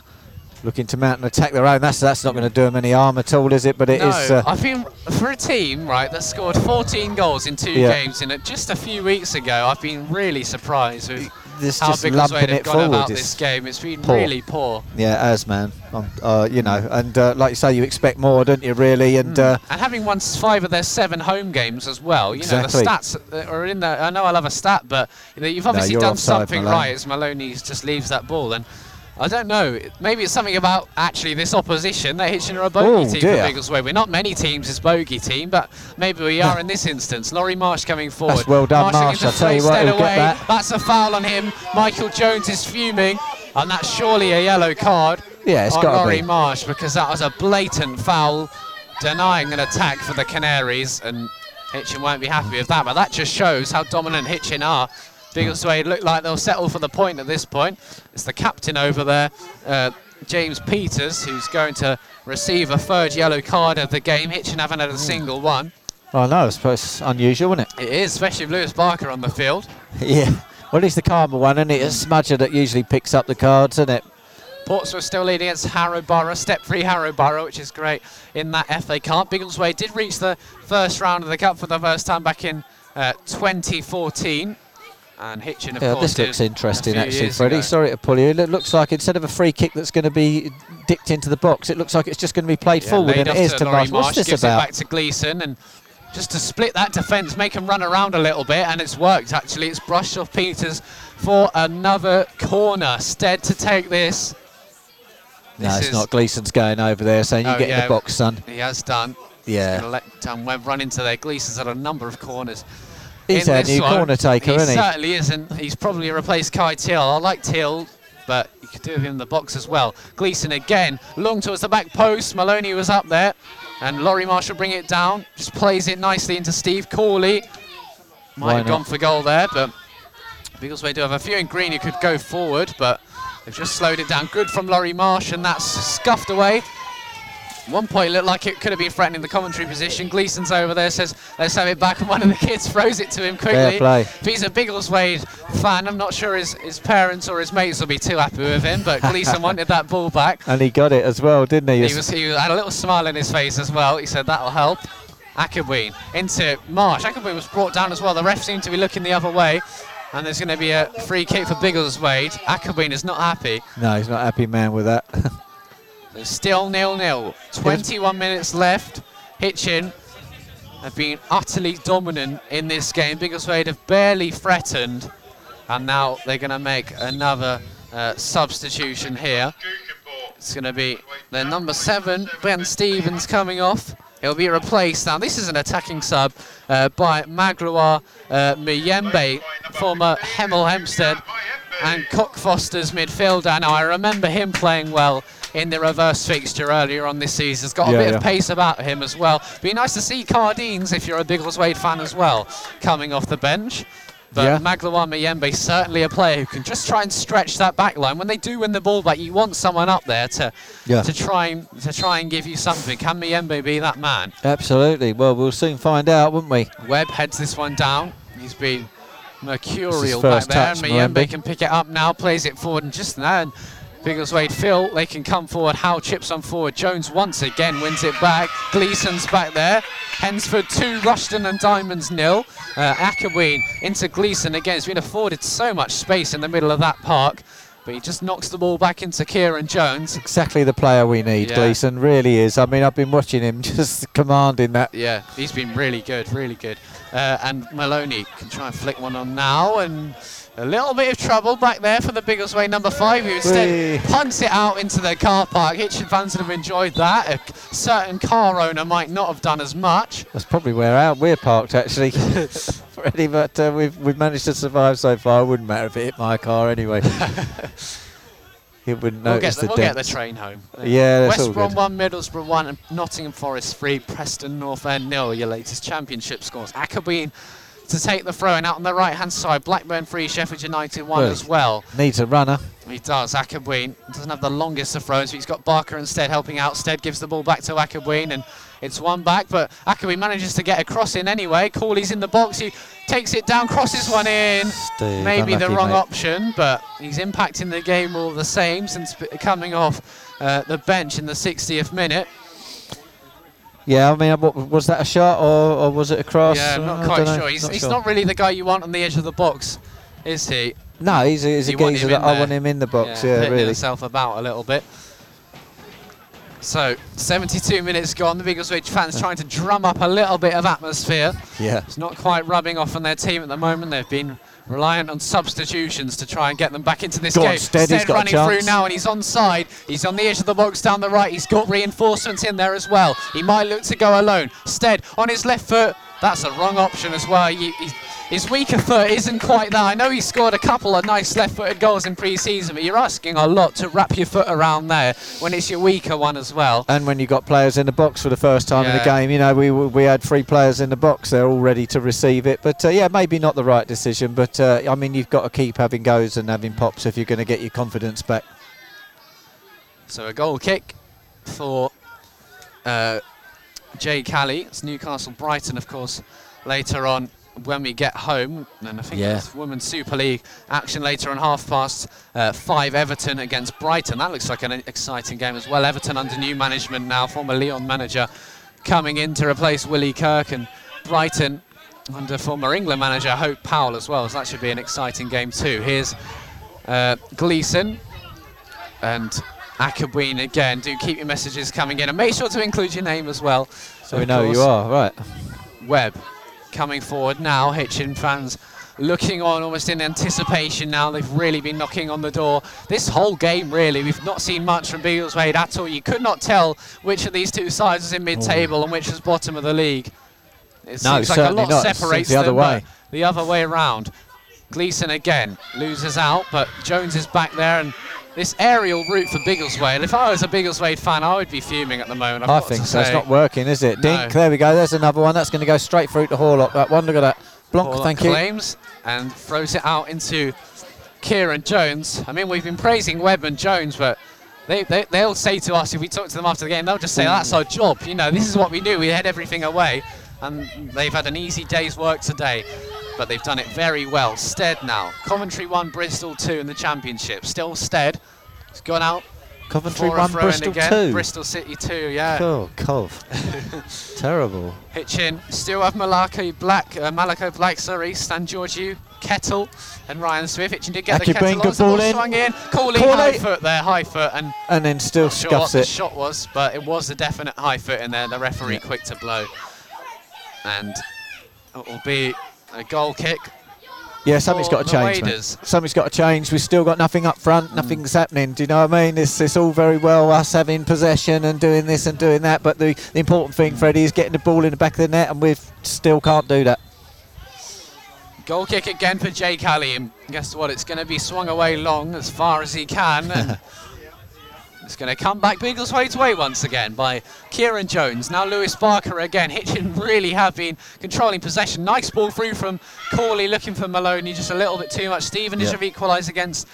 looking to mount an attack their own. That's that's not going to do them any harm at all, is it? But it no, is. Uh, I've been for a team right that scored 14 goals in two Yeah. games in it just a few weeks ago. I've been really surprised with this how Biggleswade lumping it gone forward. about this game. It's been poor. really poor. Yeah, as man, um, uh, you know, and uh, like you say, you expect more, don't you? Really, and uh, And having won five of their seven home games as well, you Exactly. know the stats are in there. I know I love a stat, but you know, you've obviously you're done something Malone. right. As Maloney just leaves that ball, and I don't know. Maybe it's something about actually this opposition. They're Hitchin a bogey Oh, team dear. for Biggleswade. We're not many teams as bogey team, but maybe we are in this instance. Laurie Marsh coming forward. That's well done, Marsh Marsh. I'll tell you what, he'll away. that. That's a foul on him. Michael Jones is fuming, and that's surely a yellow card yeah, it's on got Laurie be. Marsh because that was a blatant foul denying an attack for the Canaries and Hitchin won't be happy with that but that just shows how dominant Hitchin are Biggleswade look like they'll settle for the point at this point it's the captain over there uh, James Peters who's going to receive a third yellow card of the game Hitchin haven't had a single one I no, I suppose it's unusual, isn't it? it is especially with Lewis Barker on the field (laughs) yeah. Well, it's the karma one, and it? It's Smudger that usually picks up the cards, isn't it? Portsmouth still leading against Harrow Borough, step three Harrow Borough, which is great in that FA Cup. Biggleswade did reach the first round of the Cup for the first time back in uh, 2014. And Hitchin, of Yeah, course, this looks interesting, actually, Freddie. ago. Sorry to pull you. It looks like instead of a free kick that's going to be dipped into the box, it looks like it's just going to be played Yeah, forward, and it is to Marsh. What's this gives about? it back to Gleeson, and just to split that defence, make him run around a little bit, and it's worked actually. It's brushed off Peters for another corner. Stead to take this. No, This it's not. Gleeson's going over there saying, "You Oh, get in the box, son." He has done. Yeah, let um, Webb run into there. Gleeson's had a number of corners. He's our new one. corner taker, isn't he? certainly isn't. He's probably replaced Kai Till. I like Till, but you could do it in the box as well. Gleeson again, long towards the back post. Maloney was up there, and Laurie Marshall bring it down. Just plays it nicely into Steve Corley. Might Why have not? gone for goal there, but Biggleswade do have a few in green who could go forward, but they've just slowed it down. Good from Laurie Marsh, and that's scuffed away. One point looked like it could have been threatening the commentary position. Gleeson's over there, says, let's have it back, and one of the kids throws it to him quickly. Fair play. A Biggleswade fan, I'm not sure his, his parents or his mates will be too happy with him, but Gleeson (laughs) wanted that ball back. And he got it as well, didn't he? He was he had a little smile in his face as well. He said that'll help. Akabween into Marsh. Akabween was brought down as well. The ref seemed to be looking the other way. And there's going to be a free kick for Biggleswade. Akabween is not happy. no, he's not a happy man with that. (laughs) There's still nil-nil. 21 minutes left. Hitchin have been utterly dominant in this game. Biggleswade have barely threatened. And now they're going to make another uh, substitution here. It's going to be their number seven, Ben Stevens, coming off. He'll be replaced. Now, this is an attacking sub uh, by Magloire uh, Mayembe, former Hemel Hempstead and Cockfoster's midfielder. Now, I remember him playing well in the reverse fixture earlier on this season. He's got a Yeah, bit yeah. of pace about him as well. Be nice to see Cardines, if you're a Biggleswade fan as well, coming off the bench. But Yeah. Magloire Mayembe certainly a player who can just try and stretch that back line. When they do win the ball back, you want someone up there to Yeah. to try and to try and give you something. Can Mayembe be that man? Absolutely. Well, we'll soon find out, won't we? Webb heads this one down. He's been mercurial back there. and Mayembe can pick it up now, plays it forward, and just now, and Biggleswade Phil, they can come forward. Howe chips on forward. Jones once again wins it back. Gleeson's back there. Hednesford 2, Rushden and Diamonds nil. Uh, Akabween into Gleeson again. He's been afforded so much space in the middle of that park, but he just knocks the ball back into Kieran Jones. Exactly the player we need, Yeah. Gleeson. Really is. I mean, I've been watching him (laughs) just commanding that. Yeah, he's been really good, really good. Uh, and Maloney can try and flick one on now, and a little bit of trouble back there for the Biggleswade number five, who instead Whee. punts it out into the car park. Hitchin fans would have enjoyed that. A certain car owner might not have done as much. That's probably where out we're parked, actually. (laughs) Freddie, but uh, we've, we've managed to survive so far. It wouldn't matter if it hit my car anyway. (laughs) it wouldn't We'll, get notice the, the, we'll get the train home. Yeah, that's West Brom good. 1, Middlesbrough 1, and Nottingham Forest 3, Preston North End nil. Your latest championship scores. Akabween to take the throw, and out on the right hand side, Blackburn 3, Sheffield United 1 Good. as well. Needs a runner. He does. Akabween doesn't have the longest of throws, but he's got Barker and Stead helping out. Stead gives the ball back to Akabween, and it's one back, but Akabween manages to get a cross in anyway. Cooley's in the box. He takes it down, crosses one in. Steve, Maybe the wrong mate. option, but he's impacting the game all the same since coming off uh, the bench in the 60th minute. Yeah, I mean, was that a shot or, or was it a cross? yeah, I'm not quite sure. He's, not he's sure. not really the guy you want on the edge of the box, is he? No, he's a, he's a You geezer that I want him in the box. Yeah, hitting really. himself about a little bit. So, 72 minutes gone. The Biggleswade fans trying to drum up a little bit of atmosphere. Yeah. It's not quite rubbing off on their team at the moment. They've been reliant on substitutions to try and get them back into this Go on, game. Stead, he's got a running through now and he's onside. He's on the edge of the box down the right. He's got reinforcements in there as well. He might look to go alone. Stead on his left foot. That's a wrong option as well. He- his weaker foot isn't quite that. I know he scored a couple of nice left-footed goals in pre-season, but you're asking a lot to wrap your foot around there when it's your weaker one as well. And when you've got players in the box for the first time in the game, you know, we we had three players in the box. They're all ready to receive it. But uh, yeah, maybe not the right decision. But uh, I mean, you've got to keep having goes and having pops if you're going to get your confidence back. So a goal kick for uh, Jake Alley. It's Newcastle Brighton, of course, later on when we get home. And I think Yeah. it's Women's Super League action later on half past uh, five Everton against Brighton. That looks like an exciting game as well. Everton under new management now, former Lyon manager coming in to replace Willie Kirk and Brighton under former England manager Hope Powell as well. So that should be an exciting game too. Here's uh, Gleeson and Akabween again. Do keep your messages coming in and make sure to include your name as well. So we know course. you are right. Webb coming forward now. Hitchin fans looking on almost in anticipation now. They've really been knocking on the door. This whole game, really, we've not seen much from Biggleswade at all. You could not tell which of these two sides was in mid-table oh. and which was bottom of the league. It No, seems like a lot not. Separates the other them, way. The other way around. Gleeson again loses out, but Jones is back there and this aerial route for Biggleswade. If I was a Biggleswade fan, I would be fuming at the moment. I've I think so. It's not working, is it? No. Dink, there we go. There's another one. That's going to go straight through to Horlock. That one, look at that. Blanc, Ball thank you. claims and throws it out into Kieran Jones. I mean, we've been praising Webb and Jones, but they, they, they'll say to us, if we talk to them after the game, they'll just say, that's our job. You know, this is what we do. We head everything away. And they've had an easy day's work today, but they've done it very well. Stead now. Coventry 1, Bristol 2 in the championship. Still Stead. He's gone out Coventry for 1, Bristol again. 2. Bristol City 2, yeah. Oh, Cov. (laughs) Terrible. Hitchin, still have Malachi Black, uh, Malachi Black, sorry, Stan Georgiou, Kettle, and Ryan Swift. Hitchin did get Aki the Kettle on, the ball in. swung in. Cooley, Cooley. high foot there, high foot, and And then still not sure what scuffs the shot was, but it was a definite high foot in there. The referee Yeah. quick to blow. And it will be a goal kick. Yeah, something's got to change. Something's got to change. We've still got nothing up Mm. front. Nothing's happening. Do you know what I mean? It's, it's all very well us having possession and doing this and doing that, but the, the important thing, Freddie, is getting the ball in the back of the net, and we still can't do that. Goal kick again for Jake Alley. And guess what? It's going to be swung away long as far as he can. (laughs) It's going to come back Biggleswade's way once again by Kieran Jones. Now Lewis Barker again. Hitchin really have been controlling possession. Nice ball through from Cooley looking for Maloney. Just a little bit too much. Stevenage Yeah. have equalised against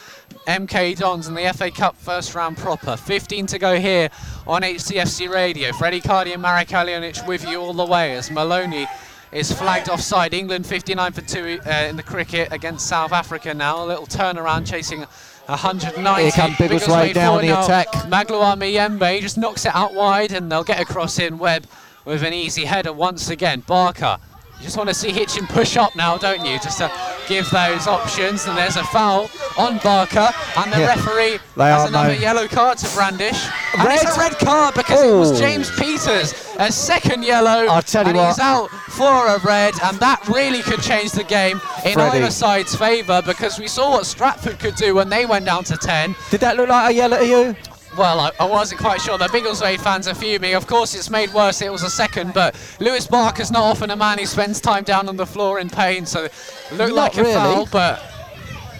MK Dons in the FA Cup first round proper. 15 to go here on HTFC Radio. Freddie Cardi and Marek Alionich with you all the way as Maloney is flagged offside. England 59 for 2 uh, in the cricket against South Africa now. A little turnaround chasing 190. Here come Biggleswade Biggleswade down the now. attack. Magloire Mayembe just knocks it out wide and they'll get across in Webb with an easy header once again. Barker. You just want to see Hitchin push up now, don't you? Just to give those options. And there's a foul on Barker. And the Yeah. referee They has another no- yellow card to brandish. And Red? it's a red card because it was. James Peters. A second yellow. I'll tell you and what. he's out for a red. And that really could change the game in Freddie. either side's favour because we saw what Stratford could do when they went down to 10. Did that look like a yellow to you? Well, I, I wasn't quite sure. The Biggleswade fans are fuming. Of course, it's made worse. It was a second, but Lewis Barker's not often a man who spends time down on the floor in pain, so it looked Not like a really. foul. But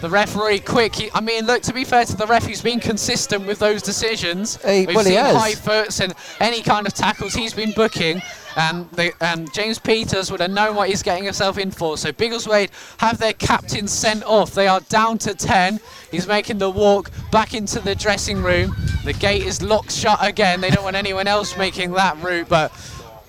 the referee, quick. He, I mean, look. To be fair to the ref, he's been consistent with those decisions. We've well, seen high foots and any kind of tackles he's been booking. And, the, and James Peters would have known what he's getting himself in for. So Biggleswade have their captain sent off. They are down to 10. He's making the walk back into the dressing room. The gate is locked shut again. They don't want anyone else making that route. But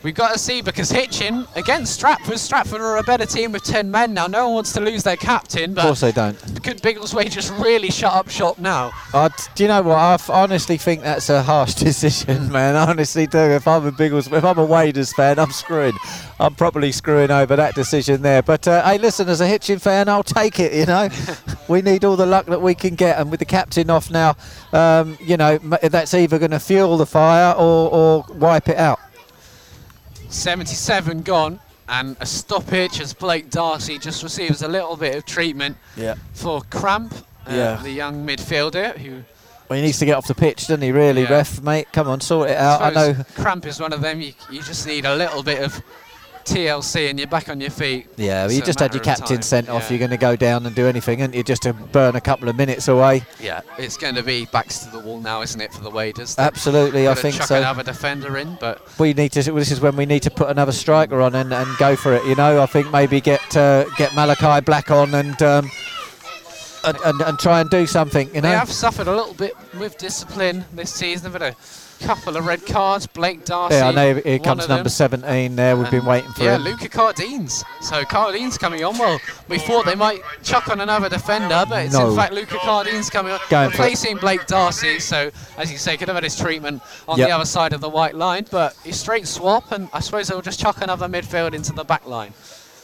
we've got to see because Hitchin against Stratford. Stratford are a better team with 10 men now. No one wants to lose their captain. But Of course they don't. could Biggleswade just really shut up shop now? I, do you know what? I f- honestly think that's a harsh (laughs) decision, man. I honestly do. If I'm a Biggles, if I'm a Waders fan, I'm screwing. I'm probably screwing over that decision there. But uh, hey, listen, as a Hitchin fan, I'll take it. You know, (laughs) we need all the luck that we can get, and with the captain off now, um, you know, that's either going to fuel the fire or, or wipe it out. 77 gone. And a stoppage as Blake Darcy just receives a little bit of treatment Yeah. for cramp. uh, Yeah. The young midfielder who Well, he needs to get off the pitch, doesn't he? Really, Yeah. ref, mate. Come on, sort it out. I suppose know. cramp is one of them. You, you just need a little bit of TLC and you're back on your feet. Yeah, well, you just had your captain sent off. You're going to go down and do anything, and you just to burn a couple of minutes away. Yeah, it's going to be backs to the wall now, isn't it, for the Waders? Absolutely, I think chuck so. another defender in, but we need to. This is when we need to put another striker on and, and go for it. You know, I think maybe get uh, get Malachi Black on and, um, and, and and try and do something. You they know, have suffered a little bit with discipline this season. Had a couple of red cards. Blake Darcy. yeah, I know. Here comes number them. 17. There, we've been waiting for yeah, him. Luca Cardines. So Cardines coming on. Well, we thought they might chuck on another defender, but it's No. in fact Luca Cardines coming on, Going replacing Blake Darcy. So as you say, could have had his treatment on Yep. the other side of the white line, but he's straight swap, and I suppose they'll just chuck another midfield into the back line.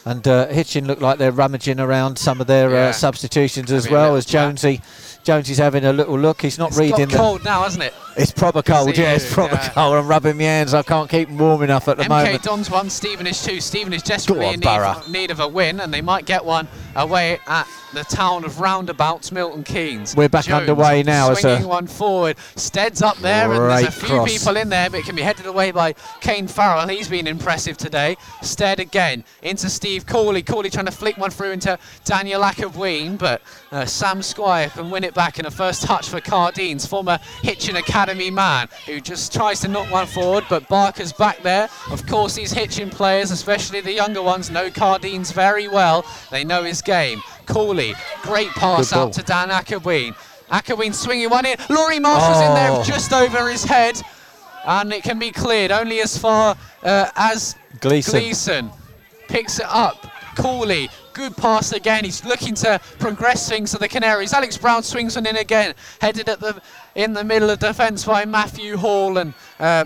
And uh, Hitchin look like they're rummaging around some of their Yeah. uh, substitutions as well as. Jonesy. Jones is having a little look. He's not It's reading got cold now, hasn't it? It's proper cold. Yeah, it's proper yeah. cold. I'm rubbing my hands. I can't keep them warm enough at the MK moment. Dons one, Stevenage two. Stevenage desperately on, in need, need of a win, and they might get one away at the town of Roundabouts, Milton Keynes. We're back Jones underway now as a- Swinging one forward. Stead's up there, and there's a few cross. people in there, but it can be headed away by Kane Farrell. He's been impressive today. Stead again into Steve Cooley. Cooley trying to flick one through into Daniel Akabween, but uh, Sam Squire can win it back in a first touch for Cardines, former Hitchin Academy man, who just tries to knock one forward, but Barker's back there. Of course, these Hitchin players, especially the younger ones, know Cardines very well. They know his game. Cooley, great pass out to Dan Akabween. Akabween swinging one in. Laurie Marshall's in Oh. there just over his head. And it can be cleared only as far uh, as Gleeson. Gleeson picks it up. Cooley, good pass again. He's looking to progress things to the Canaries. Alex Brown swings one in again, headed at the in the middle of defence by Matthew Hall and uh,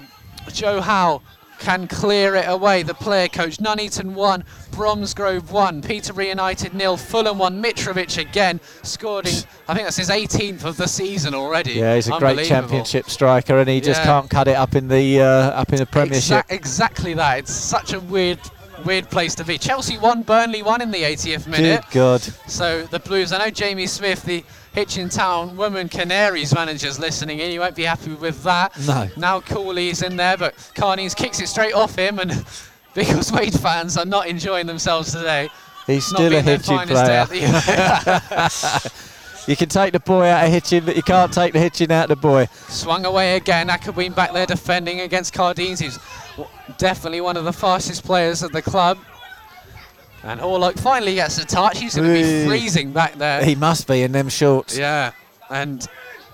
Joe Howe can clear it away. The player coach Nuneaton one, Bromsgrove one, Peter United nil, Fulham one. Mitrovic again scored in. I think that's his 18th of the season already. Yeah, he's a great championship striker, and he just can't cut it up in the uh, up in the Premiership. Exac- exactly that. It's such a weird, weird place to be. Chelsea won, Burnley won in the 80th minute. Good God. So the Blues. I know Jamie Smith, the Hitchin Town Women Canaries manager's listening in. He won't be happy with that. No. Now Cooley's in there, but Cardines kicks it straight off him, and (laughs) Biggleswade fans are not enjoying themselves today. He's still a Hitchin player. (laughs) (laughs) You can take the boy out of Hitchin, but you can't take the Hitchin out of the boy. Swung away again. Akabween back there defending against Cardines, who's definitely one of the fastest players of the club. And Horlock finally gets a touch. He's going to be freezing back there. He must be in them shorts. Yeah, and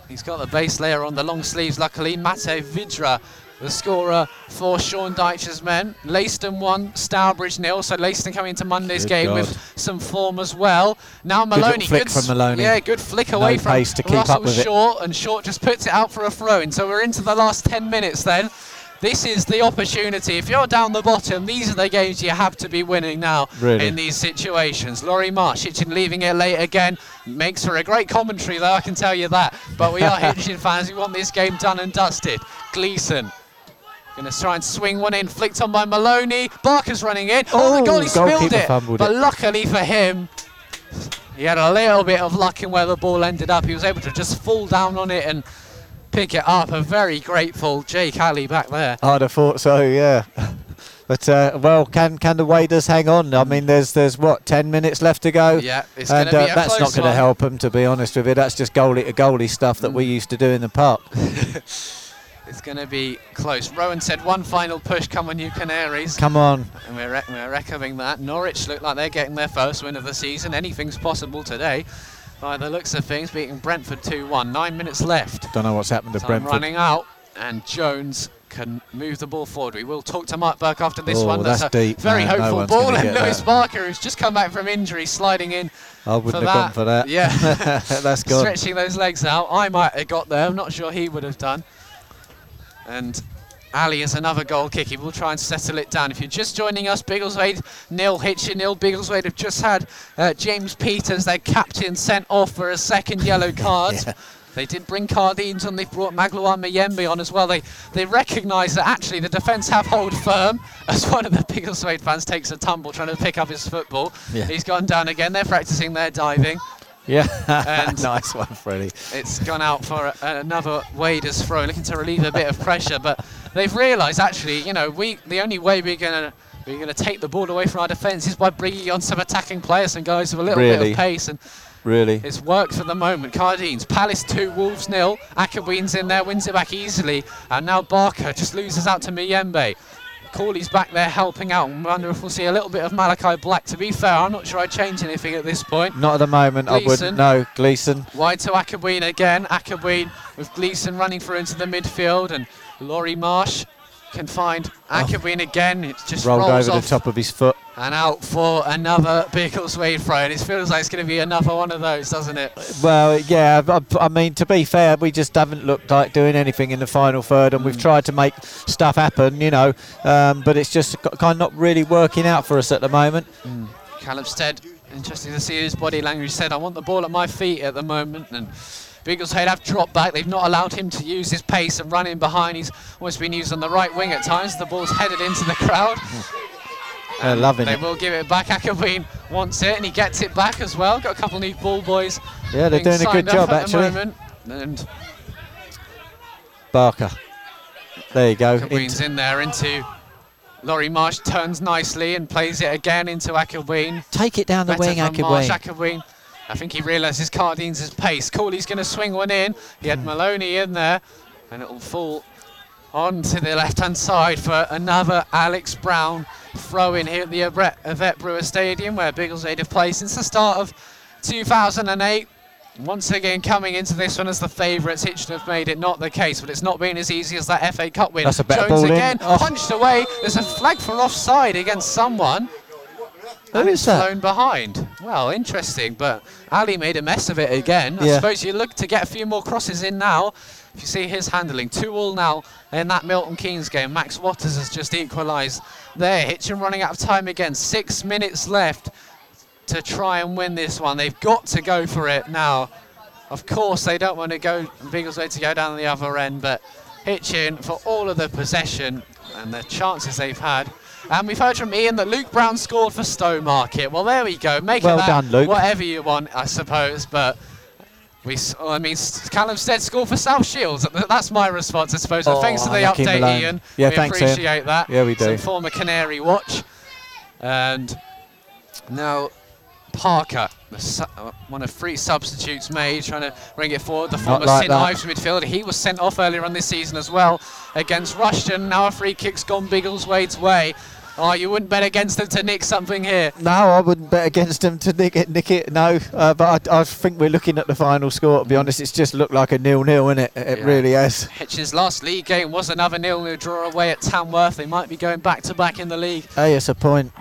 he's got the base layer on the long sleeves, luckily. Mate Vidra, the scorer for Sean Dyche's men. Leiston won, Stourbridge nil. So Leiston coming into Monday's Good game God. with some form as well. Now Maloney. flick s- from Maloney. Yeah, good flick away from pace to keep up Russell with it. Short, and Short just puts it out for a throw in. So we're into the last 10 minutes then. This is the opportunity. If you're down the bottom, these are the games you have to be winning now Really. in these situations. Laurie Marsh, Hitchin leaving it late again. Makes for a great commentary, though, I can tell you that. But we are (laughs) Hitchin fans. We want this game done and dusted. Gleeson. Going to try and swing one in, flicked on by Maloney. Barker's running in. Oh, the Oh, goalie spilled it. But it. luckily for him, he had a little bit of luck in where the ball ended up. He was able to just fall down on it and pick it up. A very grateful Jake Alley back there. I'd have thought so, yeah. (laughs) But uh, well, can can the Waders hang on? I mean, there's there's what ten minutes left to go. Yeah, it's and going to be uh, that's not going to help them, to be honest with you. That's just goalie to goalie stuff that Mm. we used to do in the park. (laughs) It's going to be close. Rowan said one final push, come on you Canaries. Come on, And we're, we're echoing that. Norwich look like they're getting their first win of the season. Anything's possible today. By the looks of things, beating Brentford 2-1. Nine minutes left. don't know what's happened to Time Brentford. running out, and Jones can move the ball forward. We will talk to Mark Burke after this Oh, one. That's, that's a deep. very No, no hopeful one's ball, and Lewis that. Barker, who's just come back from injury, sliding in, I wouldn't have gone for that. Yeah. (laughs) that's good. stretching those legs out. I might have got there. I'm not sure he would have done. And Alley is another goal kick. He will try and settle it down. If you're just joining us, Biggleswade nil, Hitchin nil. Biggleswade have just had uh, James Peters, their captain, sent off for a second yellow (laughs) card. Yeah. They did bring Cardines on. They've brought Magloire Mayembe on as well. They they recognise that actually the defence have hold firm. (laughs) As one of the Biggleswade fans takes a tumble trying to pick up his football. Yeah. He's gone down again. They're practising their diving. Yeah, And- (laughs) nice one, Freddie. It's gone out for a, another Waders throw, looking to relieve a bit of pressure. But they've realised actually, you know, we the only way we're gonna we're gonna take the ball away from our defence is by bringing on some attacking players and guys with a little bit of pace. And Really. it's worked for the moment. Cardines, Palace two, Wolves nil. Akabween's in there, wins it back easily, and now Barker just loses out to Mayembe. Cooley's back there helping out. I wonder if we'll see a little bit of Malachi Black. To be fair, I'm not sure I'd change anything at this point. Not at the moment. I wouldn't. No, Gleeson. Wide to Akabween again. Akabween with Gleeson running through into the midfield, and Laurie Marsh can find Akabween again. It just Rolled rolls over off the top of his foot. and out for another Biggleswade throw. And it feels like it's going to be another one of those, doesn't it? Well, yeah. I, I mean, to be fair, we just haven't looked like doing anything in the final third, and Mm. we've tried to make stuff happen, you know. Um, but it's just kind of not really working out for us at the moment. Callum Stead, interesting to see his body language. Said, "I want the ball at my feet at the moment." And Biggleswade have dropped back. They've not allowed him to use his pace and run in behind. He's almost been used on the right wing at times. The ball's headed into the crowd. (laughs) They're loving They it. will give it back. Akabween wants it and he gets it back as well. Got a couple of new ball boys. Yeah, they're doing a good job actually. And Barker. There you go. Into- in there into Laurie Marsh turns nicely and plays it again into Akabween. take it down the Better wing, from Marsh. Akabween. I think he realises Cardines' pace. Cooley's going to swing one in. He had hmm. Maloney in there, and it'll fall onto the left-hand side for another Alex Brown throw in here at the Yvette Brewer Stadium, where Biggleswade have played since the start of 2008. Once again, coming into this one as the favourites, Hitchin have made it not the case, but it's not been as easy as that FA Cup win. That's a better Jones ball in. again, Oh. punched away. There's a flag for offside against someone. Who and is it's that? flown behind. Well, interesting, but Alley made a mess of it again. I Yeah. suppose you look to get a few more crosses in now. If you see his handling, two all now in that Milton Keynes game. Max Waters has just equalised there. Hitchin running out of time again. Six minutes left to try and win this one. They've got to go for it now. Of course, they don't want to go Biggleswade to go down the other end, but Hitchin for all of the possession and the chances they've had. And we've heard from Ian that Luke Brown scored for Stowmarket. Well, there we go. Make Well done, Luke. whatever you want, I suppose. But we, s- I mean, Callum Stead scored for South Shields. That's my response, I suppose. Oh, thanks for the update, Malone. Ian. Yeah, we thanks, Ian. appreciate that. Yeah, we do. Some former Canary watch. And now Parker, the su- uh, one of three substitutes made, trying to bring it forward. The former like St. Ives midfielder, he was sent off earlier on this season as well against Rushden. Now a free kick's gone Biggleswade's way. Oh, you wouldn't bet against them to nick something here. No, I wouldn't bet against them to nick it. Nick it no, uh, but I, I think we're looking at the final score. To be honest, it's just looked like a nil-nil, innit? It, it Yeah. really has. Hitch's last league game was another nil-nil draw away at Tamworth. They might be going back to back in the league. Hey, it's a point.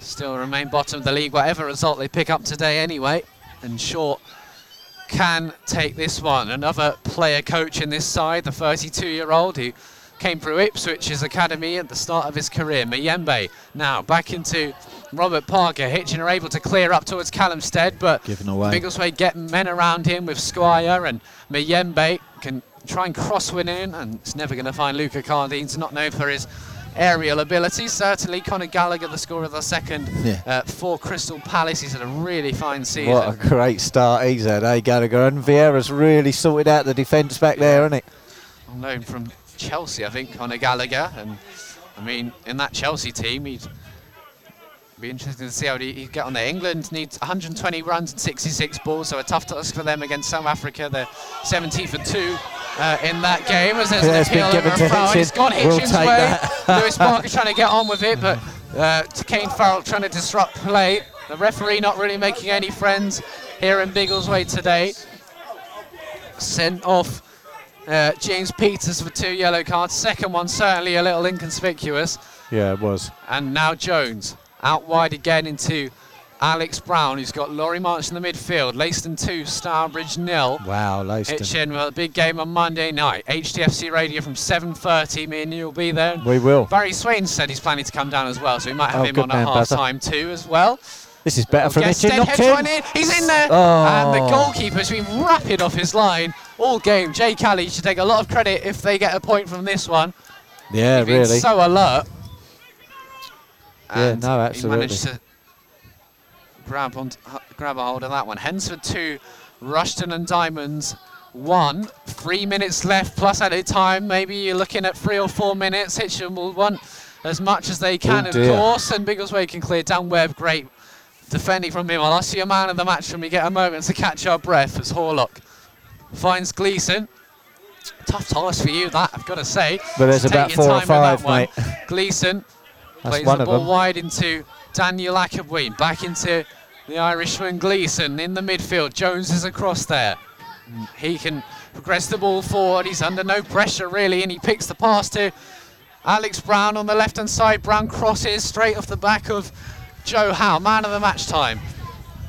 Still remain bottom of the league, whatever result they pick up today anyway. And Short can take this one. Another player coach in this side, the 32-year-old who came through Ipswich's academy at the start of his career. Mayembe now back into Robert Parker. Hitchin are able to clear up towards Callum Stead, but Given away. Get men around him with Squire and Mayembe can try and cross win in, and it's never going to find Luca Cardines, not known for his aerial ability. Certainly, Conor Gallagher, the scorer of the second Yeah. uh, for Crystal Palace. He's had a really fine season. What a great start he's had, eh, Gallagher? And Vieira's really sorted out the defence back there, hasn't it? On loan from Chelsea, I think, Conor Gallagher. And I mean, in that Chelsea team, he'd be interesting to see how he- he'd get on there. England needs 120 runs and 66 balls, so a tough task for them against South Africa. They're 17 for 2 uh, in that game. As there's Yeah, an appeal given a to foul. It's gone We'll way. (laughs) Lewis Parker trying to get on with it, but uh, to Kane Farrell trying to disrupt play. The referee not really making any friends here in Biggleswade today. Sent off uh, James Peters for two yellow cards. Second one certainly a little inconspicuous. Yeah, it was. And now Jones out wide again into Alex Brown, who's got Laurie Marsh in the midfield. Leiston 2, Stourbridge nil. Wow, Leiston. Hitchin, well, a big game on Monday night. HTFC Radio from 7.30. Me and you will be there. We will. Barry Swain said he's planning to come down as well, so we might have Oh, him on at man, half-time too as well. This is better for Hitchin. Dead Knocked heads in. He's in there. Oh. And the goalkeeper's been rapid off his line all game. Jake Alley should take a lot of credit if they get a point from this one. Yeah, really. so alert. Yeah, And no, He managed to grab on, grab a hold of that one. Hednesford two, Rushden and Diamonds one. Three minutes left plus added time. Maybe you're looking at three or four minutes. Hitchin will want as much as they can, Oh, of course. And Biggleswade can clear down Webb. Great defending from him. I'll see a man of the match when we get a moment to catch our breath as Horlock finds Gleeson. Tough task for you, that I've got to say. But there's about four or time with that five, mate. (laughs) Gleeson plays one the of ball them. wide into Daniel Akabween. Back into the Irishman Gleeson in the midfield. Jones is across there. He can progress the ball forward. He's under no pressure really, and he picks the pass to Alex Brown on the left hand side. Brown crosses straight off the back of Joe Howe, man of the match time.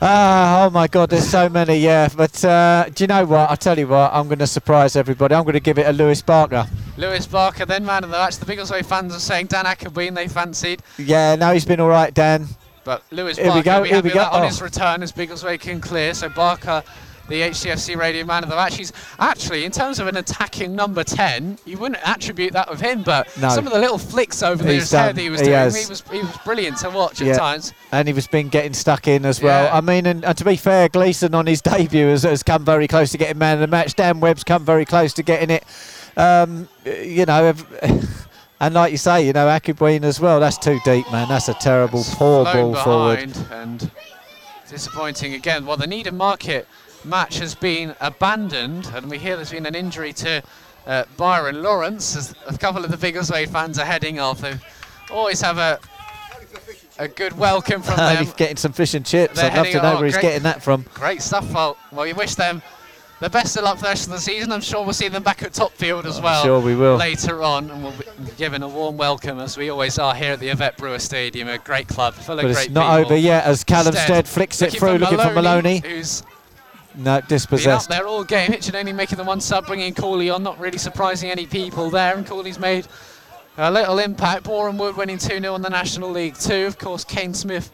Ah, oh my God, there's so many, yeah. But uh, do you know what? I tell you what, I'm going to surprise everybody. I'm going to give it a Lewis Barker. Lewis Barker, then man of the match. The Biggleswade fans are saying Dan Akabween they fancied. Yeah, no, he's been all right, Dan. But Lewis Here we Barker, go, we here we go. on Oh. his return as Biggleswade can clear. So Barker the HTFC Radio Man of the Match. He's actually, in terms of an attacking number 10, you wouldn't attribute that of him, but No. some of the little flicks over He's his head he was he doing, has. he was, he was brilliant to watch Yeah. at times. and he was been getting stuck in as well. Yeah. I mean, and, and to be fair, Gleeson on his (laughs) debut has, has come very close to getting man of the match. Dan Webb's come very close to getting it. Um, you know, (laughs) and like you say, you know, Akabween as well. That's too deep, man. That's a terrible, poor ball forward. And disappointing again. Well, the Needham Market match has been abandoned, and we hear there's been an injury to uh, Byron Lawrence, as a couple of the Biggleswade fans are heading off. They always have a a good welcome from (laughs) them. he's getting some fish and chips. They're I'd love to know where he's great. getting that from. Great stuff. Well, well, we wish them the best of luck for the rest of the season. I'm sure we'll see them back at Topfield as well. sure we will. Later on, and we'll be given a warm welcome as we always are here at the Yvette Brewer Stadium. A great club, full of But great it's not people. over yet as Callum Stead flicks it looking through, looking for Maloney. Who's No, been up dispossessed. there all game. Hitchin only making the one sub, bringing Cooley on, not really surprising any people there. And Cooley's made a little impact. Boreham Wood winning 2 0 in the National League 2. Of course, Kane Smith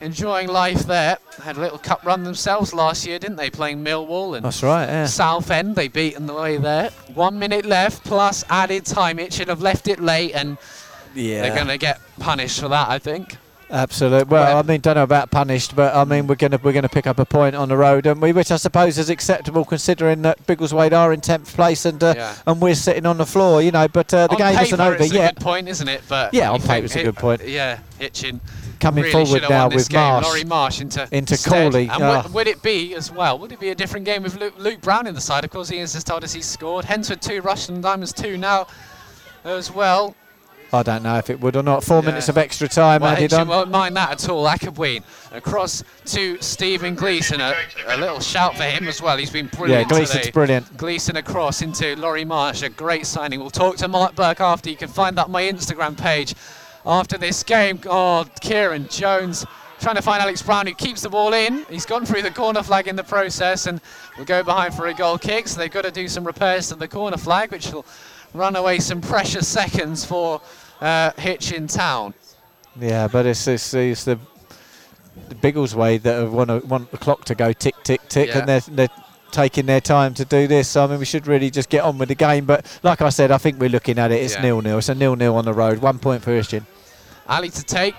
enjoying life there. Had a little cup run themselves last year, didn't they? Playing Millwall and That's right, yeah. South End. They beaten the way there. One minute left plus added time. It should have left it late, and Yeah. they're going to get punished for that, I think. Absolutely. Well, I mean, don't know about punished, but I mean, we're gonna we're gonna pick up a point on the road, and we, which I suppose is acceptable considering that Biggleswade are in tenth place and uh, Yeah. and we're sitting on the floor, you know. But uh, the on game isn't over it's a yet. good point, isn't it? But Yeah, on paper think it's a good point. Yeah, Hitchin Coming really forward now with game. Marsh. Laurie Marsh into Into Stead. Cooley, And ah. would, would it be as well? Would it be a different game with Luke, Luke Brown in the side? Of course, he has just told us he's scored. Hednesford two, Rushden Diamonds two now as well. I don't know if it would or not. Four Yeah. minutes of extra time Well, added on. Won't mind that at all. Akabween across to Stephen Gleeson. A, a little shout for him as well. He's been Yeah, brilliant Gleeson's today. brilliant. Gleeson across into Laurie Marsh, a great signing. We'll talk to Mark Burke after. You can find that on my Instagram page after this game. Oh, Kieran Jones trying to find Alex Brown, who keeps the ball in. He's gone through the corner flag in the process and will go behind for a goal kick. So they've got to do some repairs to the corner flag, which will run away some precious seconds for uh, Hitchin Town. Yeah, but it's it's, it's the the Biggleswade that have want, want the clock to go tick tick tick, Yeah. and they're they're taking their time to do this. So, I mean, we should really just get on with the game. But like I said, I think we're looking at it. It's Yeah. nil nil. It's a nil nil on the road. One point for Christian. Alley to take.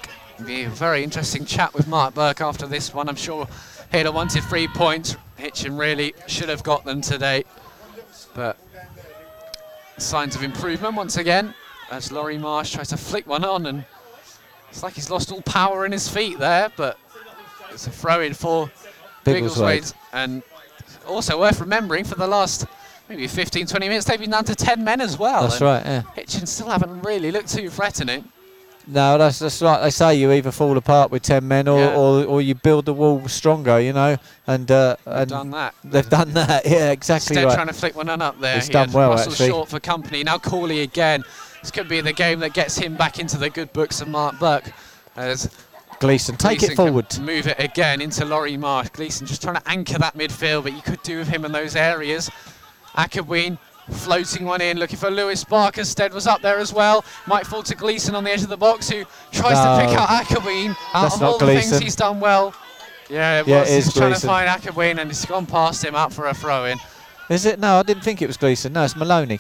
Be a very interesting chat with Mark Burke after this one. I'm sure he'd have wanted three points. Hitchin really should have got them today. But signs of improvement once again as Laurie Marsh tries to flick one on and it's like he's lost all power in his feet there, but it's a throw in for Biggleswade. And also worth remembering for the last maybe 15, 20 minutes, they've been down to 10 men as well. That's right. Yeah. Hitchin still haven't really looked too threatening. No, that's that's like they say. You either fall apart with ten men, or, Yeah. or, or you build the wall stronger. You know, and uh, and done that. they've done that. (laughs) Yeah, exactly Instead right. trying to flick one on up there. He's He done well, Russell actually. short for company. Now Cooley again. This could be the game that gets him back into the good books of Mark Burke. As Gleeson, take Gleeson it forward. Move it again into Laurie Marsh. Gleeson just trying to anchor that midfield, but you could do with him in those areas. Akabween floating one in, looking for Lewis Barker. Stead was up there as well. Might fall to Gleeson on the edge of the box, who tries to pick out Akabween. Out of all the things he's done well. Yeah, it Yeah, was. it he's trying to find Akabween, and he's gone past him out for a throw in. Is it? No, I didn't think it was Gleeson. No, it's Maloney.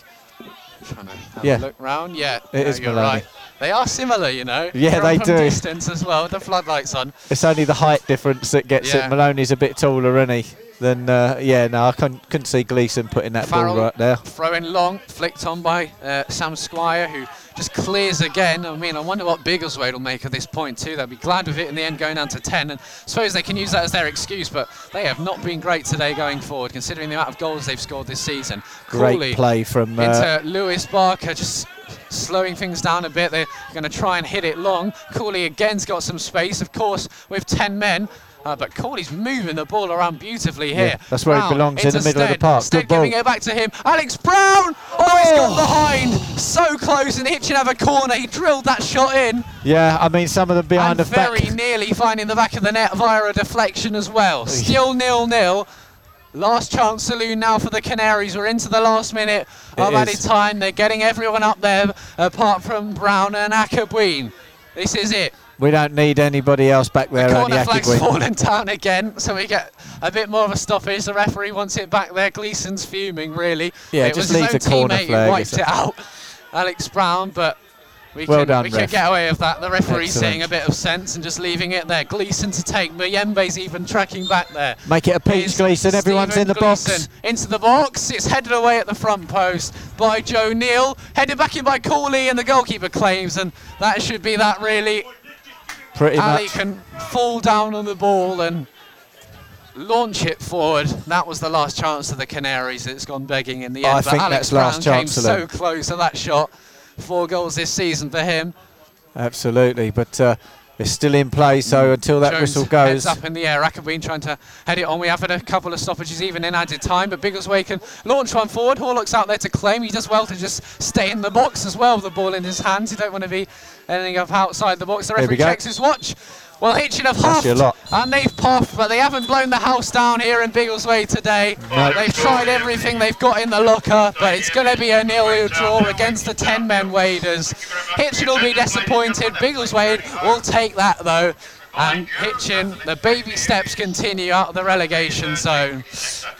Trying to have Yeah. a look round. Yeah, It no, is you're Maloney. right. They are similar, you know. Yeah, they from do. distance as well, with the floodlights on. It's only the height difference that gets Yeah. it. Maloney's a bit taller, isn't he? Then uh, yeah, no, I couldn't, couldn't see Gleeson putting that Farrell ball right there. throwing long, flicked on by uh, Sam Squire, who just clears again. I mean, I wonder what Biggleswade will make of this point too. They'll be glad with it in the end, going down to 10. And I suppose they can use that as their excuse, but they have not been great today going forward, considering the amount of goals they've scored this season. Great Cooley play from uh, into Lewis Barker, just slowing things down a bit. They're going to try and hit it long. Cooley again's got some space, of course, with 10 men. Uh, but Cooley's moving the ball around beautifully here. Yeah, that's where he Brown belongs, in the middle of the park. Stead Good ball. giving it back to him. Alex Brown! Oh, he's got Oh. behind. So close, and Hitchin have a corner. He drilled that shot in. yeah. I mean, some of them behind and the back. very nearly finding the back of the net via a deflection as well. Still nil-nil. Last chance saloon now for the Canaries. We're into the last minute of It added time. They're getting everyone up there apart from Brown and Akabween. This is it. We don't need anybody else back there. The corner flag's Akigwe. fallen down again, so we get a bit more of a stoppage. The referee wants it back there. Gleeson's fuming, really. Yeah, it just was leave his the own corner teammate who flag. wiped it out, Alex Brown, but we Well can, done, we ref. can get away with that. The referee's Excellent. seeing a bit of sense and just leaving it there. Gleeson to take. Mayembe's even tracking back there. Make it a peach, Here's Gleeson. Everyone's Stephen in the box. Into the box. It's headed away at the front post by Joe Neal. Headed back in by Cooley, and the goalkeeper claims, and that should be that really. Pretty Alley much. can fall down on the ball and launch it forward. That was the last chance of the Canaries. It's gone begging in the I end. but think Alex that's last Brown chance came so close to that shot. Four goals this season for him. Absolutely, but uh, it's still in play. So mm. until that Jones whistle heads goes, up in the air. Rakabeen trying to head it on. We have had a couple of stoppages even in added time, but Biggleswade can launch one forward. Horlock's out there to claim. He does well to just stay in the box as well with the ball in his hands. He don't want to be anything up outside the box. The referee checks his watch. Well, Hitchin have huffed and they've puffed, but they haven't blown the house down here in Biggleswade today. They've tried everything they've got in the locker, but it's going to be a nil-nil draw against the 10-men Waders. Hitchin will be disappointed. Biggleswade will take that though. And Hitchin, the baby steps continue out of the relegation zone,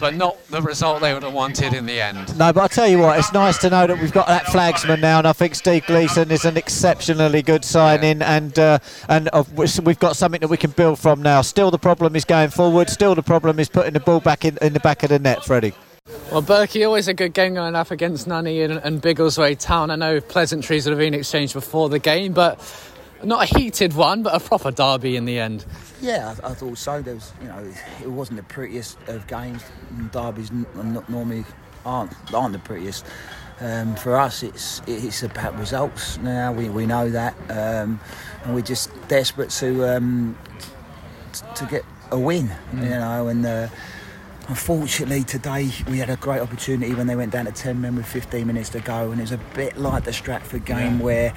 but not the result they would have wanted in the end. No, but I tell you what, it's nice to know that we've got that flagsman now, and I think Steve Gleeson is an exceptionally good signing, and uh, and of which we've got something that we can build from now. Still, the problem is going forward. Still, the problem is putting the ball back in, in the back of the net, Freddie. Well, Berkey, always a good game going up against Nunny and, and Biggleswade Town. I know pleasantries would have been exchanged before the game, but not a heated one, but a proper derby in the end. Yeah, I, I thought so. There was, you know, it wasn't the prettiest of games. Derbies n- not normally aren't aren't the prettiest. Um, for us, it's it's about results now. We, we know that, um, and we're just desperate to um, t- to get a win. You know, and uh, unfortunately today we had a great opportunity when they went down to 10 men with 15 minutes to go and it was a bit like the Stratford game where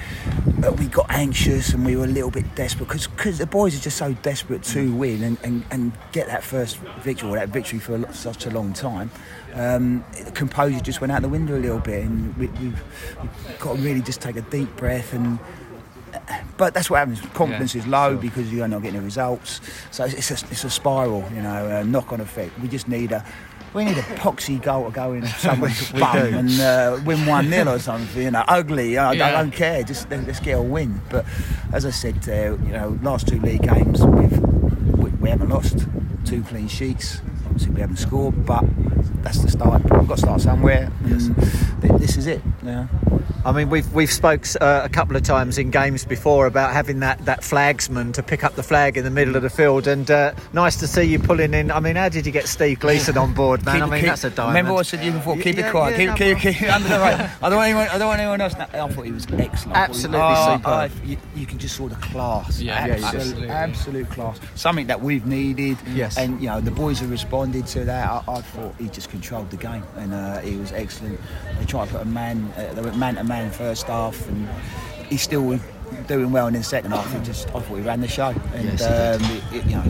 uh, we got anxious and we were a little bit desperate because the boys are just so desperate to win and, and, and get that first victory or that victory for a such a long time. Um, the composure just went out the window a little bit and we, we've, we've got to really just take a deep breath and but that's what happens. Confidence is low because you're not getting the results. So it's a, it's a spiral, you know, a knock-on effect. We just need a we need a poxy goal to go in (laughs) someone's bum and uh, win one 0 or something. You know, ugly. I, Yeah. I don't care. Just let- let's get a win. But as I said, uh, you know, last two league games we've we, we haven't lost. Two clean sheets. Obviously, we haven't scored, but that's the start. We've got to start somewhere. Th- this is it. Yeah. I mean, we've we've spoke uh, a couple of times in games before about having that, that flagsman to pick up the flag in the middle of the field, and uh, nice to see you pulling in. I mean, how did you get Steve Gleeson on board, man? Keep I mean, keep- that's a diamond. Remember what I said to you before? Keep Yeah, it quiet. yeah, keep, no, keep, keep under the radar. I don't want anyone. I don't want anyone else. I thought he was excellent. I thought he- Absolutely Oh, superb. I- you, you can just saw the class. Yeah, absolute, yeah, absolutely. absolute class. Something that we've needed. Yes. And you know the boys have responded to that. I, I thought he just controlled the game, and uh, he was excellent. They tried to put a man. Uh, they went man to man first half, and he's still doing well in the second half. He just. I thought he ran the show, and Yes, um, it, it, you know.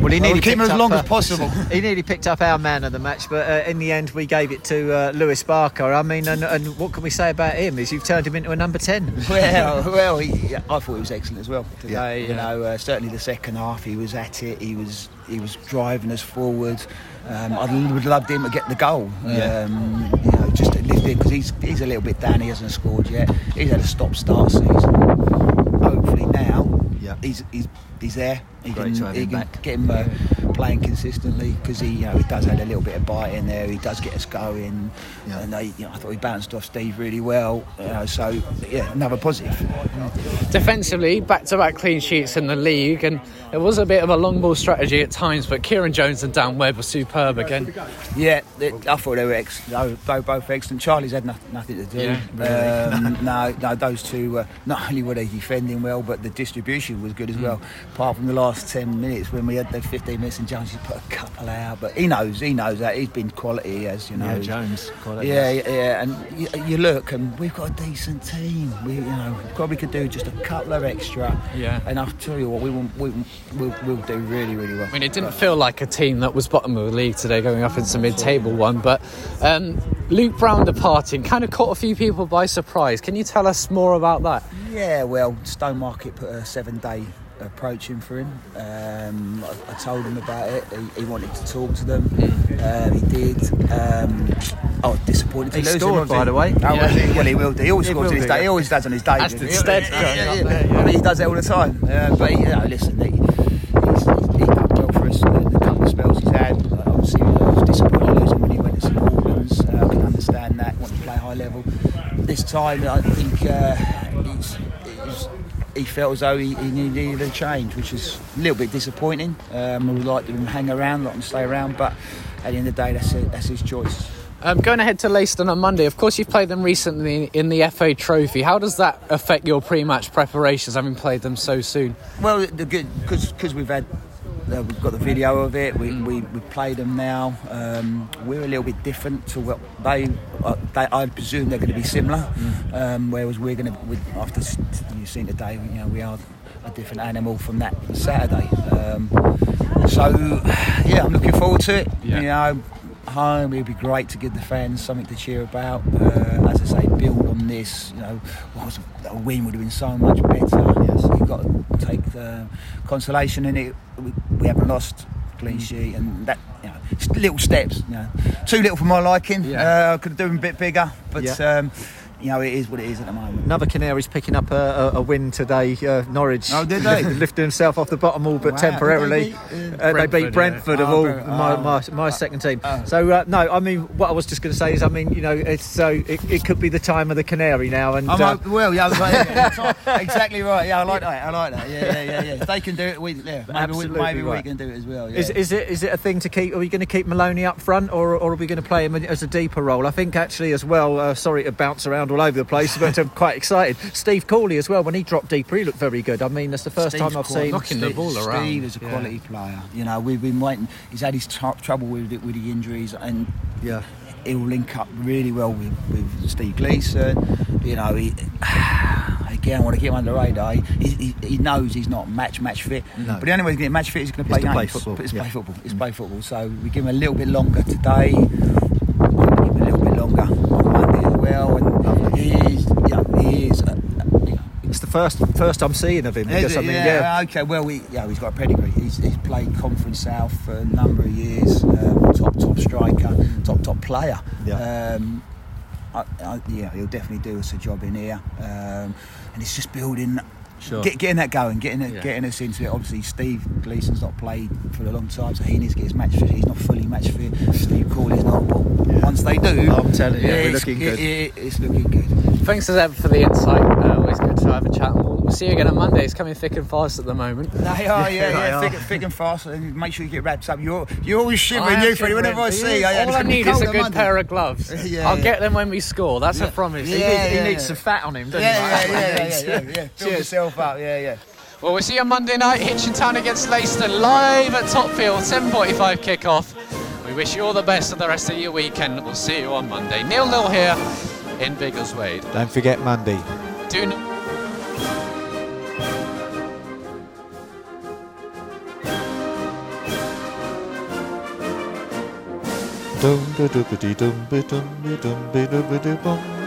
Well, he Well, nearly keep him as long uh, as possible. (laughs) he nearly picked up our man of the match, but uh, in the end, we gave it to uh, Lewis Barker. I mean, and, and what can we say about him? Is you've turned him into a number ten. (laughs) well, well, he, I thought he was excellent as well today. Yeah, you know, uh, certainly the second half, he was at it. He was he was driving us forward. Um, I would have loved him to get the goal. Yeah. Um, you know, just to lift it because he's he's a little bit down. He hasn't scored yet. He's had a stop-start season. Hopefully now, Yeah. he's he's he's there. He Great can, to have he him can back. get him uh, playing consistently because he, you know, he does have a little bit of bite in there. He does get us going, Yeah. and they, you know, I thought he bounced off Steve really well. You know, so yeah, another positive. Defensively, back-to-back clean sheets in the league, and it was a bit of a long ball strategy at times, but Kieran Jones and Dan Webb were superb again. Yeah, they, I thought they were ex- they were both, both excellent. Charlie's had nothing, nothing to do. Yeah, um, no, no, those two. Uh, not only were they defending well, but the distribution was good as well. Apart from the last ten minutes when we had the 15 minutes in Jones has put a couple out, but he knows, he knows that he's been quality. He has, you know. Yeah, Jones. Quality. Yeah, yeah, yeah, and you, you look, and we've got a decent team. We, you know, probably could do just a couple of extra. Yeah. And I'll tell you what, we will, we will, we'll, we'll do really, really well. I mean, it didn't feel like a team that was bottom of the league today, going up into mid-table one. But um, Luke Brown departing kind of caught a few people by surprise. Can you tell us more about that? Yeah, well, Stowmarket put a seven-day approach in for him. Um, I, I told him about it. He, he wanted to talk to them. Um, he did. Um, I was disappointed to He lose him, by the way. Oh, well, he, well, he will do. He always He scores on his do, day. yeah. He always does on his day. As did Yeah, yeah, yeah. I mean, he does it all the time. Uh, but he, you know, listen, he, he's, he's done well for us. The, the couple of spells he's had. Like, Obviously, I was disappointed losing when he went to St Albans. Uh, I can understand that. Want to play high level. This time, I think uh, he's, he's, he felt as though he, he needed a change, which is a little bit disappointing. Um, I would like to hang around, let him stay around, but at the end of the day, that's, it, that's his choice. Um, going ahead to Leiston on Monday, of course, you've played them recently in the FA Trophy. How does that affect your pre-match preparations, having played them so soon? Well, the good because we've had uh, we've got the video of it. We we we played them now. Um, we're a little bit different to what they. Uh, they I presume they're going to be similar. Um, whereas we're going to we, after you've seen today, you know, we are a different animal from that Saturday. Um, so (sighs) yeah, I'm looking forward to it. Yeah. You know. Home, it'd be great to give the fans something to cheer about. Uh, as I say, build on this. You know, a win would have been so much better. Yes, you've got to take the consolation in it. We, we haven't lost clean sheet, and that you know, little steps. You know, too little for my liking. Yeah. Uh, I could do them a bit bigger, but Yeah. um, you know, it is what it is at the moment. Another Canaries picking up a, a, a win today. Uh, Norwich. Oh, did they? (laughs) lifting himself off the bottom all but Wow, temporarily. they beat, Uh, they beat Brentford, Brentford yeah. of Oh, all Brent- my, oh. my, my second team. Oh. So uh, no, I mean what I was just going to say is I mean you know it's so it, it could be the time of the Canary now and I'm uh, hope- well, yeah, right, yeah, (laughs) exactly right. Yeah, I like that. I like that. Yeah, yeah, yeah. yeah. If they can do it, we yeah, maybe, we, Absolutely maybe we can do it as well. Yeah. Is, is it is it a thing to keep? Are we going to keep Maloney up front, or, or are we going to play him as a deeper role? I think actually as well. Uh, sorry to bounce around all over the place, but I'm quite excited. Steve Cooley as well. When he dropped deeper, he looked very good. I mean, that's the first Steve's time I've quality. seen. Knocking the ball around. Steve is a Yeah. quality player. You know, we've been waiting. He's had his tr- trouble with it with the injuries, and Yeah. he'll link up really well with, with Steve Gleeson. You know, he, (sighs) again, I want to keep him under the radar. He, he, he knows he's not match match fit, No. but the only way he's going to get match fit is going to play to play football, It's yeah. play football. It's play football. So we give him a little bit longer today. I'm going to give him a little bit longer on Monday as well. And he is, yeah, he is. Uh, you know, It's the first first I'm seeing of him. is it? I mean, yeah, yeah. okay. Well, we, yeah, he's got a pedigree. He's, he's played Conference South for a number of years. Um, top top striker, top top player. Yeah. Um, I, I, yeah, he'll definitely do us a job in here. Um, and it's just building. Sure. Get, getting that going, getting it, Yeah. getting us into it. Obviously, Steve Gleeson's not played for a long time, so he needs to get his match fit. He's not fully match fit. Steve Cooley's not. But once they do, I'm telling you, we're it's, looking it- good. it- it's looking good. Thanks as ever for the insight. Uh, always good to have a chat. We'll, we'll see you again on Monday. It's coming thick and fast at the moment. They are, yeah, (laughs) yeah, they are. thick, thick and fast. And make sure you get wrapped up. You're you're always shivering, I am you Freddie. Whenever I see, you, yeah, all it's I gonna be need is a good Monday. pair of gloves. Yeah, I'll yeah. get them when we score. That's a promise. Yeah, he, needs, he needs yeah. some fat on him, doesn't Yeah, he? yeah, yeah, yeah, yeah, yeah, (laughs) yeah. Build Cheers. Yourself up, yeah, yeah. Well, we'll see you on Monday night, Hitchin Town against Leiston, live at Topfield, 7.45 kickoff. We wish you all the best of the rest of your weekend. We'll see you on Monday. Nil nil here in Biggleswade. Don't forget Monday. Do n- Dum, da, da, ba, dee, dum, ba, dum, ba, dum, ba, da, ba, da, bum.